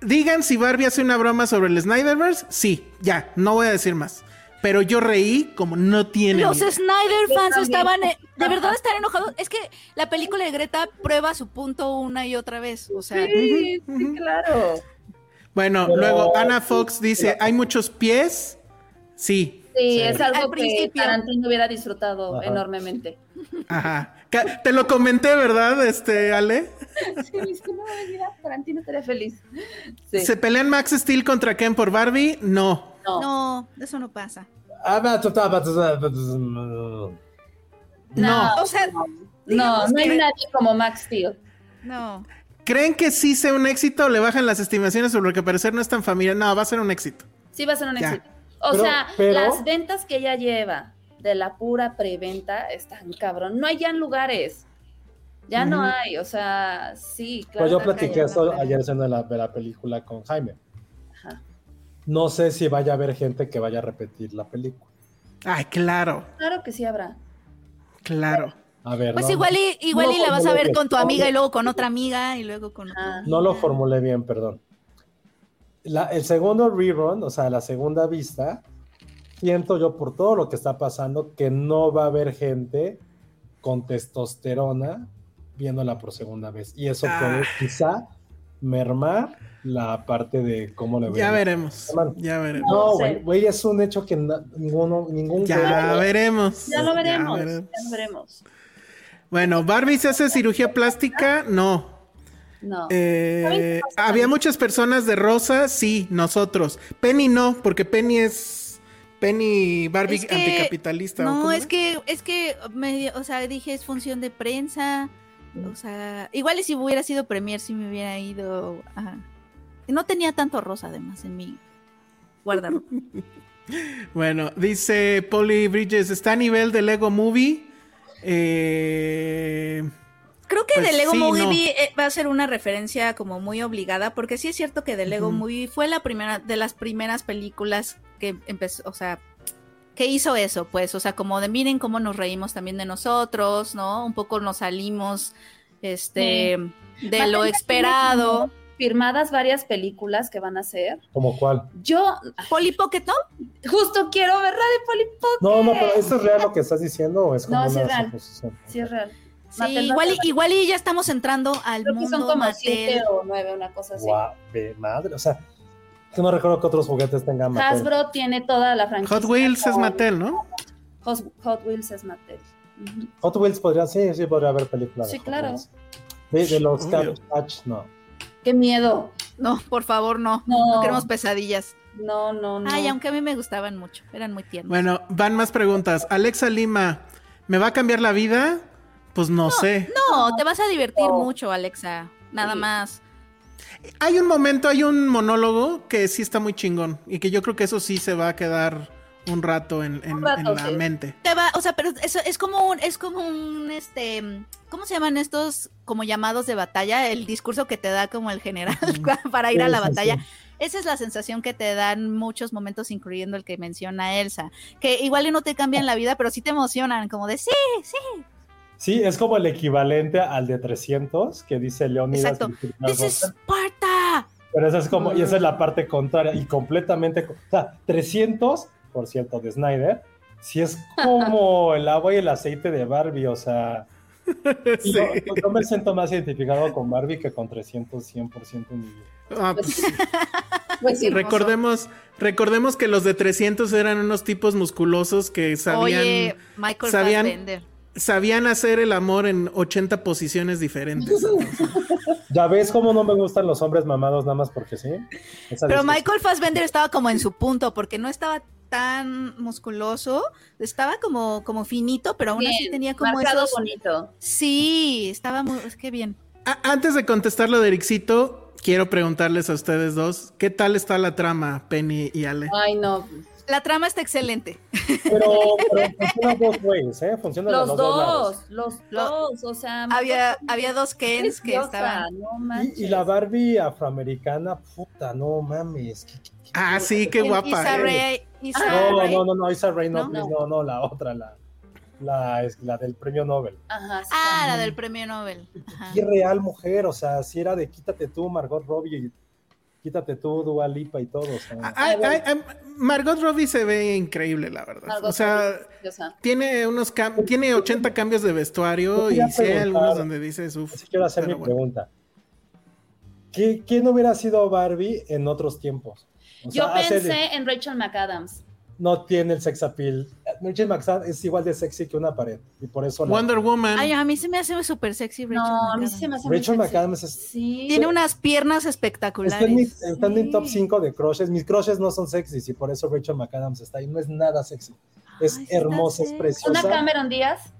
Digan si Barbie hace una broma sobre el Snyderverse. Sí, ya, no voy a decir más. Pero yo reí como no tiene. Los Snyder fans estaban, de verdad están enojados. Es que la película de Greta prueba su punto una y otra vez. O sea, Sí, sí, claro. Bueno, Pero- luego Ana Fox dice, ¿hay muchos pies? Sí. Sí, Sí. es algo Al que principio. Tarantino hubiera disfrutado Ajá. enormemente. Ajá. Te lo comenté, ¿verdad, este, Ale? Sí, es que no, mira, Tarantino estaría feliz. Sí. ¿Se pelean Max Steel contra Ken por Barbie? No. No. no, eso no pasa. Ah, tu- No. O sea, No, no hay que- nadie como Max Steel. no. ¿Creen que sí sea un éxito o le bajan las estimaciones sobre lo que parecer no es tan familiar? No, va a ser un éxito. Sí va a ser un Ya. éxito. O Pero- sea, pero- las ventas que ella lleva de la pura preventa están cabrón. No hay ya en lugares. Ya no hay, o sea, sí, claro. Pues yo platiqué una ayer la, de la película con Jaime. No sé si vaya a haber gente que vaya a repetir la película. Ay, claro, Claro que sí habrá. claro. A ver, Pues no, igual y, igual no y la vas a ver bien. con tu amiga y luego con otra amiga y luego con Ah. no lo formulé bien, perdón. La- el segundo rerun, o sea, la segunda vista, siento yo por todo lo que está pasando que no va a haber gente con testosterona viéndola por segunda vez. Y eso Ah. puede quizá mermar la parte de cómo le Ya veremos, ya veremos. No, güey, güey, es un hecho que ninguno, ningún Ya güey- veremos. Ya lo veremos, ya, veremos. lo veremos. Bueno, Barbie se hace cirugía plástica, no. No. Eh, había muchas personas de rosa, sí, nosotros. Penny no, porque Penny es Penny Barbie Es que- anticapitalista. ¿o No, es que, es que, o sea, dije es función de prensa. O sea, igual y si hubiera sido premier, si me hubiera ido. Ajá. No tenía tanto rosa, además, en mi guardarropa. Bueno, dice Polly Bridges, está a nivel de Lego Movie. Eh, Creo que Pues The Lego sí, Movie no. eh, va a ser una referencia como muy obligada, porque sí es cierto que The Lego. Movie fue la primera de las primeras películas que empezó, o sea, que hizo eso, pues, o sea, como de miren cómo nos reímos también de nosotros, ¿no? Un poco nos salimos, este, de lo esperado. Firmadas varias películas que van a hacer. ¿Como cuál? Yo Polly Pocket, ¿no? justo quiero ver la de Polly Pocket. No, no, pero ¿esto es real lo que estás diciendo o es como No, sí una es real. suposición? Sí, es real. Sí, Mattel igual y, hacer- igual y ya estamos entrando al Creo que mundo son como Mattel. siete o nueve, una cosa así. Guau, ve, madre, o sea, que no recuerdo que otros juguetes tengan Mattel. Hasbro tiene toda la franquicia. Hot Wheels es Mattel, ¿no? Hot, Hot Wheels es Mattel. Hot Wheels podría, sí, sí podría haber películas. de Sí, Hot claro. Wheels. De, de los Patch, no. Qué miedo. No, por favor, no. No. No queremos pesadillas. No, no, no. Ay, aunque a mí me gustaban mucho, eran muy tiernos. Bueno, van más preguntas. Alexa Lima, ¿me va a cambiar la vida? Pues no, sé. No, te vas a divertir No. mucho, Alexa. Nada Sí. más. Hay un momento, hay un monólogo que sí está muy chingón y que yo creo que eso sí se va a quedar un rato en, en- Un rato, en la sí. mente. Te va, o sea, pero eso es como un, es como un, este, ¿cómo se llaman estos como llamados de batalla? El discurso que te da como el general para ir a la batalla. sí. Esa es la sensación que te dan muchos momentos, incluyendo el que menciona Elsa, que igual y no te cambian la vida, pero sí te emocionan, como de sí, sí, Sí, es como el equivalente al de 300 que dice Leonidas. Exacto. this is Sparta. Pero esa es como, y esa es la parte contraria y completamente, co- o sea, 300, por cierto, de Snyder, sí es como el agua y el aceite de Barbie, o sea, Sí. yo, yo me siento más identificado con Barbie que con 300, 100% en mi vida. Ah, pues, Pues recordemos, recordemos que los de 300 eran unos tipos musculosos que sabían, Oye, Michael sabían- Fassbender. sabían hacer el amor en 80 posiciones diferentes. ¿Ya ves cómo no me gustan los hombres mamados nada más porque sí? Esa Pero. Michael Fassbender estaba como en su punto, porque no estaba tan musculoso, estaba como, como finito, pero aún así tenía como marcado esos... bonito. Sí, estaba muy... Es que bien. A- antes de contestar lo de Ericito, quiero preguntarles a ustedes dos, ¿qué tal está la trama, Penny y Ale? Ay, no. La trama está excelente. Pero, pero funciona dos ways, ¿eh? Funciona Los los dos lados. los Lo- dos, o sea. Había, había dos Kens que estaban... No. Y, y la Barbie afroamericana, puta, no mames. ¿qué- qué- qué- Ah, sí, qué guapa. Issa eh. Rae- Issa No, no, no, no, Issa Rae, no, ¿No? no, no, la otra, la, la, es la del premio Nobel. Ajá, sí. Ah, la del premio Nobel. Ajá. Qué real mujer, o sea, si era de quítate tú, Margot Robbie, y quítate tú, Dua Lipa y todo, o sea. Ah, ah, ah, Margot Robbie se ve increíble, la verdad. Margot o sea, Robbie, tiene unos cam- tiene 80 cambios de vestuario y sí hay algunos donde dices, uff. Así quiero hacer mi bueno. pregunta. ¿Qué, ¿Quién hubiera sido Barbie en otros tiempos? O Yo sea, pensé de- en Rachel McAdams. no tiene el sex appeal. Rachel McAdams es igual de sexy que una pared, y por eso la- Wonder Woman. Ay, a mí se me hace súper sexy Rachel No, a mí McAdams. se me hace Rachel. McAdams es, Sí. Tiene unas piernas está espectaculares. en mi, está en mi top Sí. 5 de crushes. Mis crushes no son sexys y por eso Rachel McAdams está ahí. No es nada sexy. Es Ay, hermosa, es preciosa. Una Cameron Díaz.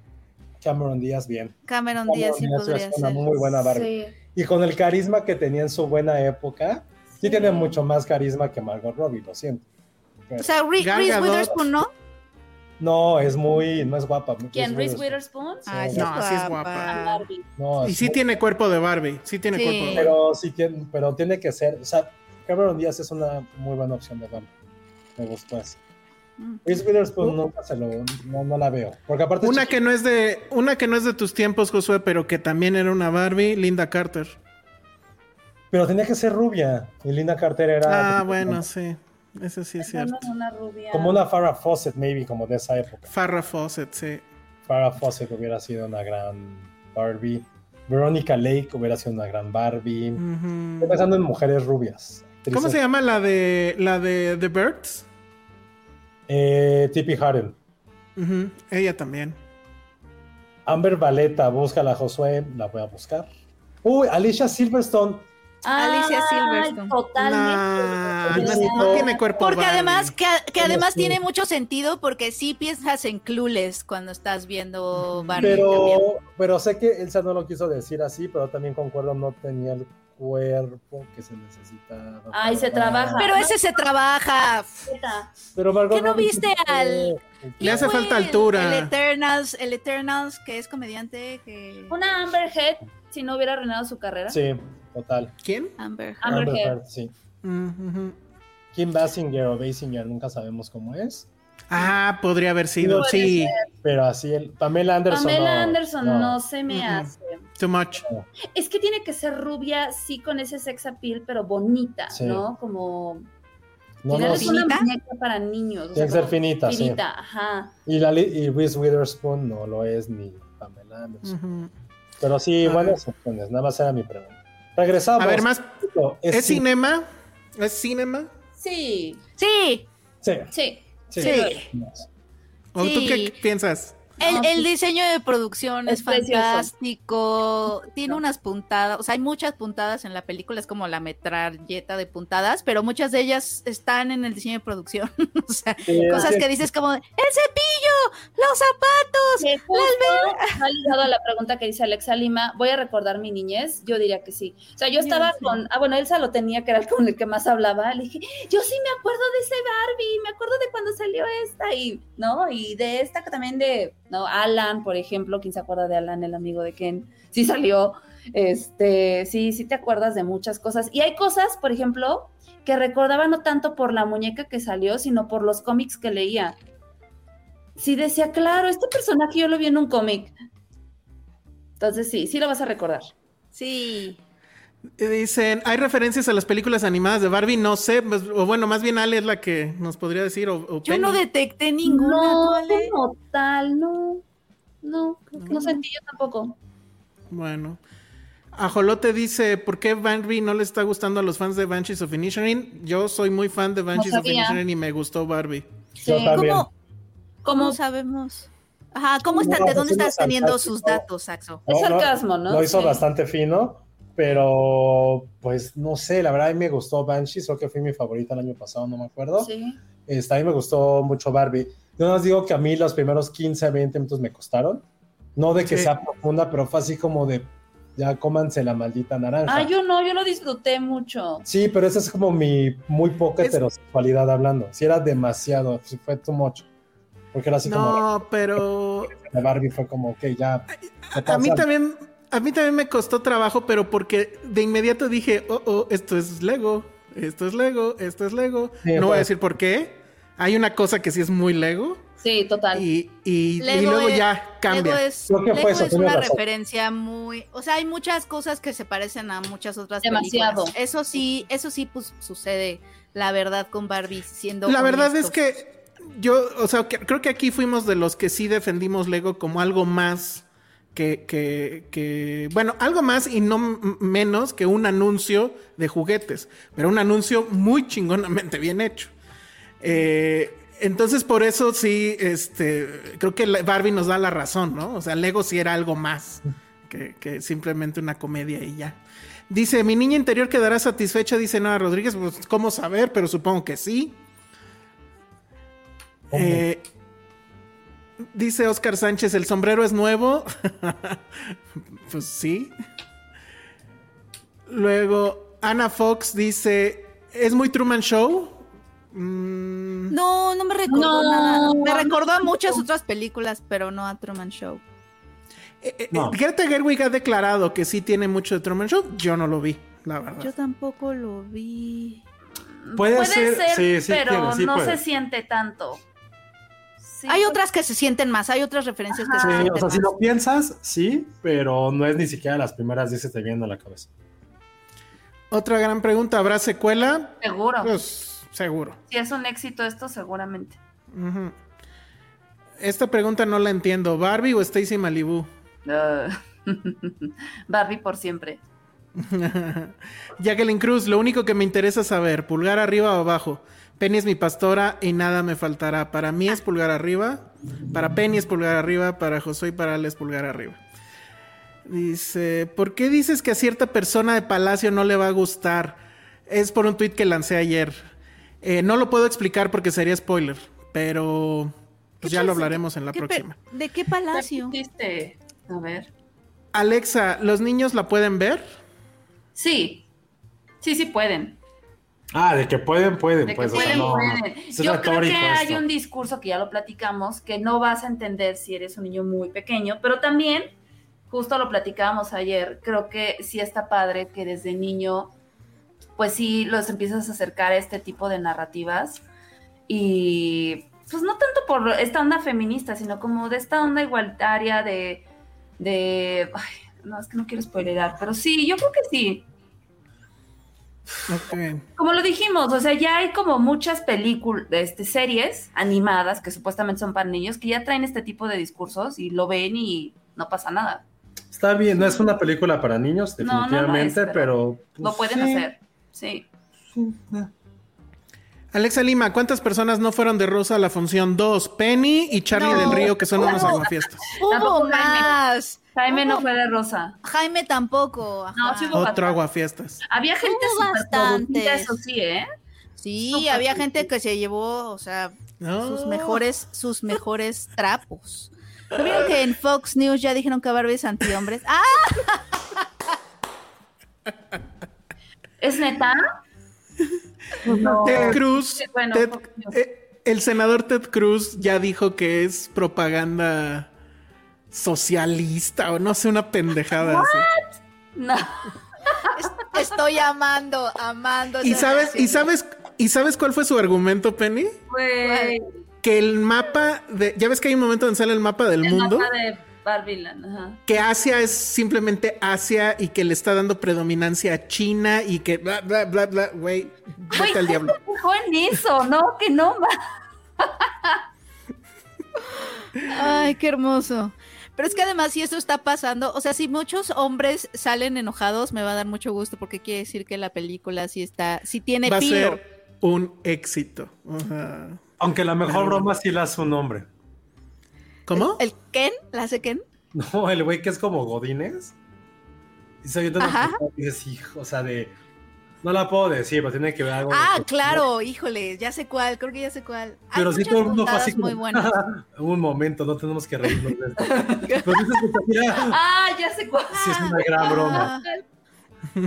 Cameron Díaz bien. Cameron Díaz sí Cameron podría es una ser. muy buena Barbie. Sí. Y con el carisma que tenía en su buena época, sí, tiene mucho más carisma que Margot Robbie, lo siento. Pero- O sea, Re- Gal Reese Gadot. Witherspoon, ¿no? no, es muy, no es guapa. ¿Quién? Reese ¿Reese Witherspoon? Ay, No, sí sí es A guapa. Barbie. No, Y es sí muy- tiene cuerpo de Barbie. Sí tiene Sí. cuerpo de Barbie. pero sí tiene, pero tiene que ser, o sea, Cameron Díaz es una muy buena opción de Barbie. Me gustó eso. Mm. Reese Witherspoon nunca se lo, no, no la veo. Porque aparte Una chiquita. que no es de una que no es de tus tiempos, Josué, pero que también era una Barbie, Linda Carter. Pero tenía que ser rubia. Y Linda Carter era Ah, bueno, sí. Eso sí es cierto. Una, una rubia. como una Farrah Fawcett, maybe, como de esa época. Farrah Fawcett, sí. Farrah Fawcett hubiera sido una gran Barbie. Veronica Lake hubiera sido una gran Barbie. Ujú. Estoy pensando en mujeres rubias. ¿Cómo se llama la de la de The Birds? Eh, Tippi Harden. Ella también. Amber Valeta, búscala, Josué. La voy a buscar. Uy, Alicia Silverstone. Alicia Silverstone. Totalmente. Nah, no, no tiene cuerpo Porque Barbie. además, que, además sí. tiene mucho sentido porque sí piensas en Clueless cuando estás viendo Barbie. Pero, también. pero sé que Elsa no lo quiso decir así, pero también concuerdo, no tenía el cuerpo que se necesitaba. Ay, se trabaja. Pero ese se trabaja. Pero Margot ¿Qué no Robbie viste al- Le hace ¿Quién fue falta el- altura. El Eternals, el Eternals, que es comediante. Que... Una Amber Head, si no hubiera arruinado su carrera. Sí, total. ¿Quién? Amber. Amber Heard. Heard, sí. Mm. Kim Basinger o Basinger, nunca sabemos cómo es. Ah, podría haber sido, sí. Pero así, el, Pamela Anderson. Pamela no, Anderson no, se me hace. Too much. Es que tiene que ser rubia, sí, con ese sex appeal, pero bonita, Sí. ¿no? Como. No, no, es sí. una muñeca para niños. Tiene que ser finita, sí. finita, ajá. Y, la, y Reese Witherspoon no lo es ni Pamela Anderson. Pero sí, buenas opciones. Nada más era mi pregunta. Regresamos. A ver, más. Es, ¿Es sí. cinema? ¿Es cinema? Sí, Sí, Sí. sí. Sí. Sí. ¿O tú qué piensas? El, el diseño de producción es, Es precioso. fantástico. Tiene No. unas puntadas, o sea, hay muchas puntadas en la película, es como la metralleta de puntadas, pero muchas de ellas están en el diseño de producción. o sea, cosas que dices como, el cepillo, los zapatos. Justo ha ligado a la pregunta que dice Alexa Lima, voy a recordar mi niñez, yo diría que sí. O sea, yo estaba sí. con, ah, bueno, Elsa lo tenía, que era el con el que más hablaba, le dije, yo sí me acuerdo de ese Barbie, me acuerdo de cuando salió esta, y, ¿no? Y de esta que también de, ¿no? Alan, por ejemplo, ¿quién se acuerda de Alan, el amigo de Ken? Sí salió, este, sí, sí te acuerdas de muchas cosas. Y hay cosas, por ejemplo, que recordaba no tanto por la muñeca que salió, sino por los cómics que leía. Sí decía, claro, este personaje yo lo vi en un cómic. Entonces sí, sí lo vas a recordar. Sí. Dicen, ¿hay referencias a las películas animadas de Barbie? No sé, pues, o bueno, más bien Ale es la que nos podría decir. O, o Yo no detecté ninguna. no, como tal, no. No, no sentí yo tampoco. Bueno. Ajolote dice, ¿por qué Barbie no le está gustando a los fans de Banshees of Inisherin? Yo soy muy fan de Banshees of sabía. Inisherin y me gustó Barbie. Yo Sí. también. ¿Cómo, Como ¿Cómo sabemos? Ajá, ¿cómo está, No, ¿de dónde estás es teniendo sus datos, Saxo? Es sarcasmo, ¿no? Lo hizo Sí. bastante fino, pero pues no sé, la verdad a mí me gustó Banshee, creo que fue mi favorita el año pasado, no me acuerdo. Sí. Este, a mí me gustó mucho Barbie. Yo nada más digo que a mí los primeros 15, 20 minutos me costaron. No de que Sí. sea profunda, pero fue así como de ya cómanse la maldita naranja. Ah, yo no, yo lo disfruté mucho. Sí, pero esa es como mi muy poca Es- heterosexualidad hablando. Si era demasiado, si fue too much. Porque era así como No, pero Barbie fue como, ok, ya. a mí también, a mí también me costó trabajo, pero porque de inmediato dije, oh, oh, esto es Lego, esto es Lego, esto es Lego. Sí, no voy a decir por qué. Hay una cosa que sí es muy Lego Sí, total. y, y- y Lego luego es- ya cambia. Lego es, Creo que fue Lego eso, es tienes una razón. referencia muy, o sea, hay muchas cosas que se parecen a muchas otras Demasiado. películas. Eso sí, eso sí pues sucede, la verdad con Barbie siendo La verdad es que yo, o sea, que- creo que aquí fuimos de los que sí defendimos Lego como algo más que, que, que- bueno, algo más y no menos que un anuncio de juguetes, pero un anuncio muy chingonamente bien hecho. Eh, entonces, por eso sí, este, creo que Barbie nos da la razón, ¿no? O sea, Lego sí era algo más que, que simplemente una comedia y ya. Dice, mi niña interior quedará satisfecha, dice Nora Rodríguez, pues, ¿cómo saber? Pero supongo que sí. Eh, Dice Oscar Sánchez, ¿el sombrero es nuevo? pues sí. Luego, Ana Fox dice, ¿es muy Truman Show? Mm, No, no me recordó No, nada. Me no, recordó a no. muchas otras películas, pero no a Truman Show. eh, eh, No. Greta Gerwig ha declarado que sí tiene mucho de Truman Show. Yo no lo vi, la verdad. Yo tampoco lo vi. Puede Puede ser, ser, sí, sí pero tiene, sí no puede. se siente tanto. Sí, hay pues, otras que se sienten más, hay otras referencias que se Sí, sienten o sea, más. si lo piensas, sí, pero no es ni siquiera las primeras 10 que te vienen a la cabeza. Otra gran pregunta, ¿habrá secuela? Seguro. Pues seguro. Si es un éxito esto, seguramente. Esta pregunta no la entiendo. ¿Barbie o Stacy Malibu? Ah. Barbie por siempre. Jacqueline Cruz, lo único que me interesa saber, pulgar arriba o abajo. Penny es mi pastora y nada me faltará. Para mí es pulgar arriba, para Penny es pulgar arriba, para Josué y para Ale es pulgar arriba. Dice, ¿por qué dices que a cierta persona de Palacio no le va a gustar? Es por un tweet que lancé ayer. Eh, no lo puedo explicar porque sería spoiler, pero pues ¿Qué ya lo hablaremos en la ¿Qué pe- próxima. ¿De qué palacio? A ver. Alexa, ¿los niños la pueden ver? Sí. Sí, sí pueden. Ah, de que pueden, pueden, De que pues. o sea, pueden, no, pueden. es Yo creo que hay esto. un discurso que ya lo platicamos, que no vas a entender si eres un niño muy pequeño, pero también, justo lo platicábamos ayer, creo que sí está padre que desde niño, pues sí los empiezas a acercar a este tipo de narrativas y pues no tanto por esta onda feminista, sino como de esta onda igualitaria de, de, ay, no, es que no quiero spoilerar, pero sí, yo creo que sí. Como lo dijimos, o sea, ya hay como muchas películas, este, series animadas que supuestamente son para niños que ya traen este tipo de discursos y lo ven y no pasa nada. Está bien, no es una película para niños, No, no es, definitivamente, pero. Lo pues, pueden sí, hacer, sí. sí. Alexa Lima, ¿cuántas personas no fueron de Rosa a la función? Dos, Penny y Charlie No. del Río, que son unos No. aguafiestas. Hubo más. Jaime no fue de rosa. Jaime tampoco. No, ajá. sí hubo- Otro aguafiestas. Había gente bastantes. eso sí, ¿eh? Sí, había gente que se llevó, o sea, No. sus mejores, sus mejores trapos. ¿No vieron que en Fox News ya dijeron que Barbie es antihombres? ¡Ah! ¿Es neta? No. Ted Cruz, bueno, Ted- Fox News. eh, el senador Ted Cruz ya dijo que es propaganda socialista o no sé, una pendejada así. No. Es- Estoy amando, amando. ¿Y sabes, y sabes, y sabes cuál fue su argumento, Penny? Que el mapa de, ya ves que hay un momento donde sale el mapa del El mundo. mapa de Barbiland, ajá. que Asia es simplemente Asia y que le está dando predominancia a China y que bla, bla, bla, bla, güey, vete al diablo. ¿cómo se fijó en eso? No, que no, ma- Ay, qué hermoso. Pero es que además, si esto está pasando, o sea, si muchos hombres salen enojados, me va a dar mucho gusto porque quiere decir que la película sí está, sí tiene Va a ser un éxito. Ajá. Aunque la mejor broma sí la hace un hombre. ¿Cómo? ¿El Ken? ¿La hace Ken? No, el güey que es como Godínez. Y se Ajá. dices, hijo, o sea, de. No la puedo decir, pero tiene que ver algo. Ah, claro, híjole, ya sé cuál, creo que ya sé cuál. Hay Pero sí todo el mundo fue puntadas así como. muy buenas. un momento, no tenemos que reírnos de esto. pero Ah, ya sé cuál. sí es una gran broma. Sí.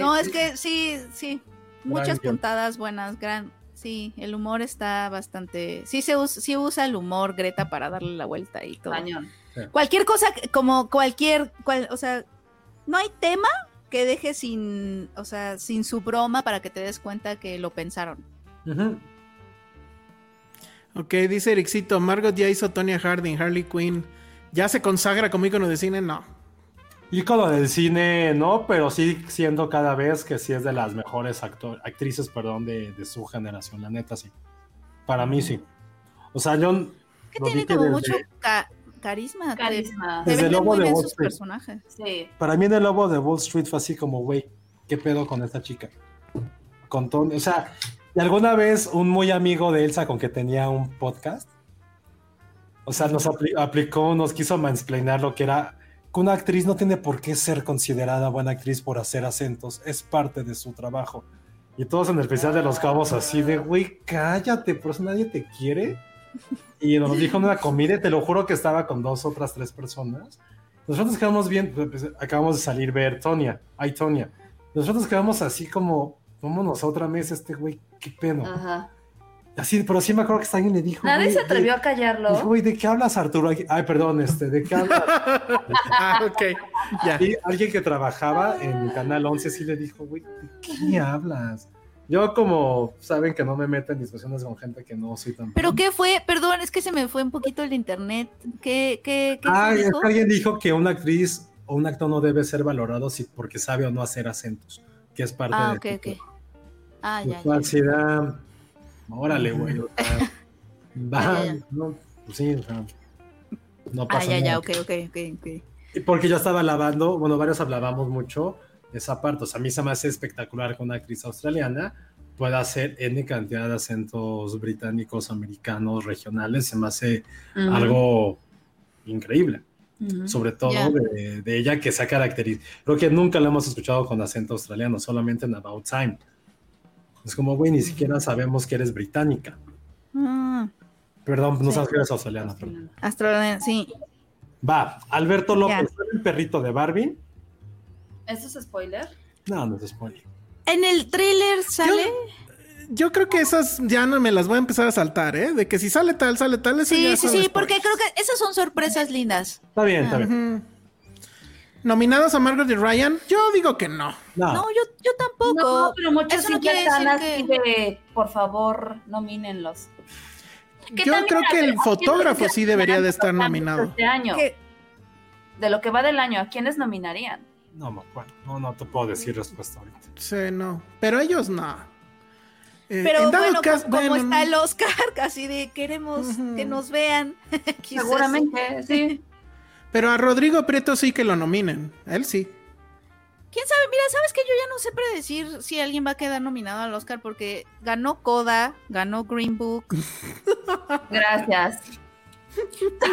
No, es que sí, sí, muchas puntadas buenas, gran, sí, el humor está bastante, sí se usa, sí usa el humor Greta para darle la vuelta y todo. Cañón. Cualquier cosa, como cualquier, cual- o sea, no hay tema que deje sin, o sea, sin su broma para que te des cuenta que lo pensaron. Ujú. Ok, dice Ericito, Margot ya hizo Tonya Harding, Harley Quinn. ¿Ya se consagra como ícono de cine? No. Ícono del cine, no, pero sí siendo cada vez que sí es de las mejores actor- actrices, perdón, de, de su generación, la neta sí. Para mí sí. O sea, yo Que lo tiene dije como desde- mucho ca- carisma. Carisma. Te, Desde venden Lobo muy de bien Wall sus Street. personajes. Sí. Para mí en el lobo de Wall Street fue así como, güey, ¿qué pedo con esta chica? Con todo, o sea, y alguna vez un muy amigo de Elsa con que tenía un podcast, o sea, nos apli- aplicó, nos quiso mansplainar lo que era que una actriz no tiene por qué ser considerada buena actriz por hacer acentos, es parte de su trabajo. Y todos en el especial de los cabos así de, güey, cállate, por eso nadie te quiere. Y nos dijo en una comida, y te lo juro que estaba con dos otras tres personas. Nosotros quedamos bien, pues, acabamos de salir ver Tonia, ay Tonia. Nosotros quedamos así como, vámonos a otra mesa, este güey, qué pedo. Ajá. Así, pero sí me acuerdo que alguien le dijo. Nadie se atrevió de- a callarlo. Dijo, güey, ¿de qué hablas, Arturo? Ay, perdón, este, ¿de qué hablas? Ah, ok. Ya. Y alguien que trabajaba en Canal 11 sí le dijo, güey, ¿de qué hablas? Yo como saben que no me meto en discusiones con gente que no soy tan... ¿Pero qué fue? Perdón, es que se me fue un poquito el internet. ¿Qué, qué, qué Ah, dijo? que alguien dijo que una actriz o un actor no debe ser valorado si porque sabe o no hacer acentos, que es parte Ah, de... ok, ok. Ah, ya, ya. Órale, güey. o sea, va, Ya, ya, ya. no, pues sí, o sea, no Ah, pasa ya, ya, nada. ok, ok, ok, ok. Porque yo estaba lavando, bueno, varios hablábamos mucho esa parte. O sea, a mí se me hace espectacular que una actriz australiana pueda hacer N cantidad de acentos británicos, americanos, regionales. Se me hace Ujú. algo increíble. Ujú. Sobre todo Ya. de, de ella que se ha caracterizado. Creo que nunca la hemos escuchado con acento australiano, solamente en About Time. Es como, güey, ni siquiera sabemos que eres británica. Mm, Perdón, no Sí. sabes que eres australiana. perdón. Australia, sí. Va, Alberto. López, ¿sabe el perrito de Barbie? ¿Eso es spoiler? No, no es spoiler. En el tráiler sale. Yo creo que esas ya no me las voy a empezar a saltar, ¿eh? De que si sale tal, sale tal. eso ya Sí, sí, sí, spoilers. porque creo que esas son sorpresas lindas. Está bien, está bien. ¿Nominados a Margaret y Ryan? Yo digo que no. No, No, yo, yo tampoco. No, pero muchos Eso sí no están así que- de, por favor, nomínenlos. Que Yo creo que el ¿a quiénes fotógrafo sí debería de estar nominado. Este año, de lo que va del año, ¿a quiénes nominarían? No me acuerdo. No, no te puedo decir respuesta ahorita. Sí, no. Pero ellos no. Eh, Pero bueno, caso- como bueno, está el Oscar, casi de queremos que nos vean. Seguramente, sí. Pero a Rodrigo Prieto sí que lo nominen. A Él sí. ¿Quién sabe? Mira, sabes que yo ya no sé predecir si alguien va a quedar nominado al Oscar porque ganó Coda, ganó Green Book. Gracias.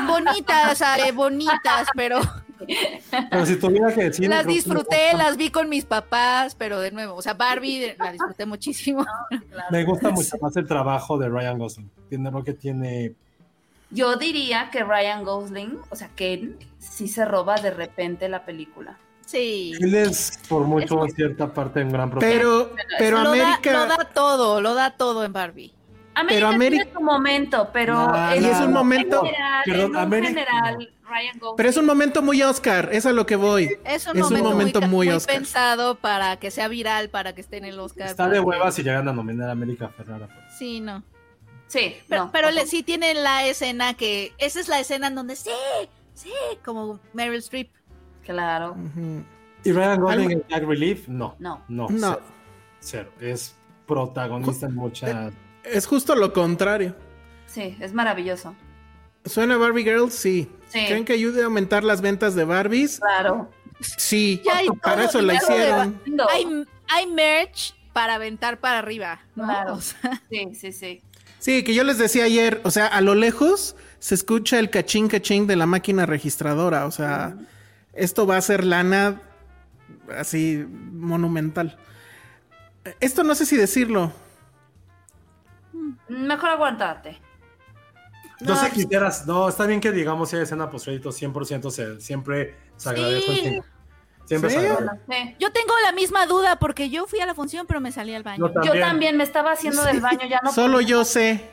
Bonitas, Ale, bonitas, pero Pero si tuviera que decir. las disfruté, las vi con mis papás, pero de nuevo, o sea, Barbie la disfruté muchísimo. Me gusta mucho más el trabajo de Ryan Gosling. Tiene lo que tiene. Yo diría que Ryan Gosling, o sea, Ken, sí se roba de repente la película. Sí. Él es por mucho Es- cierta parte un gran protagonista. Pero, pero América. da, lo da todo, lo da todo en Barbie. América, América- tiene su momento, pero No, y es un momento- en general, Perdón, en un América- general, Ryan Gosling. Pero es un momento muy Oscar. Es a lo que voy. Es un Es un momento, momento muy, muy Oscar. pensado para que sea viral, para que esté en el Oscar. Está de hueva si llegan a nominar a América Ferrara. pues. Sí, no. Sí, Pero, no, pero le- sí tiene la escena que. Esa es la escena en donde sí, sí, como Meryl Streep. Claro. ¿Y Ryan Gosling en Jack Relief? No. No. No. No. Cero. Cero. Es protagonista en muchas. Es justo lo contrario. Sí, es maravilloso. ¿Suena Barbie Girls? Sí. Sí. ¿Creen que ayude a aumentar las ventas de Barbies? Claro. Sí. Ya hay Para eso la hicieron. Hay, hay merch para aventar para arriba, ¿no? Claro. O sea, Sí, sí, sí. Sí, que yo les decía ayer, o sea, a lo lejos se escucha el cachín cachín de la máquina registradora, o sea, esto va a ser lana así monumental. Esto no sé si decirlo. Mejor aguantarte. No, No, sé, quisieras. No, está bien que digamos si hay escena post 100% se, siempre se agradece Sí. Siempre Sí. se agradece. Sí. yo tengo la misma duda porque yo fui a la función, pero me salí al baño. Yo Yo También. me estaba haciendo del baño, ya no. Solo yo sé,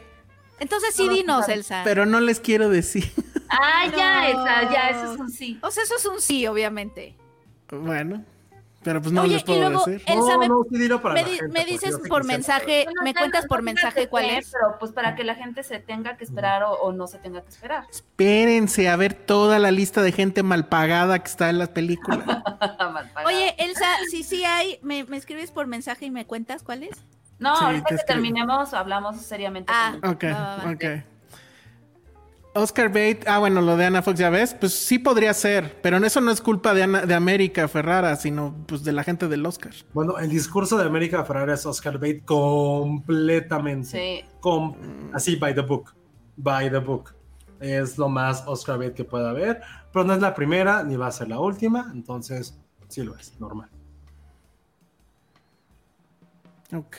Entonces sí, No, dinos, claro. Elsa. pero no les quiero decir. Ah, ya, No. esa, ya, eso es un sí. O sea, eso es un sí, obviamente. bueno, pero pues no Oye, les y puedo luego, decir. Elsa, No, me, no, sí, dilo para me la di- gente, me porque dices por mensaje, me cuentas por mensaje cuál es. Pero pues para que la gente se tenga que esperar o, o no se tenga que esperar. Espérense a ver toda la lista de gente mal pagada que está en las películas. Oye, Elsa, si sí hay, me, me escribes por mensaje y me cuentas cuál es. no, sí, ahorita te que escribo. terminemos hablamos seriamente. Ah. con- Ok, ok. Oscar Bate, ah, bueno, lo de Ana Fox, ya ves, pues sí podría ser, pero eso no es culpa de, Ana- de América Ferrara, sino pues de la gente del Oscar. Bueno, el discurso de América Ferrara es Oscar Bate completamente. Sí. Com- así, by the book. By the book. Es lo más Oscar Bate que pueda haber. Pero no es la primera, ni va a ser la última. Entonces, sí lo es, normal. Ok.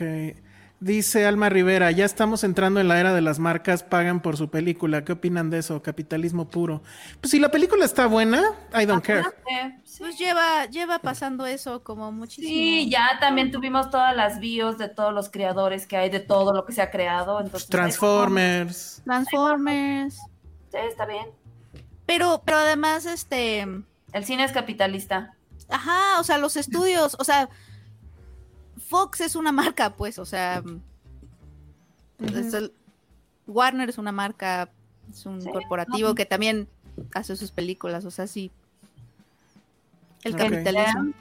Dice Alma Rivera, ya estamos entrando en la era de las marcas pagan por su película. ¿Qué opinan de eso? Capitalismo puro. Pues si la película está buena, I don't care. Eh, sí. Pues lleva, lleva pasando eso como muchísimo. Sí, ya también tuvimos todas las bios de todos los creadores que hay de todo lo que se ha creado. Entonces, Transformers. Transformers. Sí, está bien. Pero, pero además, este. El cine es capitalista. Ajá, o sea, los estudios, o sea, Fox es una marca, pues, o sea, es el- Warner es una marca, es un Sí, corporativo no. que también hace sus películas, o sea, sí. El Ok. capitalismo.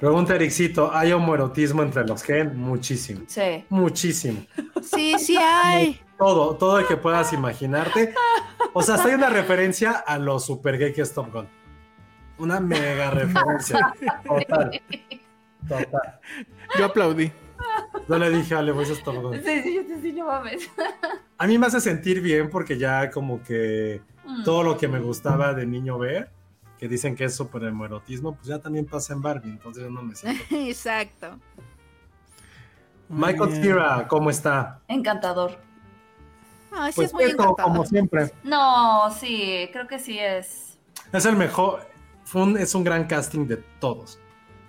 Pregunta Ericito, ¿hay homoerotismo entre los Ken? Muchísimo. Sí. Muchísimo. Sí, sí hay. Todo, todo el que puedas imaginarte. O sea, hasta hay una referencia a los super gay que es Top Gun. Una mega referencia. Total. Total. Yo aplaudí. Yo le dije, Ale, pues es Gun. Sí, sí, sí, sí, no mames. A mí me hace sentir bien porque ya como que Mm. todo lo que me gustaba de niño ver, que dicen que es super homoerotismo, pues ya también pasa en Barbie, entonces yo no me siento. Exacto. Michael. Cera, ¿cómo está? Encantador. Ay, sí Pues es muy encantador. como siempre. No, sí, creo que sí es. Es el mejor, fue un- es un gran casting de todos.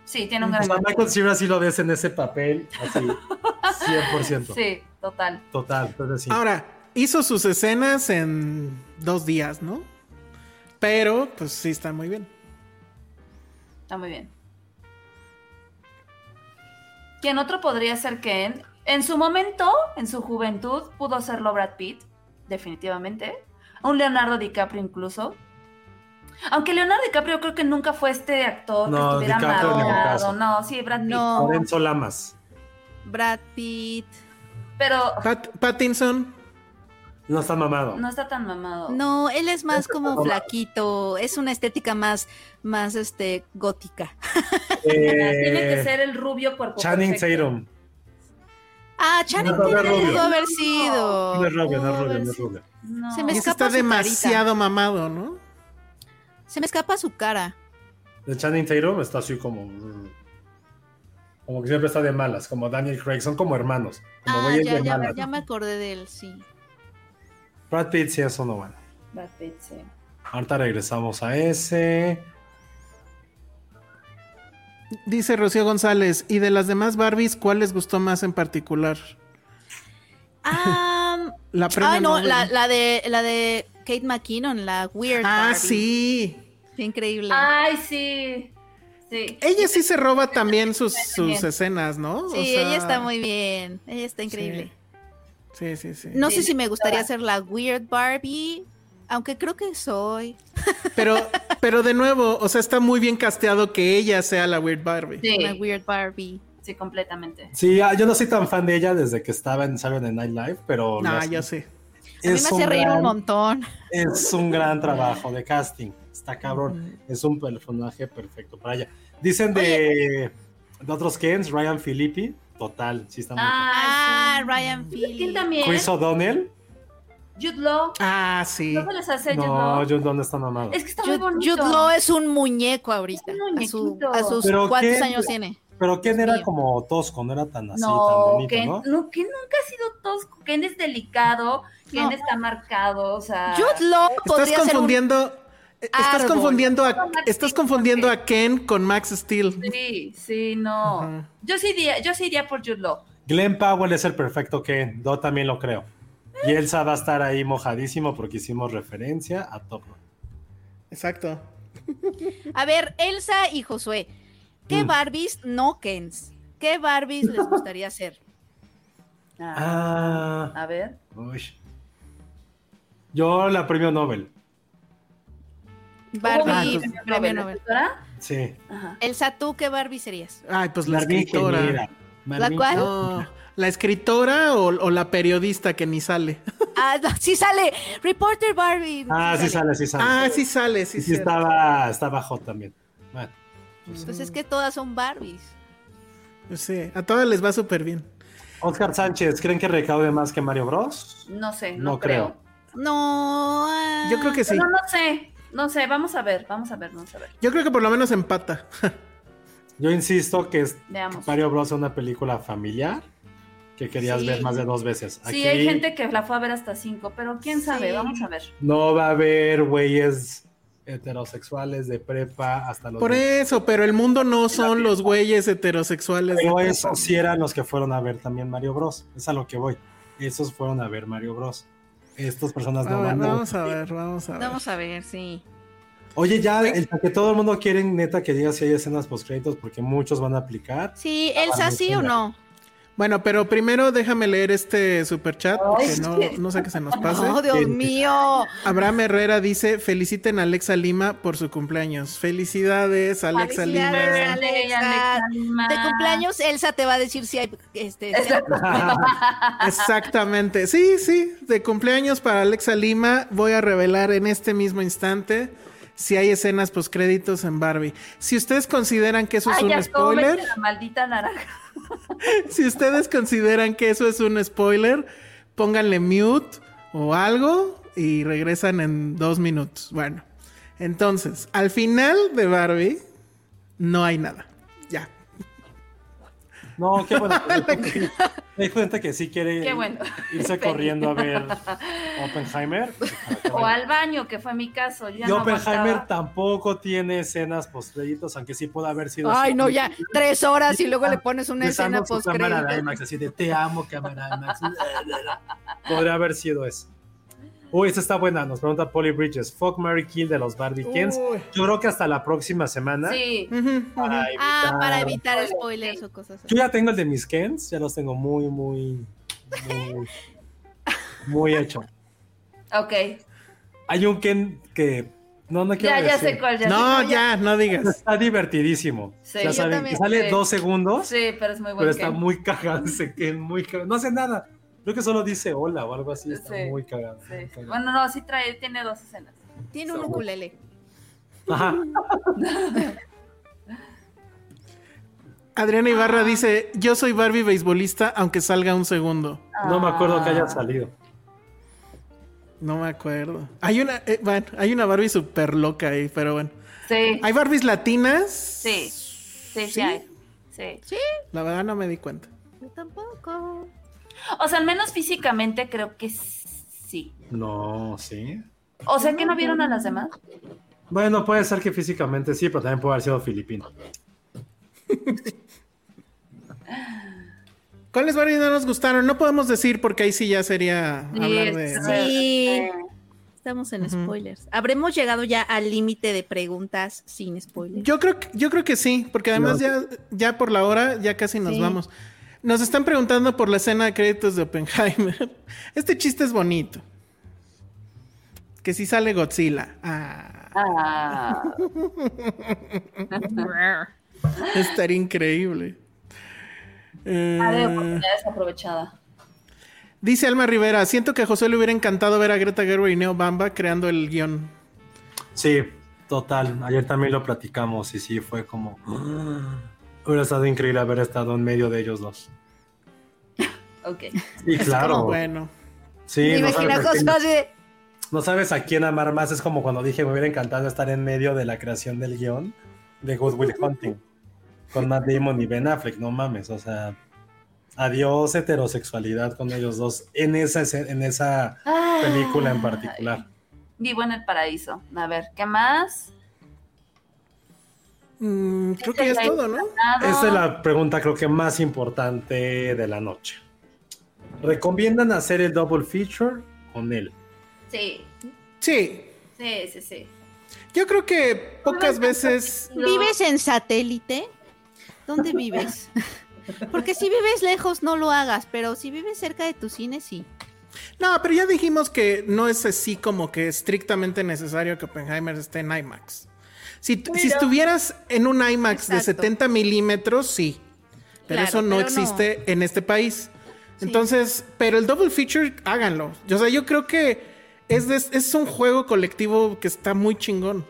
Sí, tiene un gran. sea, Michael Cera sí lo ves en ese papel, así, 100%. Sí, total. Total, entonces sí. Ahora, hizo sus escenas en dos días, ¿no? Pero, pues sí, está muy bien. Está muy bien. ¿Quién otro podría ser Ken? En su momento, en su juventud, pudo serlo Brad Pitt, definitivamente. Un Leonardo DiCaprio incluso. Aunque Leonardo DiCaprio creo que nunca fue este actor No, que estuviera. No, sí, Brad Pitt. No. Lorenzo Lamas. Brad Pitt. Pero Pat- Pattinson, No está mamado. no está tan mamado. No, él es más como mamado. flaquito, es una estética más, más, este, gótica. Eh, Tiene que ser el rubio cuerpo Channing perfecto. Tatum. Ah, Channing No, no, Tatum pudo haber sido. No es rubio, no es rubio, no es rubio. No. Se me escapa está demasiado mamado, ¿no? Se me escapa su cara. De Channing Tatum está así como. Como que siempre está de malas, como Daniel Craig, son como hermanos. Como Ah, ya, de ya, malas. ya me acordé de él, sí. Brad Pitt sí, eso no bueno. Brad Pitt, sí. Ahorita regresamos a ese. Dice Rocío González, ¿y de las demás Barbies cuál les gustó más en particular? Ah, La ah, no, la de la de Kate McKinnon, la Weird Ah, Barbie. sí. Qué increíble. Ay, sí. Sí. Ella sí se roba también sus, sus escenas, ¿no? sí, O sea, ella está muy bien. Ella está increíble. Sí, sí, sí. No Sí, sé si me gustaría ser la Weird Barbie, aunque creo que soy. Pero, pero de nuevo, o sea, está muy bien casteado que ella sea la Weird Barbie. Sí, Una Weird Barbie. sí, completamente. Sí, ah, yo no soy tan fan de ella desde que estaba en Saturday Night Live, pero. No, hace- yo sé. A mí me hace reír gran- un montón. Es un gran trabajo de casting. Está cabrón. Es un personaje perfecto para ella. Dicen de, de otros Kens, Ryan Filippi. Total, sí está muy Ah, sí. Ryan ¿Quién Phillips. también? Chris O'Donnell. Jude Law. Ah, sí. ¿No se les hace Jude No, Law? yo dónde está mamado. Es que está Jude, muy bonito. Jude Law es un muñeco ahorita. Es un a, su- a sus Pero cuántos años tiene. Pero Ken era como tosco, no era tan así, tan No, bonito, Ken, ¿no? no, Ken nunca ha sido tosco. Ken es delicado. Ken No. está marcado. O sea. Jude Law Estás podría ser un confundiendo. Estás árbol. confundiendo a, estás Steel, confundiendo a Ken con Max Steel. Sí, sí, no. Yo sí iría, yo sí iría por Jude Law. Glenn Powell es el perfecto Ken. Yo también lo creo. Y Elsa va a estar ahí mojadísimo porque hicimos referencia a Top. Exacto. A ver, Elsa y Josué, ¿qué Mm. Barbies no Kens? ¿Qué Barbies les gustaría ser? Ah, Ah, A ver. uy. Yo la premio Nobel. Barbie, Ah, Premio entonces- premio Nobel. Sí. Ajá. Elsa, ¿tú qué Barbie serías? Ay, pues la escritora. Ingeniera. Cuál? No, ¿La escritora o, o la periodista que ni sale? Ah, no, sí sale. Reporter Barbie. Ah, sí sale, sí sale. Ah, sí sale, sí, Sí, sí estaba, estaba hot también. Bueno, Pues es que todas son Barbies. Pues sí, a todas les va súper bien. Oscar Sánchez, ¿creen que recaude más que Mario Bros? No sé, no, No creo. creo. No. ah. Yo creo que sí. No, no sé. No sé, vamos a ver, vamos a ver, vamos a ver. Yo creo que por lo menos empata. Yo insisto que es Veamos. Mario Bros es una película familiar, que querías Sí. ver más de dos veces. Sí, hay gente que la fue a ver hasta cinco, pero quién sabe, Sí. vamos a ver. no va a haber güeyes heterosexuales de prepa hasta los... Por eso, pero el mundo no son los güeyes heterosexuales. Pero de- esos sí eran los que fueron a ver también Mario Bros. Es a lo que voy. Esos fueron a ver Mario Bros. Estas personas no A ver, van a... vamos a ver, vamos a ver. Vamos a ver, sí. Oye, ya, el que todo el mundo quiere, neta, que diga si hay escenas post-créditos, porque muchos van a aplicar. Sí, Elsa, ¿sí o no? Bueno, pero primero déjame leer este super chat, porque no, no sé que se nos pase. Oh, Dios Sí. mío. Abraham Herrera dice, feliciten a Alexa Lima por su cumpleaños. Felicidades, Alexa Felicidades, Lima. Alexa. Alexa Lima. De cumpleaños, Elsa te va a decir si hay este, Exactamente. Sí, sí, de cumpleaños para Alexa Lima. Voy a revelar en este mismo instante si hay escenas postcréditos en Barbie. Si ustedes consideran que eso es Ay, un ya spoiler, la maldita naranja. Si ustedes consideran que eso es un spoiler, pónganle mute o algo y regresan en dos minutos. Bueno, entonces, al final de Barbie no hay nada. No, qué bueno. Hay gente que sí quiere Qué bueno. irse corriendo a ver Oppenheimer. O al baño, que fue mi caso. yo ya Y no Oppenheimer aguantaba. tampoco tiene escenas post-créditos, aunque sí puede haber sido... Ay, no, ya, tres horas y luego le pones una escena su post cámara de IMAX, así de te amo, cámara de IMAX. Podría haber sido eso. Uy, esta está buena. Nos pregunta Polly Bridges. Fuck Mary Kill de los Barbie Kens. Uy. Yo creo que hasta la próxima semana. Sí. Ah, para evitar spoilers o cosas así. Yo ya tengo el de mis Kens. Ya los tengo muy, muy, muy, muy hecho. Ok. Hay un Ken que. No, no quiero Ya, ya decir. sé cuál. Ya No, sé cuál. ya, no digas. Está divertidísimo. Sí, ya yo saben, que sale Sí. dos segundos, Sí, pero es muy bueno. pero está muy cagado ese Ken, muy cagado. No hace nada. Creo que solo dice hola o algo así. Está Sí. muy cagado. muy cagado. Bueno, no, sí trae, tiene dos escenas. Tiene un ukulele. Ajá. Adriana Ibarra dice, yo soy Barbie beisbolista aunque salga un segundo. No me acuerdo que Ah. haya salido. No me acuerdo. Hay una, eh, bueno, hay una Barbie súper loca ahí, pero bueno. Sí. ¿Hay Barbies latinas? Sí. Sí, sí, ¿Sí? hay. Sí. La verdad no me di cuenta. Yo tampoco. O sea, al menos físicamente creo que sí. No, sí. O sea, que no vieron a las demás. Bueno, puede ser que físicamente sí, pero también puede haber sido filipino. ¿Cuáles Barbies no nos gustaron? No podemos decir porque ahí sí ya sería hablar de... Sí. Estamos en spoilers. ¿Habremos llegado ya al límite de preguntas sin spoilers? Yo creo que, yo creo que sí, porque además No. ya, ya por la hora ya casi nos Sí. vamos. Nos están preguntando por la escena de créditos de Oppenheimer. Este chiste es bonito. Que si sale Godzilla. Ah, Ah. estaría increíble. Eh, Ah, de oportunidad desaprovechada. dice Alma Rivera, siento que a José le hubiera encantado ver a Greta Gerwig y Neo Bamba creando el guion. Sí, total. Ayer también lo platicamos y sí, fue como... Hubiera estado increíble haber estado en medio de ellos dos. Ok. Y claro. Como, bueno. Sí, no sabes, a quién, José así. no sabes a quién amar más. Es como cuando dije, me hubiera encantado estar en medio de la creación del guion de Good Will Hunting. Con Matt Damon y Ben Affleck, no mames. O sea, adiós heterosexualidad con ellos dos en esa, escena- en esa película en particular. Vivo en el paraíso. A ver, ¿qué más? Mm, creo que ya es todo, ¿no? Esa es la pregunta creo que más importante de la noche. ¿Recomiendan hacer el double feature con él? Sí, Sí. sí, sí, sí. Yo creo que pocas veces... ¿Vives en satélite? ¿Dónde vives? Porque si vives lejos no lo hagas, pero si vives cerca de tu cine sí. No, pero ya dijimos que no es así como que estrictamente necesario que Oppenheimer esté en IMAX. Si, si estuvieras en un IMAX de Exacto. 70 milímetros, sí. Pero Claro, eso no pero existe en este país. Entonces, pero el double feature, háganlo. O sea, yo creo que es, de- es un juego colectivo que está muy chingón.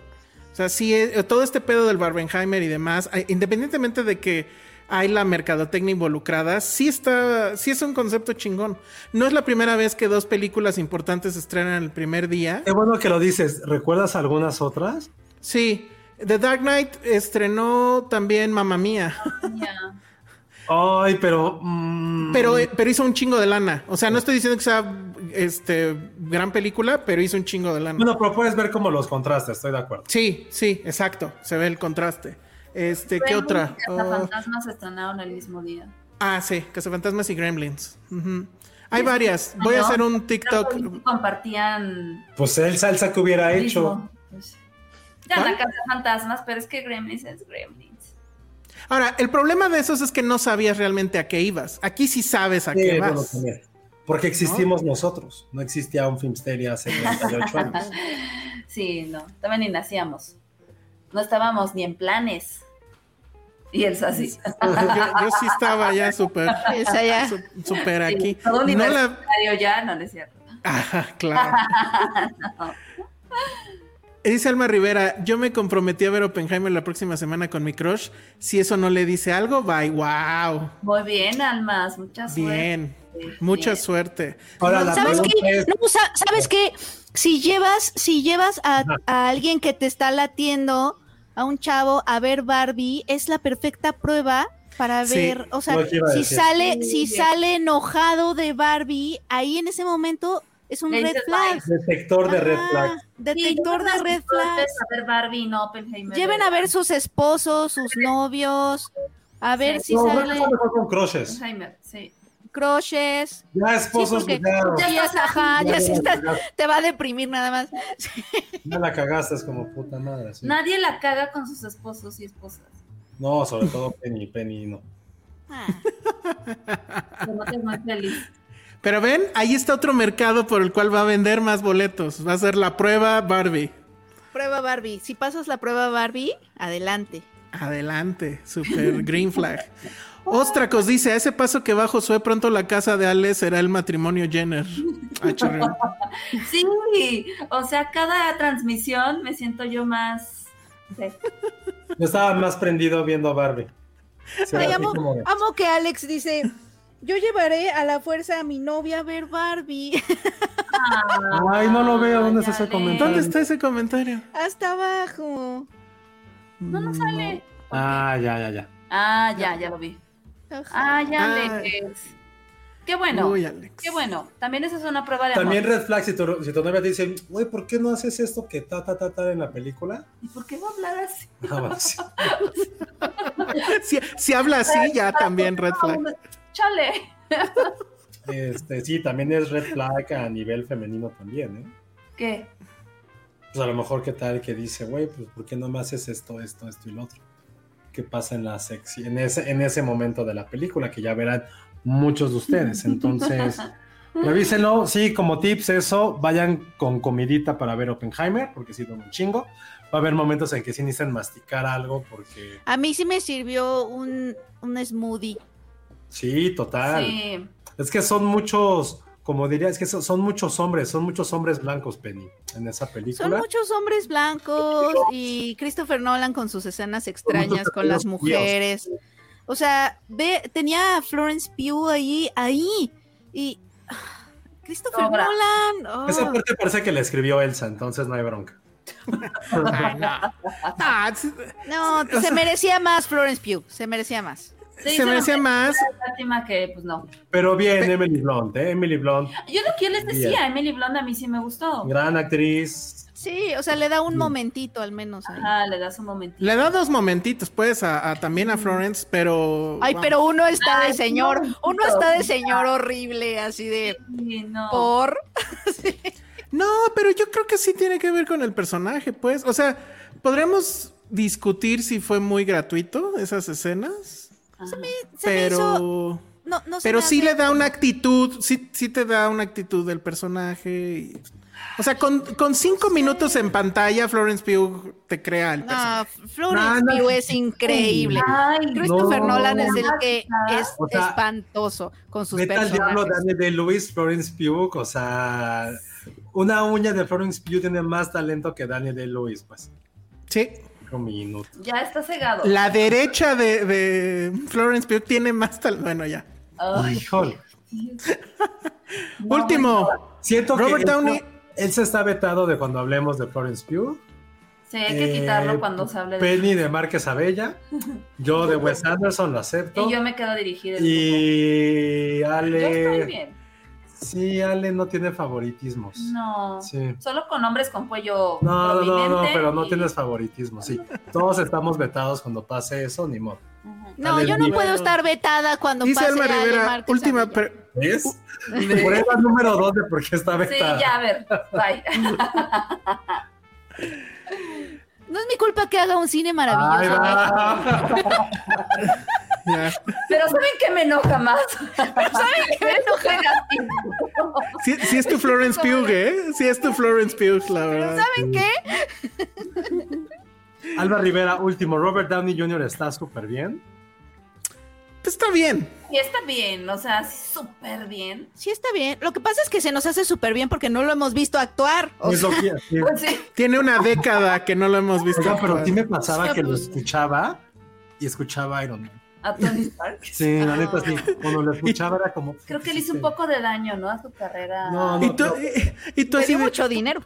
O sea, sí, eh, todo este pedo del Barbenheimer y demás, eh, independientemente de que hay la mercadotecnia involucrada, sí está, sí es un concepto chingón. No es la primera vez que dos películas importantes se estrenan el primer día. Qué bueno que lo dices. ¿Recuerdas algunas otras? Sí, The Dark Knight estrenó también Mamma Mía. Ya. Ay, pero. mm, Pero, eh, pero hizo un chingo de lana. O sea, no estoy diciendo que sea este gran película, pero hizo un chingo de lana. Bueno, pero puedes ver como los contrastes, estoy de acuerdo. Sí, sí, exacto. Se ve el contraste. Este, ¿qué otra? y Oh, Cazafantasmas se estrenaron el mismo día. ah, sí, Cazafantasmas y Gremlins. Hay varias. Voy a hacer un TikTok. compartían Pues el salsa que hubiera hecho. pues. Ya ¿Cuál? la casa fantasmas, pero es que Gremlins es Gremlins. Ahora, el problema de esos es que no sabías realmente a qué ibas. Aquí sí sabes a Sí, qué vas. Porque existimos nosotros. No existía un Filmsteria hace 38 años. Sí, no, también ni nacíamos. No estábamos ni en planes. Y el así. yo, yo sí estaba ya súper súper aquí. Todo No la... ya, no, no es cierto. Ajá, claro. Dice Alma Rivera, yo me comprometí a ver Oppenheimer la próxima semana con mi crush. Si eso no le dice algo, bye, wow. Muy bien, Almas, mucha suerte. Bien, mucha Bien. suerte. Ahora, ¿Sabes qué? es- No, sa- ¿sabes qué? Si llevas, si llevas a, a alguien que te está latiendo, a un chavo, a ver Barbie, es la perfecta prueba para Sí, ver, o sea, si sale, si sale enojado de Barbie, ahí en ese momento es un red flag. detector de red flag. Detector Sí, de no red tú estés flags. A ver Barbie y no Oppenheimer. Lleven a ver sus esposos, sus novios, a ver Sí. si No, sale está mejor con crushes. Oppenheimer, sí. crushes. Ya esposos, porque- ya, Ya, ajá, ya Ya, ya, está- te va a deprimir nada más. ya la cagaste, es como puta madre. sí. Nadie la caga con sus esposos y esposas. No, sobre todo Penny, Penny no. Ah. Pero no te muy feliz. Pero ven, ahí está otro mercado por el cual va a vender más boletos. Va a ser la prueba Barbie. Prueba Barbie. Si pasas la prueba Barbie, adelante. Adelante, super green flag. Ostracos dice, a ese paso que va Josué, pronto la casa de Ale será el matrimonio Jenner. Ah. Sí, o sea, cada transmisión me siento yo más. sí. Yo estaba más prendido viendo a Barbie. Ay, como amo que Alex dice, yo llevaré a la fuerza a mi novia a ver Barbie. Ay, no lo veo. ¿Dónde está ese comentario? ¿Dónde está ese comentario? Hasta abajo. No nos sale. Ah, ya, ya, ya. Ah, ya, ya lo vi. Ajá. Ah, ya, Ah. Alex. Qué bueno. Uy, Alex. Qué bueno. También esa es una prueba de También amor. red flag, si tu, si tu novia te dice, güey, ¿por qué no haces esto que ta, ta, ta, ta en la película? ¿Y por qué va a hablar así? Ah, bueno, sí. Si, si habla así, ya también red flag. Chale. Este, sí, también es red flag a nivel femenino también, ¿eh? ¿Qué? Pues a lo mejor qué tal que dice, güey, pues ¿por qué no me haces esto, esto, esto y lo otro? ¿Qué pasa en la sexy, en ese, en ese momento de la película que ya verán muchos de ustedes? Entonces, revísenlo, sí, como tips eso, vayan con comidita para ver Oppenheimer, porque sí, un chingo. Va a haber momentos en que sí necesitan masticar algo, porque A mí sí me sirvió un, un smoothie. Sí, total. Sí. Es que son muchos, como diría, es que son, son muchos hombres, son muchos hombres blancos, Penny, en esa Son película. muchos hombres blancos y Christopher Nolan con sus escenas extrañas con las tíos. mujeres. O sea, ve, tenía a Florence Pugh ahí, ahí. Y ah, Christopher. Nolan. oh. Esa parte parece que la escribió Elsa, entonces no hay bronca. Ay, no. Ah, No, se merecía más Florence Pugh, se merecía más. Sí, se merecía me- más. Lástima que, pues no. Pero bien, Emily Blunt, ¿eh? Emily Blunt, Yo lo que les decía, Bien. Emily Blonde a mí sí me gustó. gran actriz. Sí, o sea, le da un momentito al menos. Ajá, le das un momentito. Le da dos momentitos, pues, a, a- también a Florence, pero. Ay, vamos. pero uno está de Ay, señor, no, uno está de señor horrible, así de Sí, no. por. No, pero yo creo que sí tiene que ver con el personaje, pues. O sea, podremos discutir si fue muy gratuito esas escenas. Se me pero. hizo- No, no se Pero me sí hace- le da una actitud, sí, sí te da una actitud del personaje. y- o sea, con, con cinco minutos en pantalla, Florence Pugh te crea el personaje. No, Florence No, no. Pugh es increíble. Ay, Christopher no. Nolan es el que es O sea, espantoso con sus al diablo personajes. Daniel de Lewis, Florence Pugh, o sea, una uña de Florence Pugh tiene más talento que Daniel de Lewis, pues. Sí. Un minuto. ya está cegado. La derecha de, de Florence Pugh tiene más talento. Bueno, ya. Ay, Híjole. No, Último. Siento Robert que Downey- Él, él se está vetado de cuando hablemos de Florence Pugh. Sí, hay que Eh, quitarlo cuando se hable de Penny de Márquez Abella. Yo de Wes Anderson lo acepto. Y yo me quedo dirigida. el Y grupo. Ale. Yo estoy bien. Sí, Ale no tiene favoritismos. No. Sí. Solo con hombres con cuello No, no, no, no, pero no y- tienes favoritismo, sí. Todos estamos vetados cuando pase eso, ni modo. No, Ale, yo no puedo estar vetada cuando Dice pase Alma Rivera, última... ¿Ves? Es número dos de por qué está Sí, vetada. ya, a ver, bye. No es mi culpa que haga un cine Ay, maravilloso. va. Pero ¿saben qué me enoja más? ¿Saben qué me enoja Sí, sí es tu Florence Pugh, ¿eh? Sí es tu Florence Pugh, la verdad. ¿Saben qué? Alba Rivera, último. Robert Downey Jr. está súper bien. Pues está bien. Y está bien, o sea, sí, súper bien. Sí, está bien. Lo que pasa es que se nos hace súper bien porque no lo hemos visto actuar. O Es sea, lo que- sí. Pues sí. Tiene una década que no lo hemos visto. Oiga, pero actuar. sí me pasaba Sí, que lo escuchaba y escuchaba Iron Man. A Tony Stark. Sí, la neta sí. Cuando lo escuchaba era como. Creo que le hizo un poco de daño, ¿no? A su carrera. No, no. Y tú, y, y tú así de, mucho dinero.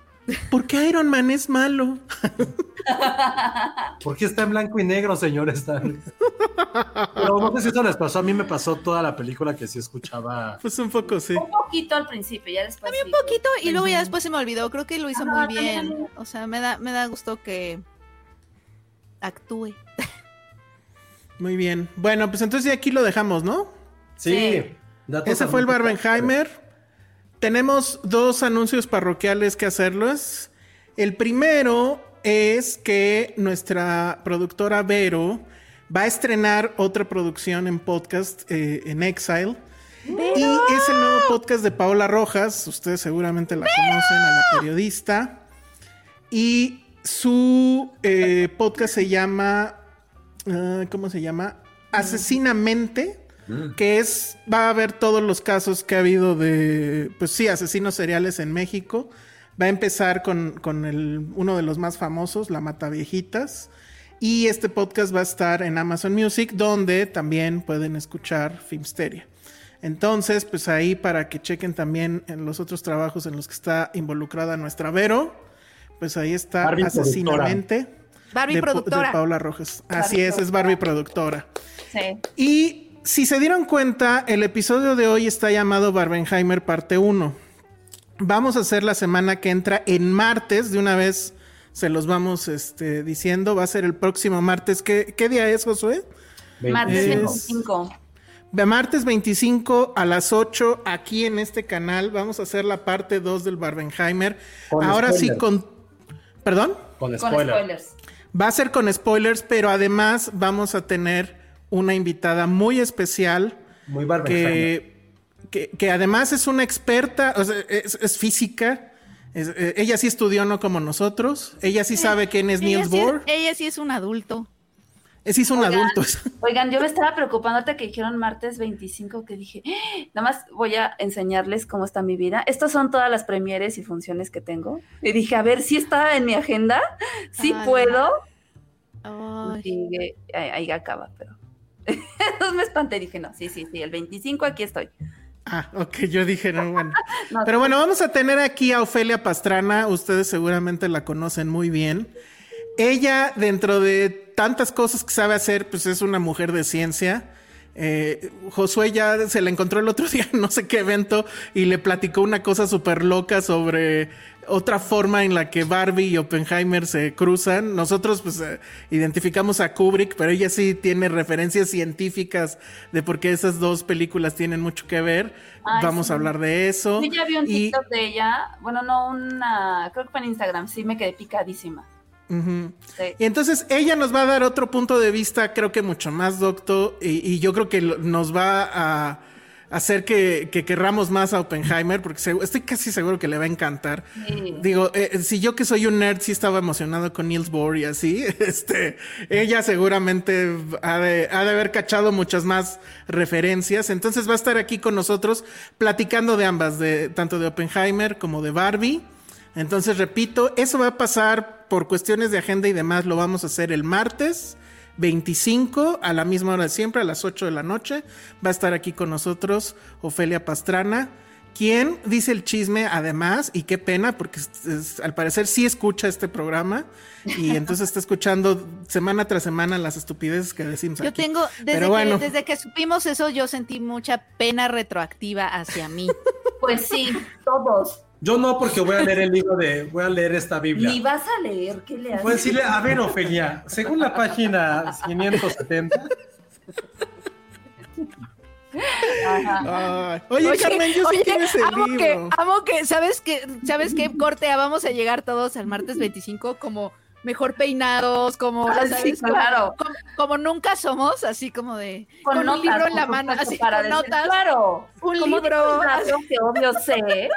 ¿por qué Iron Man es malo? ¿Por qué está en blanco y negro, señor? Está... Pero no sé si eso les pasó. A mí me pasó toda la película que sí escuchaba. Pues un poco, sí. Un poquito al principio, ya después. Un poquito y luego ya después se me olvidó. Creo que lo hizo muy bien. también. O sea, me da, me da gusto que actúe. Muy bien. Bueno, pues entonces ya aquí lo dejamos, ¿no? Sí. Sí. Ese fue el. Barbenheimer. Tenemos dos anuncios parroquiales que hacerlos. El primero es que nuestra productora Vero va a estrenar otra producción en podcast eh, en Exile. Y es el nuevo podcast de Paola Rojas. Ustedes seguramente la conocen, a la periodista. Y su eh, podcast se llama. Ah, ¿Cómo se llama? Asesinamente. Que es. Va a ver todos los casos que ha habido de. Pues sí, asesinos seriales en México. Va a empezar con, con el, uno de los más famosos, La Mata Viejitas. Y este podcast va a estar en Amazon Music, donde también pueden escuchar Filmsteria. Entonces, pues ahí para que chequen también en los otros trabajos en los que está involucrada nuestra Vero, pues ahí está Barbie Asesinamente. Barbie de, productora. de Paula Rojas. Así Barbie es, es Barbie productora. Sí. Y si se dieron cuenta, el episodio de hoy está llamado Barbenheimer parte 1. Vamos a hacer la semana que entra en martes, de una vez se los vamos este, diciendo. Va a ser el próximo martes. ¿Qué, qué día es, Josué? Martes Es- 25. De martes 25 a las 8 aquí en este canal vamos a hacer la parte 2 del Barbenheimer. Con Ahora sí con... ¿Perdón? Con Con spoiler. spoilers. Va a ser con spoilers, pero además vamos a tener una invitada muy especial Muy que, que, que además es una experta, o sea, es, es física. Es- eh, ella sí estudió, no como nosotros. Ella sí sabe quién es Ella Niels sí, Bohr. ella sí es un adulto. Es hizo un Oigan. adulto. Oigan, yo me estaba preocupando ahorita que dijeron martes 25, que dije, "Ah, nada más voy a enseñarles cómo está mi vida. Estas son todas las premieres y funciones que tengo. Y dije, a ver, si está en mi agenda, si Ay. puedo. Ay. Y eh, ahí, ahí acaba, pero. Entonces me espanté y dije, no, sí, sí, sí, el 25 aquí estoy. Ah, ok, yo dije, no, bueno. No, Pero bueno, vamos a tener aquí a Ofelia Pastrana. Ustedes seguramente la conocen muy bien. Ella, dentro de tantas cosas que sabe hacer, pues es una mujer de ciencia. Eh, Josué ya se la encontró el otro día en no sé qué evento y le platicó una cosa súper loca sobre otra forma en la que Barbie y Oppenheimer se cruzan. Nosotros pues eh, identificamos a Kubrick, pero ella sí tiene referencias científicas de por qué esas dos películas tienen mucho que ver. Ay, Vamos sí. a hablar de eso. Yo ya vi un Y- TikTok de ella, bueno, no una, creo que fue en Instagram, sí me quedé picadísima. Ujú. Sí. Y entonces ella nos va a dar otro punto de vista, creo que mucho más docto, y, y yo creo que nos va a hacer que, que querramos más a Oppenheimer, porque estoy casi seguro que le va a encantar. Sí. Digo, eh, si yo que soy un nerd sí estaba emocionado con Niels Bohr y así, este, ella seguramente ha de, ha de haber cachado muchas más referencias, entonces va a estar aquí con nosotros platicando de ambas, de tanto de Oppenheimer como de Barbie. Entonces, repito, eso va a pasar por cuestiones de agenda y demás, lo vamos a hacer el martes 25 a la misma hora de siempre, a las 8 de la noche. Va a estar aquí con nosotros Ofelia Pastrana, ¿Quién dice el chisme además? Y qué pena, porque es- es- al parecer sí escucha este programa y entonces está escuchando semana tras semana las estupideces que decimos Yo aquí. tengo, desde, Pero bueno. que, desde que supimos eso, yo sentí mucha pena retroactiva hacia mí. Pues sí, todos. Yo no, porque voy a leer el libro de. Voy a leer esta Biblia. Ni vas a leer, ¿qué le haces? Voy a decirle, a ver, Ofelia, según la página 570, Ay, oye, Carmen, yo sí oye, quiero ese amo libro. que, amo que, ¿sabes qué? ¿Sabes qué? Corte, vamos a llegar todos al martes 25 como mejor peinados, como, Ah, sí, claro. Como, como nunca somos, así como de, con, Con un libro en la mano, así para con decir, notas, Claro. un libro, que obvio sé.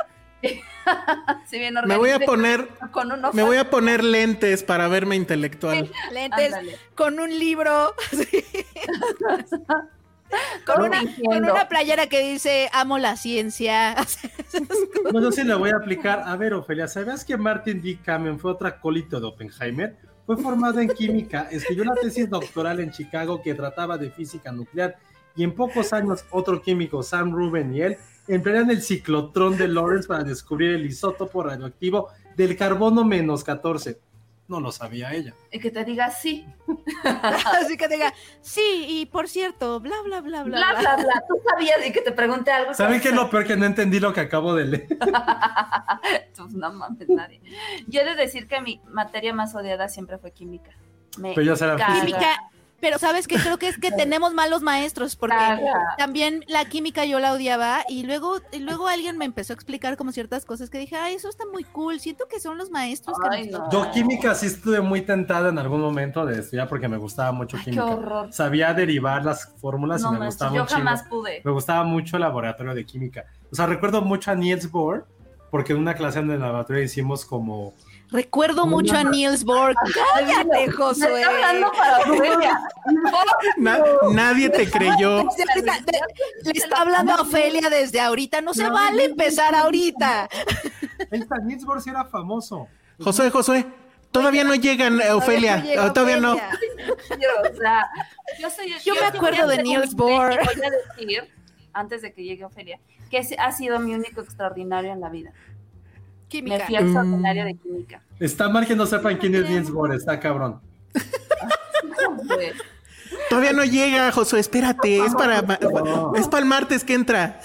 si bien Me voy a poner, con un me voy a poner lentes para verme intelectual. lentes, Ándale. con un libro, con, una, con una playera que dice, amo la ciencia. no, yo sí le voy a aplicar. A ver, Ofelia, ¿sabías que Martin D. Kamen fue otro acólito de Oppenheimer? Fue formado en química, escribió una tesis doctoral en Chicago que trataba de física nuclear y en pocos años otro químico, Sam Rubin y él, emplearon el ciclotrón de Lawrence para descubrir el isótopo radioactivo del carbono menos 14. No lo sabía ella. Y que te diga sí. así que diga, sí, y por cierto, bla, bla, bla, bla. Bla, bla. bla, bla. Tú sabías y que te pregunte algo. ¿Saben qué es lo peor que no entendí lo que acabo de leer? Pues no mames, nadie. Yo he de decir que mi materia más odiada siempre fue química. Me Pero ya será. Química, pero sabes que creo que es que tenemos malos maestros, porque también la química yo la odiaba y luego, y luego alguien me empezó a explicar como ciertas cosas que dije, ay, eso está muy cool, siento que son los maestros que nos- no. Yo química sí estuve muy tentada en algún momento de estudiar porque me gustaba mucho Ay, qué química. horror. Sabía derivar las fórmulas No y me manches, gustaba yo chingo. jamás pude. Me gustaba mucho el laboratorio de química. O sea, recuerdo mucho a Niels Bohr porque en una clase en el laboratorio hicimos como... Recuerdo mucho a Niels Bohr. Cállate, Josué. está hablando para Ofelia. Na- nadie te creyó. Le está hablando a Ofelia desde ahorita. No se vale empezar ahorita. Esta Niels Bohr sí era famoso. Josué, Josué, todavía no llegan, eh, Ofelia. Todavía no. Ofelia. O sea, yo soy Yo me acuerdo de Niels Bohr. Voy a decir, antes de que llegue Ofelia, que ese ha sido mi único extraordinario en la vida. Me Química. fui a extraordinario de química. Está mal que no sepan quién es Niels Bohr, está cabrón. Todavía no llega, Josué, espérate. Es para, No. es para el martes que entra.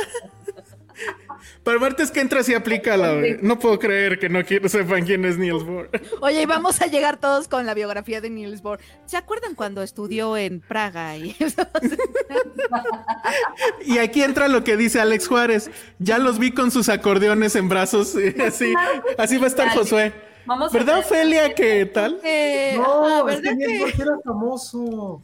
Para martes que entra sí aplica la. No puedo creer que no quiero sepan quién es Niels Bohr. Oye, y vamos a llegar todos con la biografía de Niels Bohr. ¿Se acuerdan cuando estudió en Praga? Y Y aquí entra lo que dice Alex Juárez. Ya los vi con sus acordeones en brazos. Así, así va a estar Josué. Vamos ¿Verdad, Ofelia? ¿Qué tal? Eh, No, ah, es que ¿verdad Niels que- era famoso.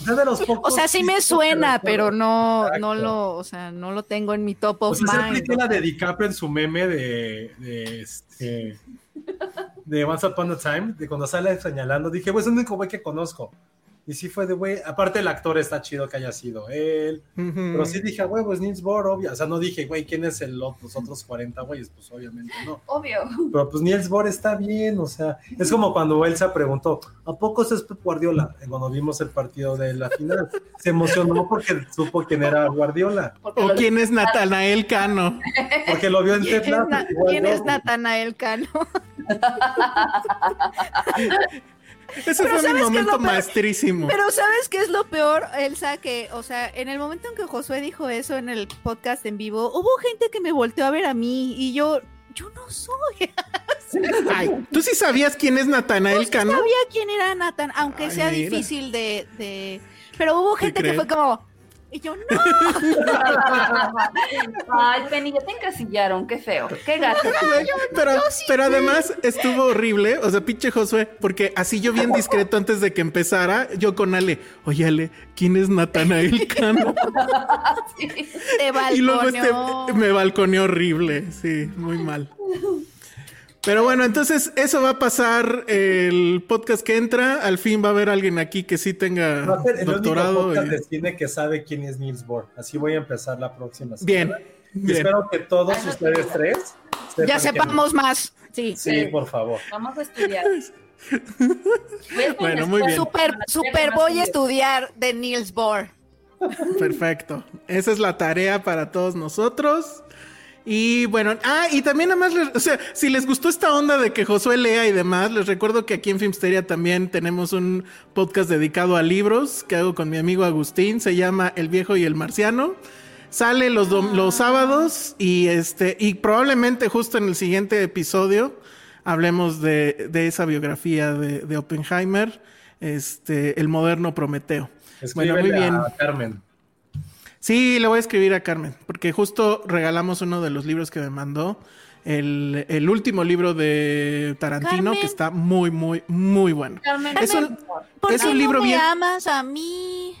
Es de los O sea, sí me suena, pero no, Exacto. no lo, o sea, no lo tengo en mi top O of sea, se mind. apliqué la de DiCaprio en su meme de, de, este, de Once Upon a Time, de cuando sale señalando, dije, pues es el único güey que conozco. Y sí fue de güey, aparte el actor está chido que haya sido él, pero sí dije, güey, pues Niels Bohr, obvio. O sea, no dije, güey, ¿quién es el, los otros 40 güeyes? Pues obviamente no. Obvio. Pero pues Niels Bohr está bien, o sea, es como cuando Elsa preguntó, ¿a poco es Pep Guardiola? Y Cuando vimos el partido de la final, se emocionó porque supo quién era Guardiola, Porque ¿O quién es Natanael Cano? porque lo vio en ¿Quién, Ted es, Lasso, Na- igual quién es Natanael Cano? Ese Pero fue mi ¿sabes qué es lo momento maestrísimo. Pero ¿sabes qué es lo peor, Elsa? Que, o sea, en el momento en que Josué dijo eso en el podcast en vivo, hubo gente que me volteó a ver a mí y yo, yo no soy. Ay, ¿tú sí sabías quién es Natanael No Cano? sabía quién era Nathan, aunque Ay, sea mira. difícil de, de... Pero hubo gente que fue como... Y yo, no. Ay, Penny, ya te encasillaron. Qué feo. Qué gato. Pero, pero además estuvo horrible, o sea, pinche Josué, porque así yo bien discreto antes de que empezara, yo con Ale, oye Ale, ¿quién es Natanael Cano? Te Y luego balconeó. este me balconeó horrible, sí, muy mal. Pero bueno, entonces eso va a pasar el podcast que entra. Al fin va a haber alguien aquí que sí tenga Va a ser el único doctorado. podcast y- de cine que sabe quién es Niels Bohr. Así voy a empezar la próxima Bien, semana. Y bien. espero que todos ustedes tres sepan Ya quién sepamos más. Sí. es. Sí, por favor. Vamos a estudiar. Bueno, muy bien. Super, super voy a estudiar de Niels Bohr. Perfecto. Esa es la tarea para todos nosotros. Y bueno, ah, y también además, o sea, si les gustó esta onda de que Josué lea y demás, les recuerdo que aquí en Filmsteria también tenemos un podcast dedicado a libros que hago con mi amigo Agustín, se llama El viejo y el marciano. Sale los, los sábados y este, y probablemente justo en el siguiente episodio hablemos de, de esa biografía de, de, Oppenheimer, este, el moderno Prometeo. bueno, muy bien. Carmen. Sí, le voy a escribir a Carmen, porque justo regalamos uno de los libros que me mandó, el, el último libro de Tarantino, que está muy, muy, muy bueno. Carmen, es un, ¿por qué libro no me amas a mí?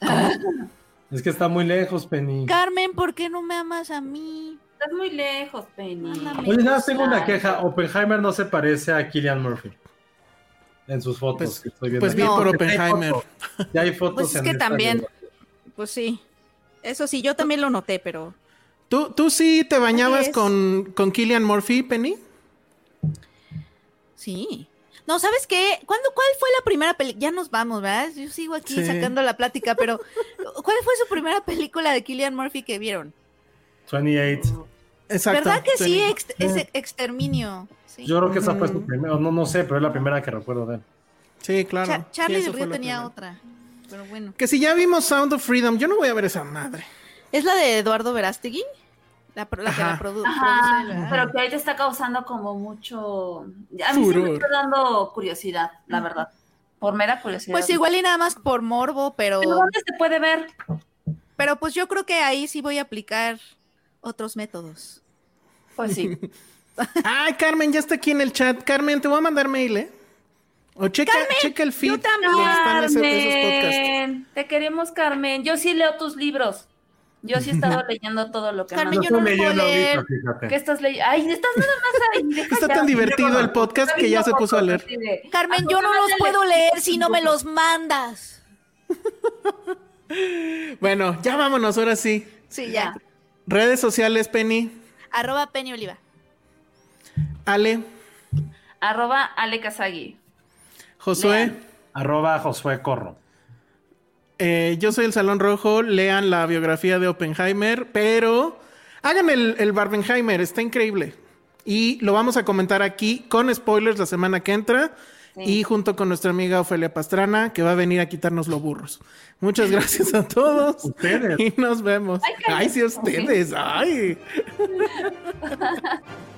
Es que está muy lejos, Penny. Carmen, ¿por qué no me amas a mí? Estás muy lejos, Penny. Oye, nada, tengo una queja. Oppenheimer no se parece a Killian Murphy. En sus fotos pues, que estoy viendo. Pues bien por Oppenheimer. Ya hay fotos. Pues es que también. Pues sí. Eso sí, yo también lo noté, pero. ¿Tú, tú sí te bañabas con, con Killian Murphy, Penny? Sí. No, ¿sabes qué? ¿Cuándo, ¿Cuál fue la primera película? Ya nos vamos, ¿verdad? Yo sigo aquí sacando la plática, pero ¿cuál fue su primera película de Killian Murphy que vieron? 28. Exacto. ¿Verdad que sí? es Exterminio. Yo creo que esa fue su primera, no, no sé, pero es la primera que recuerdo de él. Sí, claro. Charlie del Río tenía otra. Pero bueno. Que si ya vimos Sound of Freedom, yo no voy a ver esa madre. ¿Es la de Eduardo Verástegui? La, la que la produce. Pero que ahí te está causando como mucho. A mí sí me está dando curiosidad, la verdad. Por mera curiosidad. Pues igual y nada más por morbo, pero. ¿Pero dónde se puede ver? Pero pues yo creo que ahí sí voy a aplicar otros métodos. Pues sí. Ay, Carmen, ya está aquí en el chat. Carmen, te voy a mandar mail, ¿eh? O checa, checa el feed. Yo también. Te queremos, Carmen. Yo sí leo tus libros. Yo sí he estado leyendo todo lo que Carmen, yo no lo puedo leer. ¿Qué estás leyendo? Ay, estás nada más ahí. Está tan divertido el podcast que ya se puso a leer. Carmen, yo no los puedo leer si no me los mandas. bueno, ya vámonos, ahora sí. Sí, ya. Redes sociales, Penny. Arroba Penny Oliva. Ale. Arroba Ale Kazagi. Josué. Arroba Josué Corro. Eh, yo soy el Salón Rojo. Lean la biografía de Oppenheimer, pero hagan el, el Barbenheimer, está increíble. Y lo vamos a comentar aquí con spoilers la semana que entra. Y junto con nuestra amiga Ofelia Pastrana, que va a venir a quitarnos los burros. Muchas gracias a todos. Ustedes. Y nos vemos. Ay, Ay sí, ustedes. Ay.